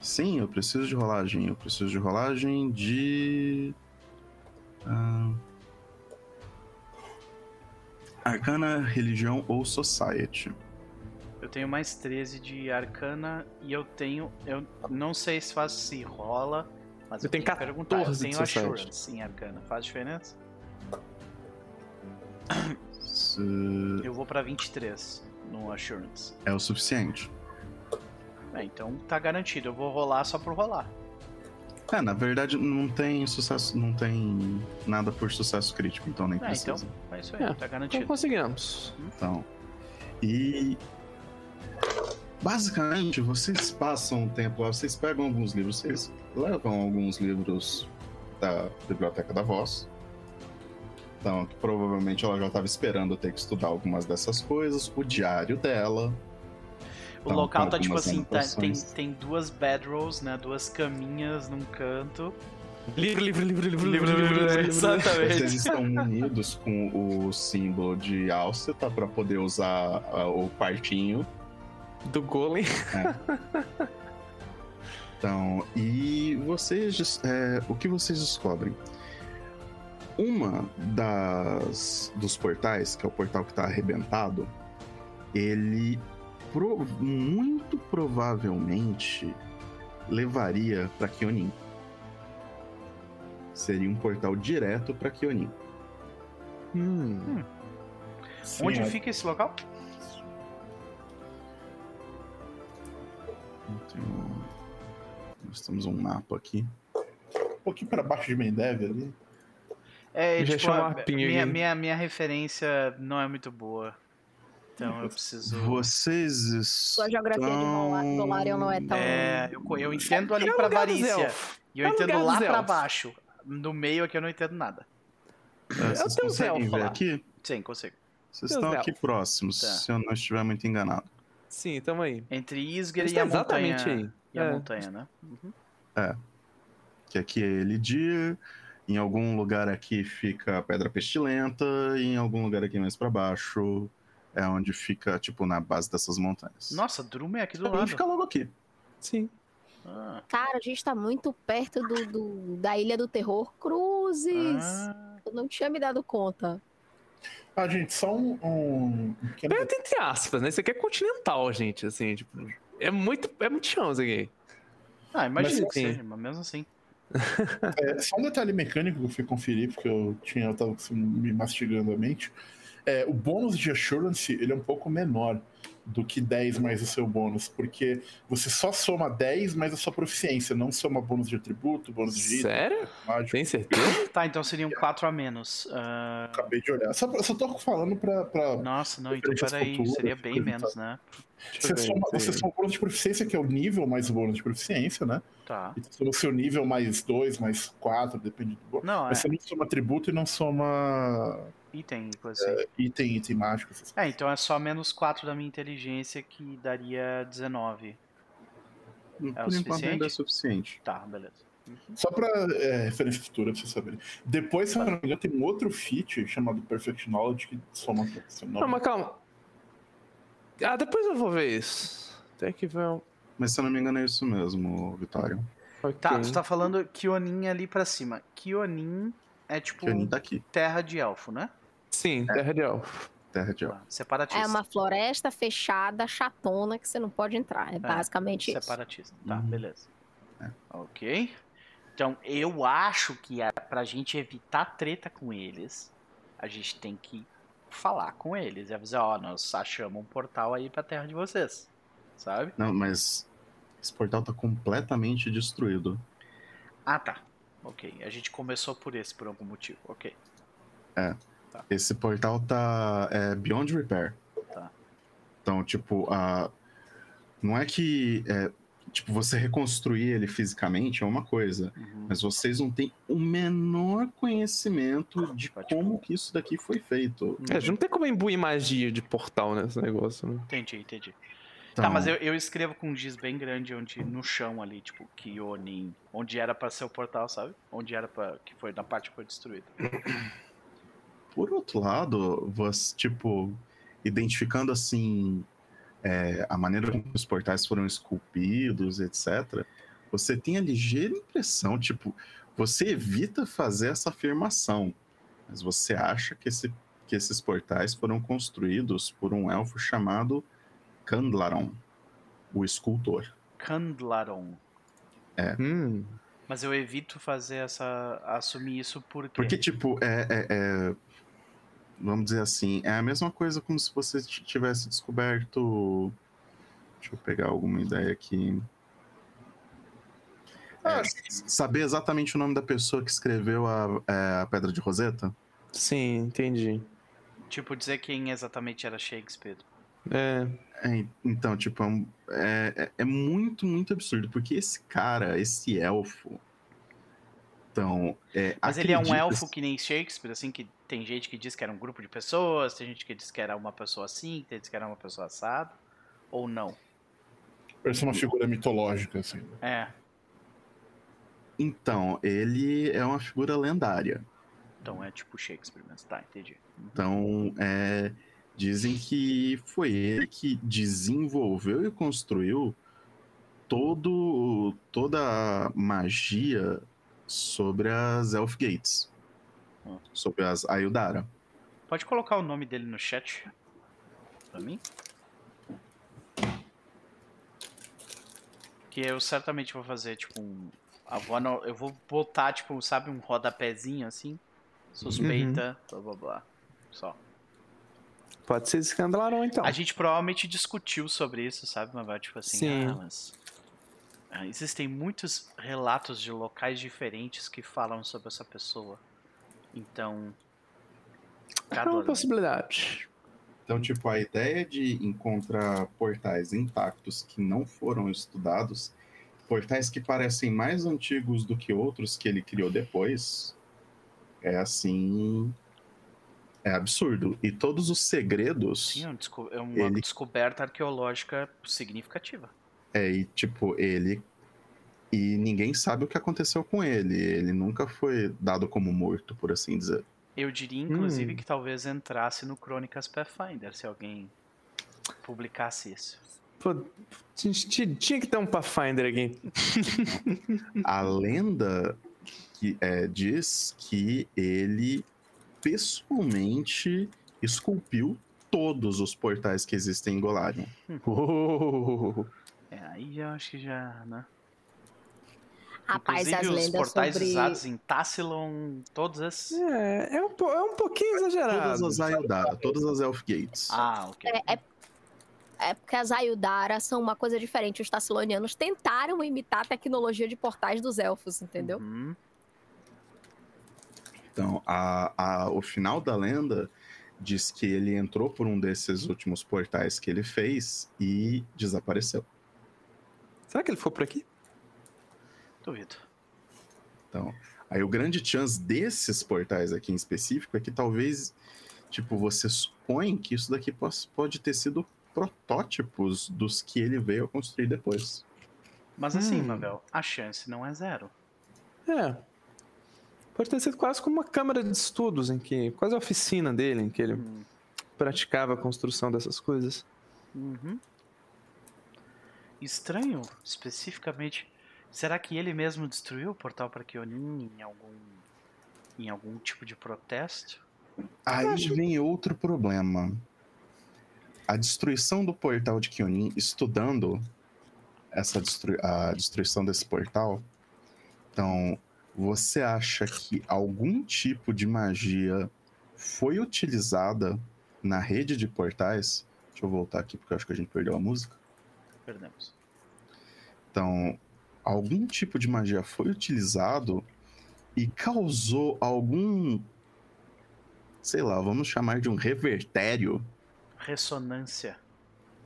Sim, eu preciso de rolagem. Eu preciso de rolagem de. Uh... Arcana, religião ou society. Eu tenho mais 13 de arcana e eu tenho. Eu não sei se faz se rola, mas eu, eu tenho que perguntar. Eu tenho assurance em arcana. Faz diferença? Se... Eu vou pra 23 no assurance. É o suficiente. É, então tá garantido. Eu vou rolar só por rolar. É, na verdade não tem sucesso, não tem nada por sucesso crítico, então nem é, precisa. Então, é isso aí, é, tá garantido. Então conseguimos. Então. E basicamente vocês passam um tempo lá, vocês pegam alguns livros, vocês levam alguns livros da biblioteca da voz. Então, provavelmente ela já estava esperando ter que estudar algumas dessas coisas, o diário dela, o então, local tá tipo assim, tá, tem, tem duas bedrolls, né? Duas caminhas num canto. Livro, livro, livro, livro, livro, livro, livro, exatamente. Vocês estão munidos com o símbolo de Alceta para poder usar uh, o quartinho. Do Golem. É. Então, e vocês. É, o que vocês descobrem? Uma das dos portais, que é o portal que está arrebentado, ele pro, muito provavelmente levaria para Kionin. Seria um portal direto para Kionin. Hum. hum. Onde é. fica esse local? Nós temos um mapa aqui. Um pouquinho para baixo de Mendev ali. É, tipo, a, minha, minha, minha referência não é muito boa. Então eu preciso. Vocês. Sua geografia de Dolarion não é tão. É, eu, eu entendo ali é pra Varícia. E eu é entendo lá pra baixo. No meio aqui eu não entendo nada. É, vocês eu conseguem ver aqui? Sim, consigo. Vocês estão aqui próximos, tá. se eu não estiver muito enganado. Sim, tamo aí. Entre Isger e a montanha. Aí. E é. a montanha, né? Uhum. É. Que aqui é Elidir. Em algum lugar aqui fica a Pedra Pestilenta. E em algum lugar aqui mais para baixo é onde fica, tipo, na base dessas montanhas. Nossa, Drum é aqui do lado. fica logo aqui. Sim. Ah. Cara, a gente tá muito perto do, do, da Ilha do Terror Cruzes. Ah. Eu não tinha me dado conta. Ah, gente, só um. um... Perto entre aspas, né? Isso aqui é continental, gente. Assim, tipo. É muito, é muito chão isso aqui. Ah, imagina que seja, mas mesmo assim. é, só um detalhe mecânico que eu fui conferir, porque eu tinha, eu tava assim, me mastigando a mente. É, o bônus de Assurance ele é um pouco menor do que 10 mais o seu bônus, porque você só soma 10 mais a sua proficiência, não soma bônus de atributo, bônus de Sério? Mágico. Tem certeza? Tá, então seriam 4 a menos. Uh... Acabei de olhar. Só, só tô falando pra. pra Nossa, não, então peraí, seria bem menos, né? Você, soma, você soma o bônus de proficiência, que é o nível mais o bônus de proficiência, né? Tá. E o seu nível mais 2, mais 4, depende do bônus. Não, Mas é... você não soma atributo e não soma Item, coisa assim. É, item, item mágico. É, então é só menos 4 da minha inteligência que daria 19. Hum, é Por enquanto ainda é suficiente. Tá, beleza. Uhum. Só pra é, referência futura, pra vocês saberem. Depois, se eu não me engano, tem um outro feat chamado Perfect Knowledge que soma Não, mas calma. Ah, depois eu vou ver isso. Tem que ver. Um... Mas se eu não me engano é isso mesmo, Vitório. Okay. Tá, tu tá falando Kionin ali pra cima. Kionin é tipo Kionin tá aqui. terra de elfo, né? Sim, é. terra de elfo. Terra de elfo. Ah, separatista. É uma floresta fechada, chatona, que você não pode entrar. É, é basicamente isso. Separatista. Tá, uhum. beleza. É. Ok. Então, eu acho que a, pra gente evitar treta com eles, a gente tem que falar com eles e avisar, ó, nós achamos um portal aí pra terra de vocês. Sabe? Não, mas esse portal tá completamente destruído. Ah, tá. Ok. A gente começou por esse, por algum motivo. Ok. É. Tá. Esse portal tá é, beyond repair. Tá. Então, tipo, a... não é que. É, tipo, você reconstruir ele fisicamente é uma coisa, uhum. mas vocês não têm o menor conhecimento de Pode como que isso daqui foi feito. É, não tem como imbuir magia de portal nesse negócio, né? Entendi, entendi. Tá, então... Tá, mas eu, eu escrevo com um giz bem grande onde no chão ali, tipo, Kionin, onde era para ser o portal, sabe? Onde era para que foi na parte que foi destruída. Por outro lado, você, tipo, identificando assim é, a maneira como os portais foram esculpidos, etc., você tem a ligeira impressão, tipo, você evita fazer essa afirmação, mas você acha que, esse, que esses portais foram construídos por um elfo chamado Candlaron, o escultor. Candlaron. É. Hum. Mas eu evito fazer essa. assumir isso porque. Porque, tipo, é, é, é vamos dizer assim, é a mesma coisa como se você tivesse descoberto. Deixa eu pegar alguma ideia aqui. É, saber exatamente o nome da pessoa que escreveu a, é, a Pedra de Roseta? Sim, entendi. Tipo, dizer quem exatamente era Shakespeare. É. é então, tipo, é, é, é muito, muito absurdo, porque esse cara, esse elfo. Então, é, Mas ele é um elfo que nem Shakespeare, assim, que tem gente que diz que era um grupo de pessoas, tem gente que diz que era uma pessoa assim, tem gente que era uma pessoa assada, ou não? Parece uma figura mitológica, assim. É. Então, ele é uma figura lendária. Então é tipo Shakespeare, mas tá, entendi. Então, é, dizem que foi ele que desenvolveu e construiu todo, toda a magia sobre as Elf Gates sobre as Ayudara. Pode colocar o nome dele no chat pra mim? Que eu certamente vou fazer, tipo, um. Eu vou botar, tipo, sabe, um rodapézinho assim. Suspeita, uhum. blá blá blá. Só. Pode ser escandalarão, então. A gente provavelmente discutiu sobre isso, sabe, mas tipo assim, Sim. ah, mas. Ah, existem muitos relatos de locais diferentes que falam sobre essa pessoa. Então. É uma possibilidade. Então, tipo, a ideia de encontrar portais intactos que não foram estudados, portais que parecem mais antigos do que outros que ele criou depois, é assim. É absurdo. E todos os segredos. Sim, é uma ele... descoberta arqueológica significativa. É, e tipo, ele e ninguém sabe o que aconteceu com ele. Ele nunca foi dado como morto, por assim dizer. Eu diria, inclusive, hum. que talvez entrasse no Crônicas Pathfinder, se alguém publicasse isso. Pô, tinha que ter um Pathfinder aqui. A lenda que, é, diz que ele pessoalmente esculpiu todos os portais que existem em Golarion. Hum. É, aí eu acho que já, né? Rapaz, Inclusive, as lendas os portais sobre... usados em Tassilon, todos esses. É, é um, é um pouquinho exagerado. Todas as Ayudara, todas as Elf Gates. Ah, ok. É, é, é porque as Ayudara são uma coisa diferente. Os Tassilonianos tentaram imitar a tecnologia de portais dos elfos, entendeu? Uhum. Então, a, a, o final da lenda diz que ele entrou por um desses últimos portais que ele fez e desapareceu. Será que ele foi por aqui? Duvido. Então, aí o grande chance desses portais aqui em específico é que talvez, tipo, você supõe que isso daqui pode ter sido protótipos dos que ele veio a construir depois. Mas assim, hum. Mabel, a chance não é zero. É. Pode ter sido quase como uma câmara de estudos, em que. quase a oficina dele, em que ele hum. praticava a construção dessas coisas. Uhum. Estranho, especificamente Será que ele mesmo destruiu o portal para Kionin em algum, em algum tipo de protesto? Aí vem outro problema. A destruição do portal de Kionin, estudando essa destru a destruição desse portal, então você acha que algum tipo de magia foi utilizada na rede de portais? Deixa eu voltar aqui porque eu acho que a gente perdeu a música. Perdemos. Então, algum tipo de magia foi utilizado e causou algum. Sei lá, vamos chamar de um revertério. Ressonância.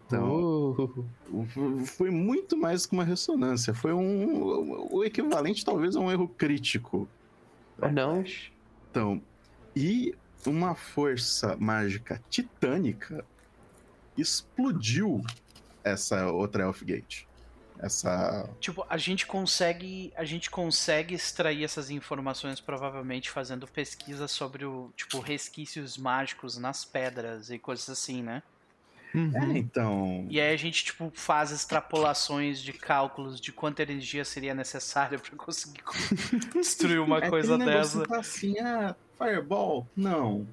Então, uh. foi muito mais que uma ressonância. Foi um, o equivalente, talvez, a um erro crítico. Ou não? Então, e uma força mágica titânica explodiu essa outra Elfgate. Essa. Tipo, a gente consegue. A gente consegue extrair essas informações provavelmente fazendo pesquisa sobre o. Tipo, resquícios mágicos nas pedras e coisas assim, né? Uhum. É, então. E aí a gente, tipo, faz extrapolações de cálculos de quanta energia seria necessária para conseguir destruir uma é coisa dessa. Tá assim, ah, Fireball? Não.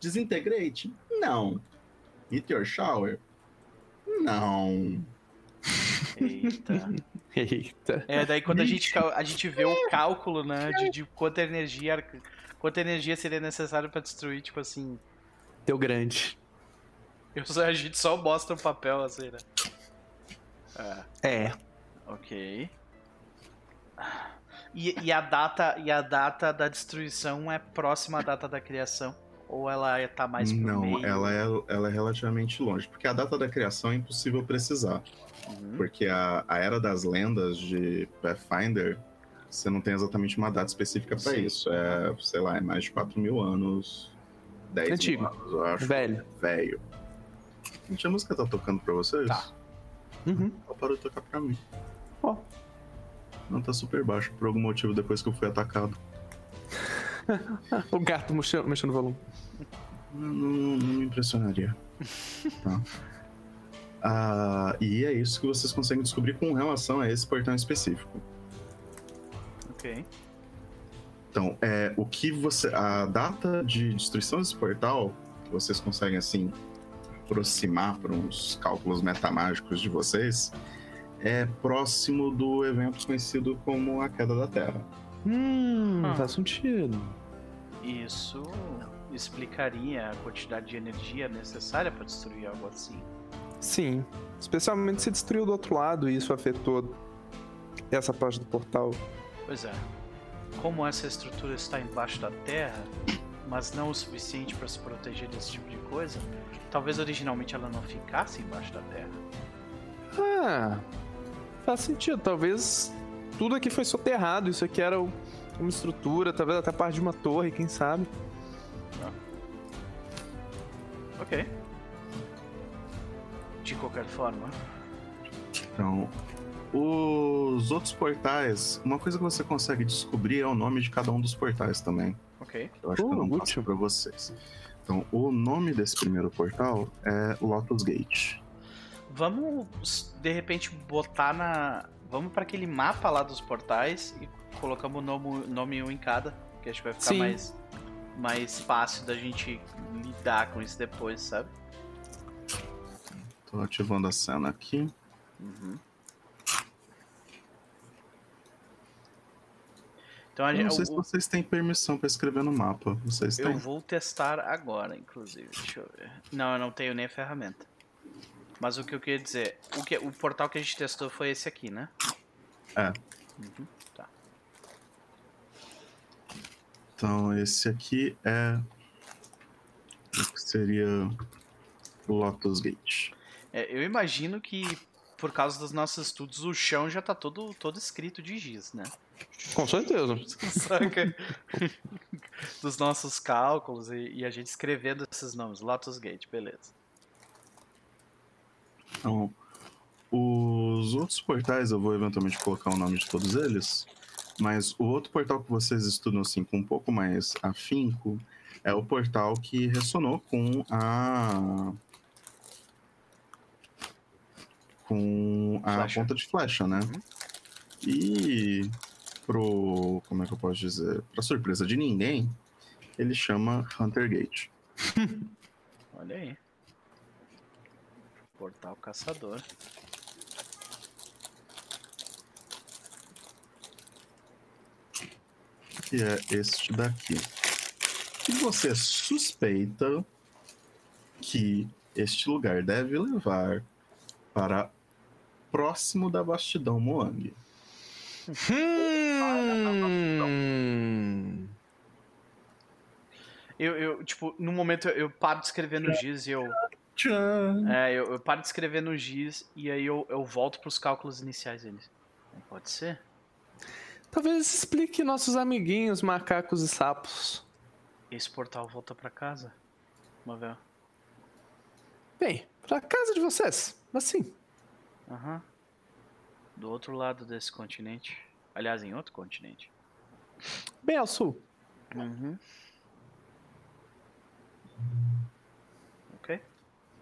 Disintegrate? Não. Meteor Shower? Não. Eita. Eita. É, daí quando a gente, a gente vê o cálculo, né, de, de quanta energia quanta energia seria necessária para destruir, tipo assim. Deu grande. Eu, a gente só mostra o papel assim, né? É. é. Ok. E, e, a data e a data da destruição é próxima à data da criação? Ou ela tá mais pro Não, meio? ela é, ela é relativamente longe. Porque a data da criação é impossível precisar. Uhum. Porque a, a Era das Lendas de Pathfinder, você não tem exatamente uma data específica para isso. É, sei lá, é mais de 4 mil anos. 10 Antigo. mil anos, eu acho. Velho. Velho. Gente, a música tá tocando pra vocês? Tá. Uhum. Ela parou de tocar pra mim. Ó. Oh. Não tá super baixo por algum motivo depois que eu fui atacado. o gato mexendo, mexendo no volume. Não, não, não me impressionaria. tá. Ah, e é isso que vocês conseguem descobrir com relação a esse portão específico. Ok. Então, é, o que você. A data de destruição desse portal, que vocês conseguem assim aproximar para uns cálculos metamágicos de vocês, é próximo do evento conhecido como a Queda da Terra. Hum, ah. faz sentido. Isso explicaria a quantidade de energia necessária para destruir algo assim. Sim, especialmente se destruiu do outro lado e isso afetou essa parte do portal. Pois é. Como essa estrutura está embaixo da terra, mas não o suficiente para se proteger desse tipo de coisa, talvez originalmente ela não ficasse embaixo da terra. Ah, faz sentido. Talvez tudo aqui foi soterrado. Isso aqui era uma estrutura, talvez até parte de uma torre, quem sabe. Ah. Ok. De qualquer forma. Então, os outros portais, uma coisa que você consegue descobrir é o nome de cada um dos portais também. Ok. Eu acho uh, que eu não útil. para vocês. Então, o nome desse primeiro portal é Lotus Gate. Vamos, de repente, botar na. Vamos para aquele mapa lá dos portais e colocamos o nome, nome um em cada, que acho que vai ficar mais, mais fácil da gente lidar com isso depois, sabe? Tô ativando a cena aqui. Uhum. Então, a eu não sei o, se vocês têm permissão para escrever no mapa. Vocês eu têm? vou testar agora, inclusive. Deixa eu ver. Não, eu não tenho nem a ferramenta. Mas o que eu queria dizer, o, que, o portal que a gente testou foi esse aqui, né? É. Uhum, tá. Então esse aqui é o que seria Lotus Gate. É, eu imagino que por causa dos nossos estudos o chão já tá todo, todo escrito de giz, né? Com certeza. Saca? Dos nossos cálculos e, e, a gente escrevendo esses nomes. Lotus Gate, beleza. Então, os outros portais eu vou eventualmente colocar o nome de todos eles. Mas o outro portal que vocês estudam assim com um pouco mais afinco é o portal que ressonou com a com a flecha. ponta de flecha, né? Uhum. E pro. Como é que eu posso dizer? Pra surpresa de ninguém, ele chama Hunter Gate. Olha aí. Portal Caçador. Que é este daqui. E você suspeita que este lugar deve levar para próximo da bastidão Moang. Hum. Eu, eu, tipo, no momento eu, eu paro de escrever no giz e eu. É, eu, eu paro de escrever no giz e aí eu, eu volto pros cálculos iniciais deles. Pode ser? Talvez isso explique nossos amiguinhos, macacos e sapos. Esse portal volta pra casa? Mavel. Bem, pra casa de vocês. Mas sim. Aham. Do outro lado desse continente. Aliás, em outro continente. Bem ao sul. Uhum. Ok.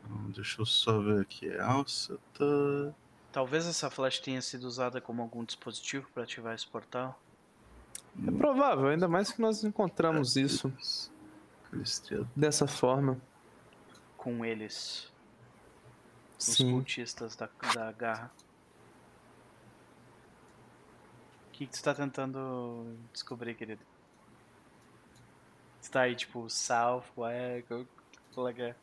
Então, deixa eu só ver aqui. Alça tá. Talvez essa flash tenha sido usada como algum dispositivo para ativar esse portal. É provável, ainda mais que nós encontramos isso Calistria. dessa forma. Com eles. Os Sim. cultistas da, da garra. O que, que tu tá tentando descobrir, querido? Você tá aí, tipo, South, West, qual é que é?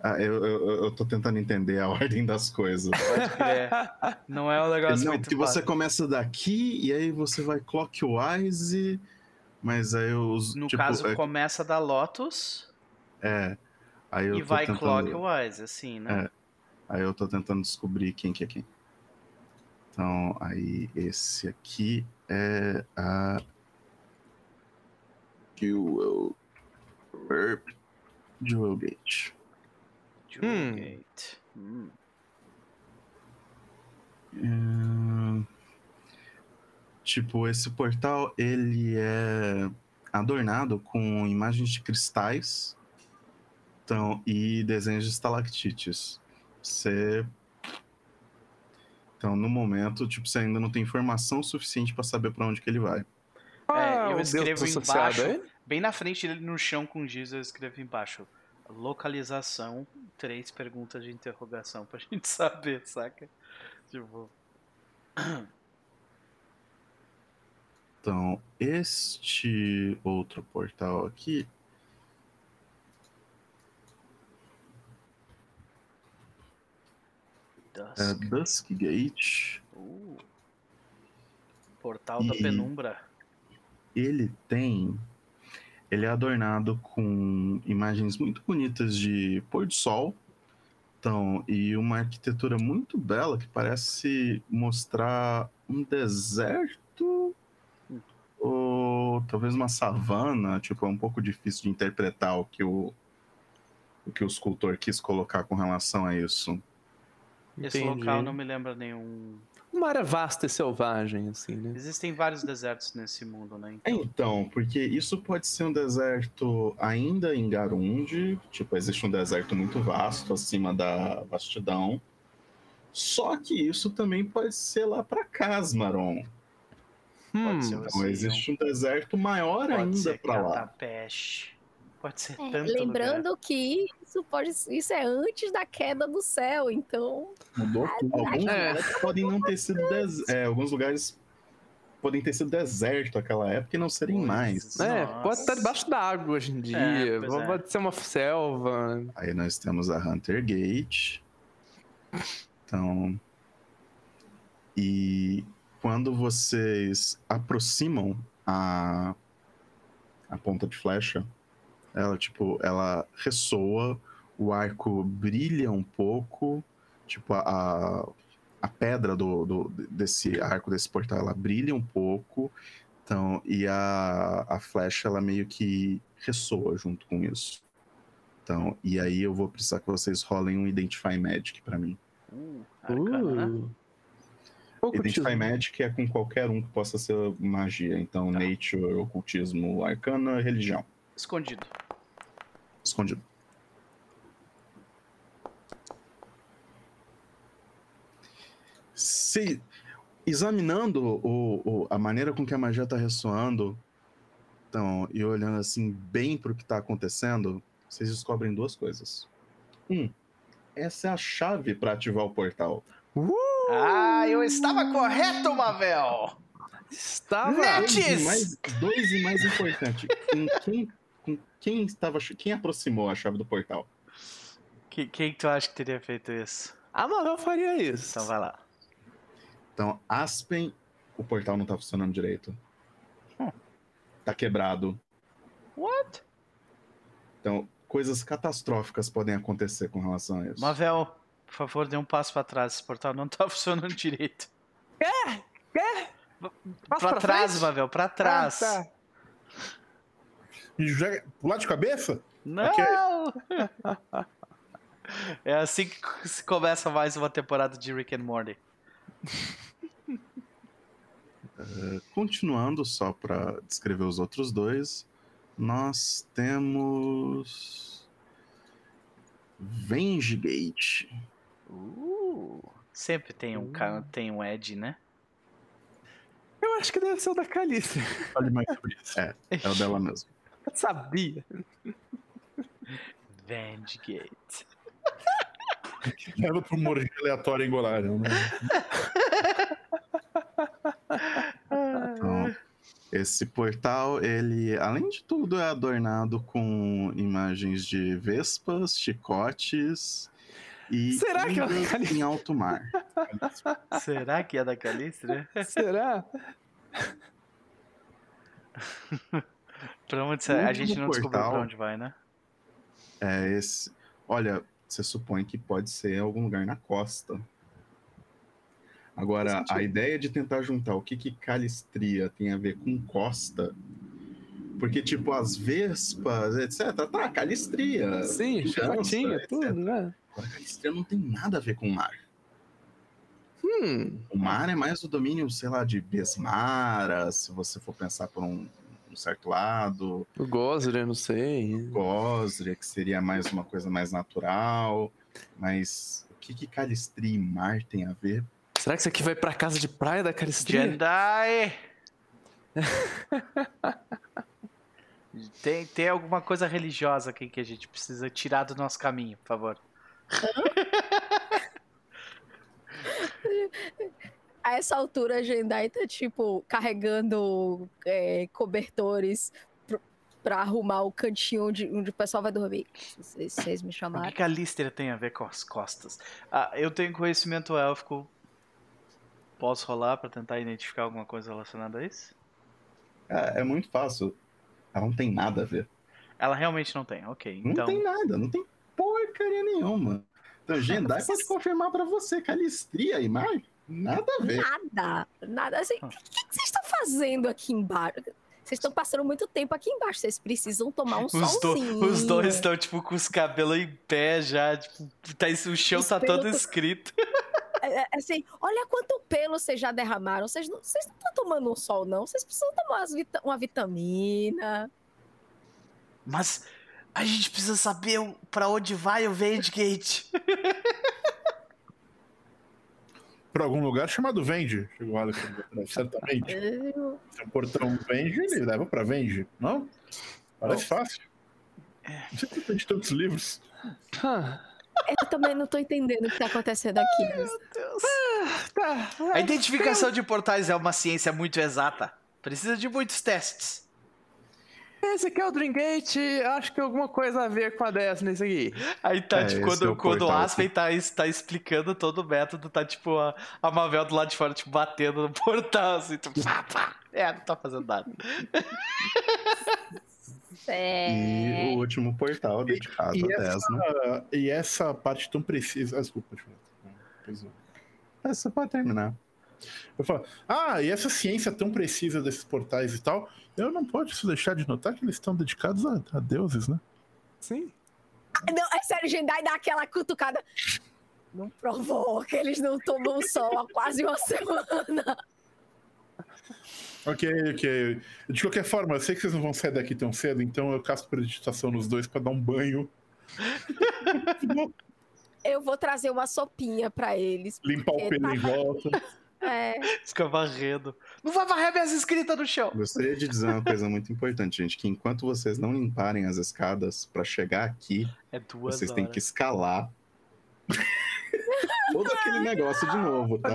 Ah, eu, eu, eu tô tentando entender a ordem das coisas. Crer. Não é um negócio Não, muito porque você começa daqui e aí você vai clockwise, mas aí os. No tipo, caso, é, começa da Lotus é, aí eu e vai tentando, clockwise, assim, né? É. Aí eu tô tentando descobrir quem que é quem. Então, aí esse aqui é a. Jewel. Jewel Gate. Jewel Hum. Gate. Hum. Tipo, esse portal, ele é adornado com imagens de cristais então, e desenhos de estalactites. Você... Então, no momento, tipo, você ainda não tem informação suficiente para saber para onde que ele vai. Ah, eu Deus escrevo embaixo. Bem na frente dele, no chão com giz, eu escrevo embaixo. Localização, três perguntas de interrogação pra gente saber, saca? Tipo. Então, este outro portal aqui, é Dusk. Dusk Gate. Uh. Portal da E- penumbra. ele tem. Ele é adornado com imagens muito bonitas de pôr do sol. Então, e uma arquitetura muito bela que parece mostrar um deserto ou talvez uma savana. Tipo, é um pouco difícil de interpretar o que o, o que o escultor quis colocar com relação a isso. Esse Entendi. local não me lembra nenhum. Uma área vasta e selvagem, assim, né? Existem vários desertos nesse mundo, né? Então, Então, porque isso pode ser um deserto ainda em Garundi, tipo, existe um deserto muito vasto acima da vastidão. Só que isso também pode ser lá para Casmaron. Hum, Então, existe um deserto maior pode ainda ser para lá. Catapeste. Pode ser É, tanto lembrando lugar. que isso pode isso é antes da queda do céu, então Mudou tudo. Alguns É. lugares podem não ter sido des... é, alguns lugares podem ter sido deserto naquela época e não serem mais. É, Nossa. pode estar debaixo da água hoje em dia. É, pois é. pode ser uma selva. Aí nós temos a Hunter Gate. Então. E quando vocês aproximam a, a ponta de flecha, ela tipo, ela ressoa, o arco brilha um pouco, tipo, a, a, pedra do, do- desse arco, desse portal, ela brilha um pouco. Então, e a, a flecha, ela meio que ressoa junto com isso. Então, e aí eu vou precisar que vocês rolem um Identify Magic pra mim. Uh, arcana, né? Uh. Ocultismo. Identify Magic é com qualquer um que possa ser magia. Então, Tá. Nature, Ocultismo, Arcana, Religião. Escondido. Escondido. Se, examinando o, o- a maneira com que a magia está ressoando, então, e olhando assim bem para o que está acontecendo, vocês descobrem duas coisas. Um, essa é a chave para ativar o portal. Uh, Ah, eu estava correto, Mavel! estava. Dois e mais, dois e mais importante, com quem, com quem estava, quem aproximou a chave do portal? Que- quem tu acha que teria feito isso? A Marvel faria isso. Então vai lá. Então, Aspen, o portal não tá funcionando direito. Hum. Tá quebrado. What? Então, coisas catastróficas podem acontecer com relação a isso. Mavel, por favor, dê um passo pra trás. Esse portal não tá funcionando direito. Quer? Quer? Pra, pra trás, frente? Mavel, pra trás. Ah, tá. E joga pular de cabeça? Não! Okay. é assim que se começa mais uma temporada de Rick and Morty. Uh, continuando, só para descrever os outros dois, nós temos. Vengegate. Uh, sempre tem um, uh. tem um Ed, né? Eu acho que deve ser o da Calice. Fale mais sobre isso. É, é o dela mesmo. Eu sabia. Vendgate. Leva pro morrer aleatório em Golarion, né? Então, esse portal, ele, além de tudo, é adornado com imagens de vespas, chicotes e Será que é em alto mar. Será que é da Calistra? Será? pra onde a gente não portal, descobriu pra onde vai, né? É esse. Olha, você supõe que pode ser algum lugar na costa. Agora, a ideia de tentar juntar o que, que calistria tem a ver com costa. Porque, tipo, as vespas, etc. Tá, calistria. Sim, tinha tudo, né? Agora, calistria não tem nada a ver com mar. Hum. O mar é mais o domínio, sei lá, de Besmara, se você for pensar por um, um certo lado. O Gosria, não sei. O Gosria, que seria mais uma coisa mais natural. Mas o que, que calistria e mar tem a ver? Será que isso aqui vai pra casa de praia da Calistria? Jedi! tem, tem alguma coisa religiosa aqui que a gente precisa tirar do nosso caminho, por favor. a essa altura a Jendai tá, tipo, carregando é, cobertores pra arrumar o cantinho onde, onde o pessoal vai dormir. Se vocês me chamaram. O que, que a Lister tem a ver com as costas? Ah, eu tenho conhecimento élfico Posso rolar para tentar identificar alguma coisa relacionada a isso? É, é, muito fácil. Ela não tem nada a ver. Ela realmente não tem, ok. Então... Não tem nada, não tem porcaria nenhuma. Então, Gendai pode confirmar para você, Calistria e Mar, nada a ver. Nada, nada. Assim, ah. O que, que vocês estão fazendo aqui embaixo? Vocês estão passando muito tempo aqui embaixo, vocês precisam tomar um os solzinho. Do, os dois estão, tipo, com os cabelos em pé já, tipo, tá, o chão os tá todo escrito. É, é, assim, olha quanto pelo vocês já derramaram. Vocês não, vocês não estão tomando um sol, não. Vocês precisam tomar vita uma vitamina. Mas a gente precisa saber para onde vai o Vendgate. para algum lugar chamado Vende. Chegou o Alex certamente. Se o portão Vende, ele leva para Vende, não? Parece fácil. É. Não sei se tem tantos livros. Ah. Eu também não tô entendendo o que tá acontecendo aqui. Ai, meu Deus. Ah, tá. A identificação de portais é uma ciência muito exata. Precisa de muitos testes. Esse aqui é o Dreamgate, acho que alguma coisa a ver com a Destiny isso aqui. Aí tá, é, tipo, quando, é quando o Aspen tá, tá explicando todo o método, tá tipo a, a Mavel do lado de fora, tipo, batendo no portal, assim, tipo, pá, pá. É, não tá fazendo nada. É... E o último portal dedicado e, e a Desna. E essa parte tão precisa. Ah, desculpa, deixa eu Essa pode terminar. Eu falo, ah, e essa ciência tão precisa desses portais e tal, eu não posso deixar de notar que eles estão dedicados a, a deuses, né? Sim. Não, é sério, Jendai dá aquela cutucada. Não provou que eles não tomam sol há quase uma semana. Ok, ok. De qualquer forma, eu sei que vocês não vão sair daqui tão cedo, então eu caço preditação nos dois para dar um banho. eu vou trazer uma sopinha para eles. Limpar o pelo tá... em volta. É. Fica varrendo. Não vai varrer minhas escritas no chão. Gostaria de dizer uma coisa muito importante, gente: que enquanto vocês não limparem as escadas para chegar aqui, é vocês horas. têm que escalar todo aquele negócio de novo, tá?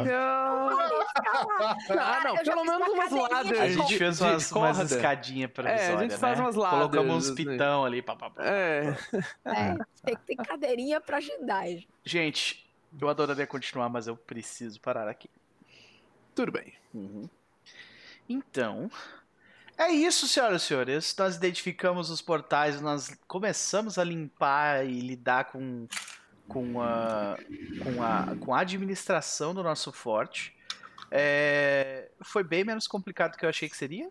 Ah, não, pelo menos umas ladas. A gente fez umas, umas escadinhas pra É, a gente faz né? umas ladas. Colocamos uns pitão ali. Pá, pá, pá, é. é, tem que ter cadeirinha pra agendagem. Gente, Eu adoraria continuar, mas eu preciso parar aqui. Tudo bem. Uhum. Então, é isso, senhoras e senhores. Nós identificamos os portais, nós começamos a limpar e lidar com, com, a, com, a, com a administração do nosso forte. É, foi bem menos complicado do que eu achei que seria.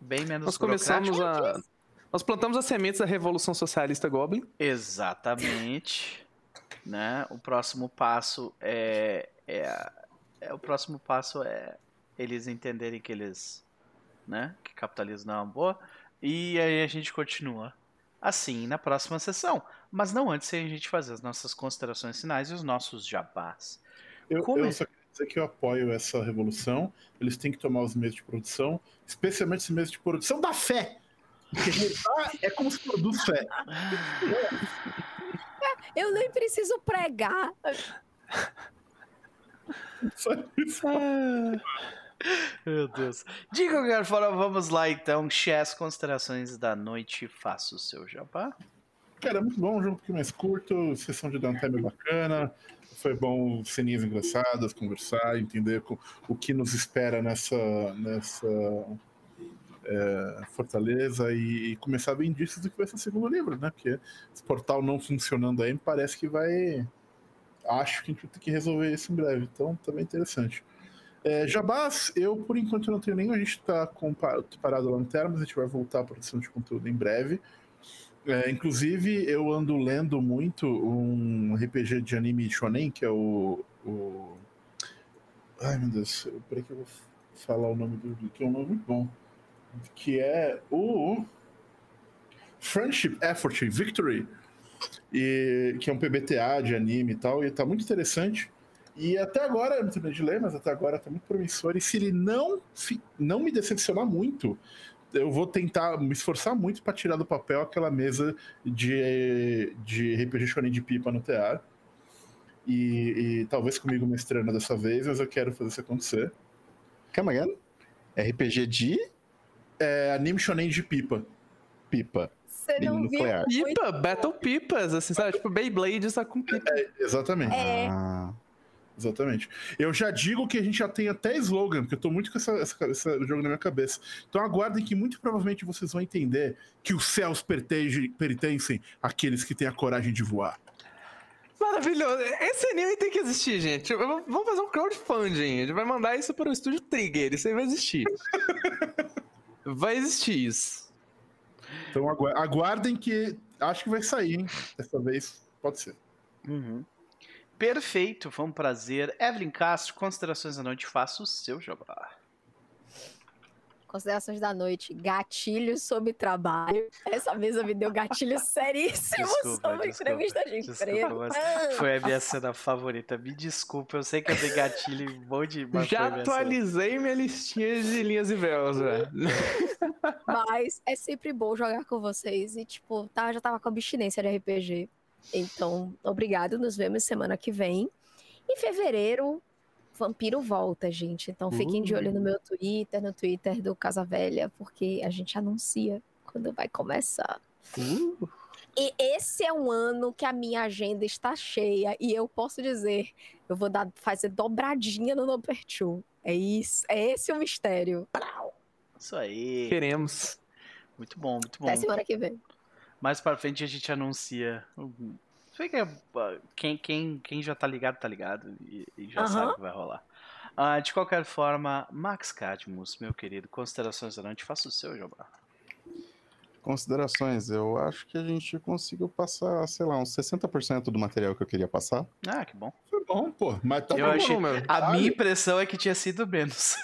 Bem menos Nós começamos a. Nós plantamos as sementes da Revolução Socialista Goblin. Exatamente. né? O próximo passo é, é, é, o próximo passo é eles entenderem que eles, né, que capitalismo não é uma boa. E aí a gente continua assim na próxima sessão. Mas não antes de a gente fazer as nossas considerações finais e os nossos jabás. Eu, Como... eu é só queria dizer que eu apoio essa revolução. Eles têm que tomar os meios de produção, especialmente os meios de produção da fé. Porque é como se produz fé. Eu nem preciso pregar. Só isso. Meu Deus. De qualquer forma, vamos lá então. Chess, considerações da noite. Faça o seu jabá. Cara, é muito bom, um jogo um pouquinho mais curto, sessão de downtime bacana. Foi bom ceninhas engraçadas, conversar, entender o que nos espera nessa, nessa é, Fortaleza e, e, começar a ver indícios do que vai ser o segundo livro, né? Porque esse portal não funcionando aí, parece que vai. Acho que a gente ter que resolver isso em breve. Então, também interessante. É, Jabás, eu por enquanto não tenho nenhum. A gente está parado lá no Termas, a gente vai voltar à produção de conteúdo em breve. É, inclusive, eu ando lendo muito um RPG de anime shonen, que é o. o... Ai meu Deus, peraí que eu vou falar o nome do. que é um nome muito bom que é o Friendship Effort Victory, e, que é um PBTA de anime e tal, e tá muito interessante. E até agora, eu não terminei de ler, mas até agora tá muito promissor. E se ele não, não me decepcionar muito, eu vou tentar me esforçar muito para tirar do papel aquela mesa de, de RPG Shonen de pipa no tear. E, e, talvez comigo mestrando dessa vez, mas eu quero fazer isso acontecer. Calma aí. RPG de é, anime shonen de pipa. Pipa. Você não viu? Pipa, Battle Pipas, assim, sabe? Tipo, Beyblade só com pipa. É, exatamente. É. Ah. Exatamente. Eu já digo que a gente já tem até slogan, porque eu tô muito com essa, essa, esse jogo na minha cabeça. Então aguardem que muito provavelmente vocês vão entender que os céus pertencem àqueles que têm a coragem de voar. Maravilhoso. Esse anime tem que existir, gente. Vamos fazer um crowdfunding. A gente vai mandar isso para o estúdio Trigger. Isso aí vai existir. Vai existir isso. Então aguardem que acho que vai sair, hein? Dessa vez pode ser. Uhum. Perfeito, foi um prazer. Evelyn Castro, considerações da noite, faça o seu jabá. Considerações da noite. Gatilhos sobre trabalho. Essa mesa me deu gatilhos seríssimos desculpa, sobre desculpa, entrevista de emprego. Foi a minha cena favorita. Me desculpa, eu sei que eu dei gatilho bom de. Já atualizei minha listinha de linhas e véus, velho. Mas é sempre bom jogar com vocês. E, tipo, tá, já tava com abstinência de RPG. Então, obrigado. Nos vemos semana que vem. Em fevereiro, Vampiro volta, gente. Então fiquem de olho no uh. meu Twitter, no Twitter do Casa Velha, porque a gente anuncia quando vai começar. Uh. E esse é um ano que a minha agenda está cheia e eu posso dizer, eu vou dar, fazer dobradinha no Number Two. É isso, é esse o mistério. Isso aí. Queremos. Muito bom, muito bom. Até semana que vem. Mais pra frente a gente anuncia que é, quem, quem, quem já tá ligado, tá ligado e, e já uhum. sabe o que vai rolar. Uh, de qualquer forma, Max Cadmus, meu querido, considerações noite, faça o seu, Jobá. Considerações, eu acho que a gente conseguiu passar, sei lá, uns 60% do material que eu queria passar. Ah, que bom. Foi bom, pô. Mas tá eu bom, achei... A minha impressão é que tinha sido menos.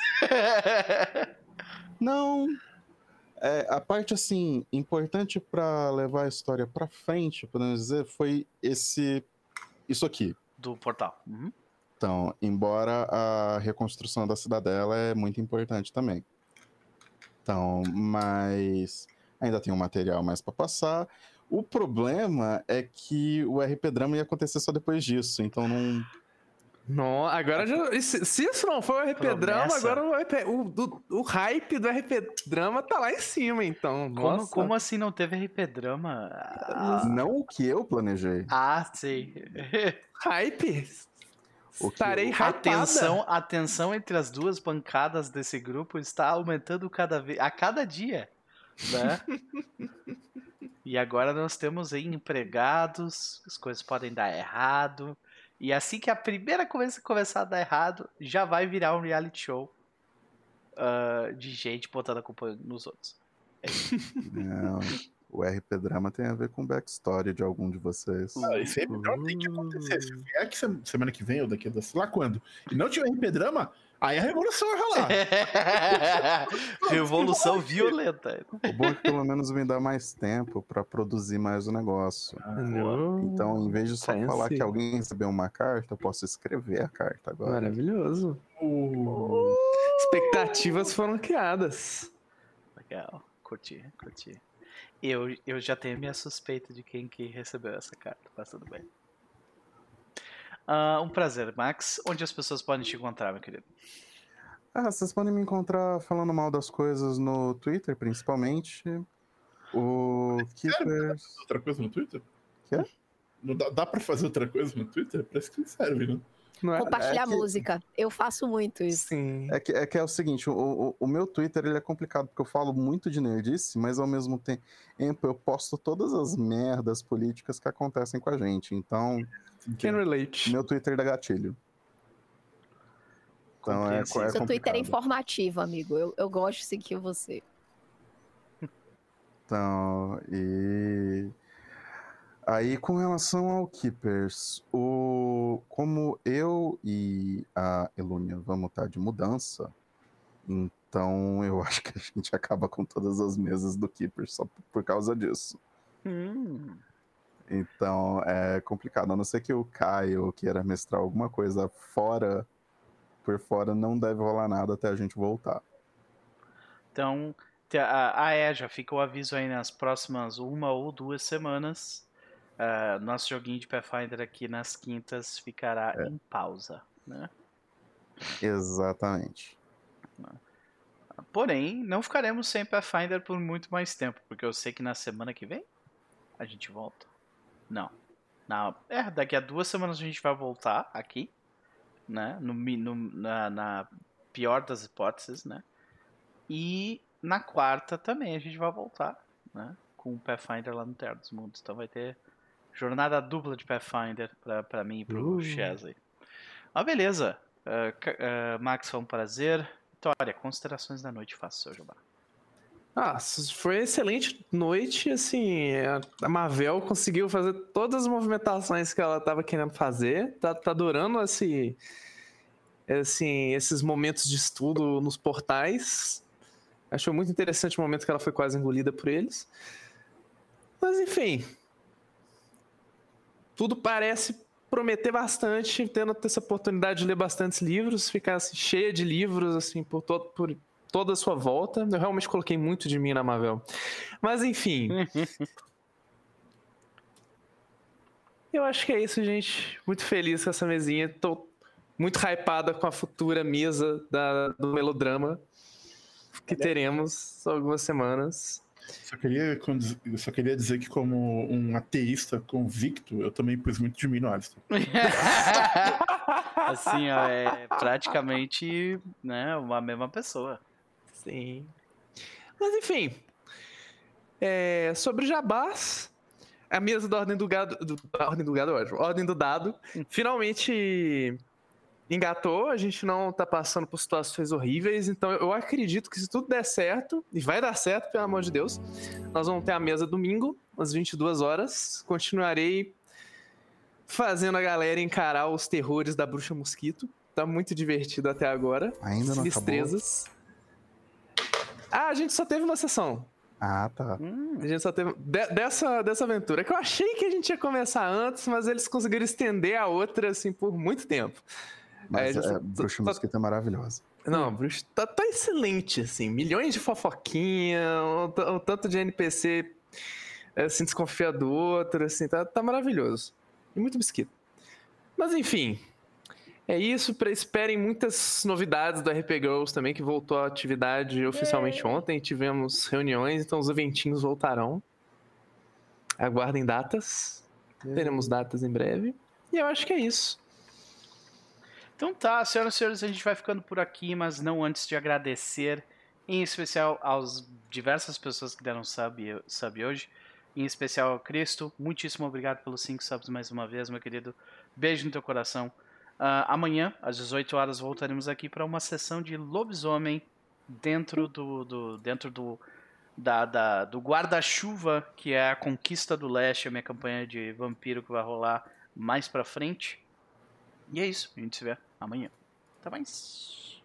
Não, é, a parte assim importante para levar a história para frente, podemos dizer, foi esse isso aqui do portal. Uhum. Então, embora a reconstrução da cidadela é muito importante também. Então, mas ainda tem um material mais para passar. O problema é que o RP Drama ia acontecer só depois disso, então não Não, agora já. Se isso não foi o RP Drama, agora o, RP, o, o, o, hype do RP Drama tá lá em cima, então. Como, como assim não teve RP Drama? Ah. Não o que eu planejei. Ah, sei. hype? Estarei hypada. Atenção, a tensão entre as duas bancadas desse grupo está aumentando cada vez, a cada dia. Né? e agora nós temos aí empregados, as coisas podem dar errado. E assim que a primeira coisa começar a dar errado, já vai virar um reality show uh, de gente botando a culpa nos outros. É Não, o RP Drama tem a ver com backstory de algum de vocês. Ah, esse RP Drama tem que acontecer. Se vier que semana que vem ou daqui a sei lá quando, e não tiver RP Drama, Aí a revolução vai rolar. revolução violenta. O bom é que pelo menos me dá mais tempo para produzir mais o negócio. Ah, então, em vez de só falar que alguém recebeu uma carta, eu posso escrever a carta agora. Maravilhoso. Uh. Expectativas foram criadas. Legal. Curti, curti. Eu, eu já tenho minha suspeita de quem que recebeu essa carta, mas tudo bem. Uh, um prazer, Max. Onde as pessoas podem te encontrar, meu querido? Ah, vocês podem me encontrar falando mal das coisas no Twitter, principalmente. O Keepers. Outra coisa no Twitter? Quê? Não dá, dá pra fazer outra coisa no Twitter? Parece que serve, né? É, Compartilhar é que... música. Eu faço muito isso. Sim. É que é, que é o seguinte, o, o, o, meu Twitter ele é complicado, porque eu falo muito de nerdice, mas ao mesmo tempo eu posto todas as merdas políticas que acontecem com a gente. Então, Can relate. Meu Twitter dá gatilho. Então é, é Seu complicado. Twitter é informativo, amigo. Eu, eu gosto de seguir você. Então, e. Aí, com relação ao Keepers, o... como eu e a Elúnia vamos estar de mudança, então eu acho que a gente acaba com todas as mesas do Keepers só por causa disso. Hum. Então é complicado. A não ser que o Caio queira mestrar alguma coisa fora, por fora, não deve rolar nada até a gente voltar. Então, ah, é, já fica o aviso aí nas próximas uma ou duas semanas. Uh, nosso joguinho de Pathfinder aqui nas quintas ficará é. em pausa, né? Exatamente. Porém, não ficaremos sem Pathfinder por muito mais tempo, porque eu sei que na semana que vem a gente volta. Não. Na, é, daqui a duas semanas a gente vai voltar aqui, né? No, no na, na, pior das hipóteses, né? E na quarta também a gente vai voltar, né? Com o Pathfinder lá no Terra dos Mundos. Então vai ter jornada dupla de Pathfinder pra, pra mim e pro uh. Chesley. Ah, beleza. Uh, uh, Max, foi um prazer. Vitória, considerações da noite, faça o seu jabá. Ah, foi excelente noite, assim, a Marvel conseguiu fazer todas as movimentações que ela estava querendo fazer, tá, tá durando esse, assim, esses momentos de estudo nos portais, achou muito interessante o momento que ela foi quase engolida por eles, mas enfim, tudo parece prometer bastante, tendo essa oportunidade de ler bastantes livros, ficar assim, cheia de livros, assim, por todo, por toda a sua volta. Eu realmente coloquei muito de mim na Marvel. Mas enfim. eu acho que é isso, gente. Muito feliz com essa mesinha. Tô muito hypada com a futura mesa da, do melodrama que teremos algumas semanas. Só queria, só queria dizer que, como um ateísta convicto, eu também pus muito de mim no Alistair. assim, ó, é praticamente né, uma mesma pessoa. Sim. Mas enfim. É, sobre jabás, a mesa da Ordem do Gado. Do, ordem do Gado, ótimo. Ordem do Dado. Finalmente engatou, a gente não tá passando por situações horríveis, então eu acredito que se tudo der certo, e vai dar certo, pelo amor de Deus, nós vamos ter a mesa domingo, às 22 horas. Continuarei fazendo a galera encarar os terrores da bruxa mosquito. Tá muito divertido até agora. Ainda não Destrezas. Acabou. Ah, a gente só teve uma sessão. Ah, tá. Hum, a gente só teve. De, dessa, dessa aventura. Que eu achei que a gente ia começar antes, mas eles conseguiram estender a outra, assim, por muito tempo. Mas é, é, Bruxa tá, Mosquito é maravilhosa. Não, Bruxa tá, tá, excelente, assim. Milhões de fofoquinha, o, o tanto de NPC assim, desconfia do outro, assim, tá, tá maravilhoso. E muito mosquito. Mas enfim. É isso, esperem muitas novidades da RP Girls também, que voltou à atividade oficialmente é. ontem. Tivemos reuniões, então os eventinhos voltarão. Aguardem datas. É. Teremos datas em breve. E eu acho que é isso. Então tá, senhoras e senhores, a gente vai ficando por aqui, mas não antes de agradecer, em especial aos diversas pessoas que deram sub, sub hoje, em especial ao Cristo. Muitíssimo obrigado pelos 5 subs mais uma vez, meu querido. Beijo no teu coração. Uh, amanhã, às 18 horas, voltaremos aqui para uma sessão de lobisomem dentro do, do dentro do da, da do guarda-chuva que é a conquista do leste, a minha campanha de vampiro que vai rolar mais para frente. E é isso, a gente se vê amanhã. Até mais.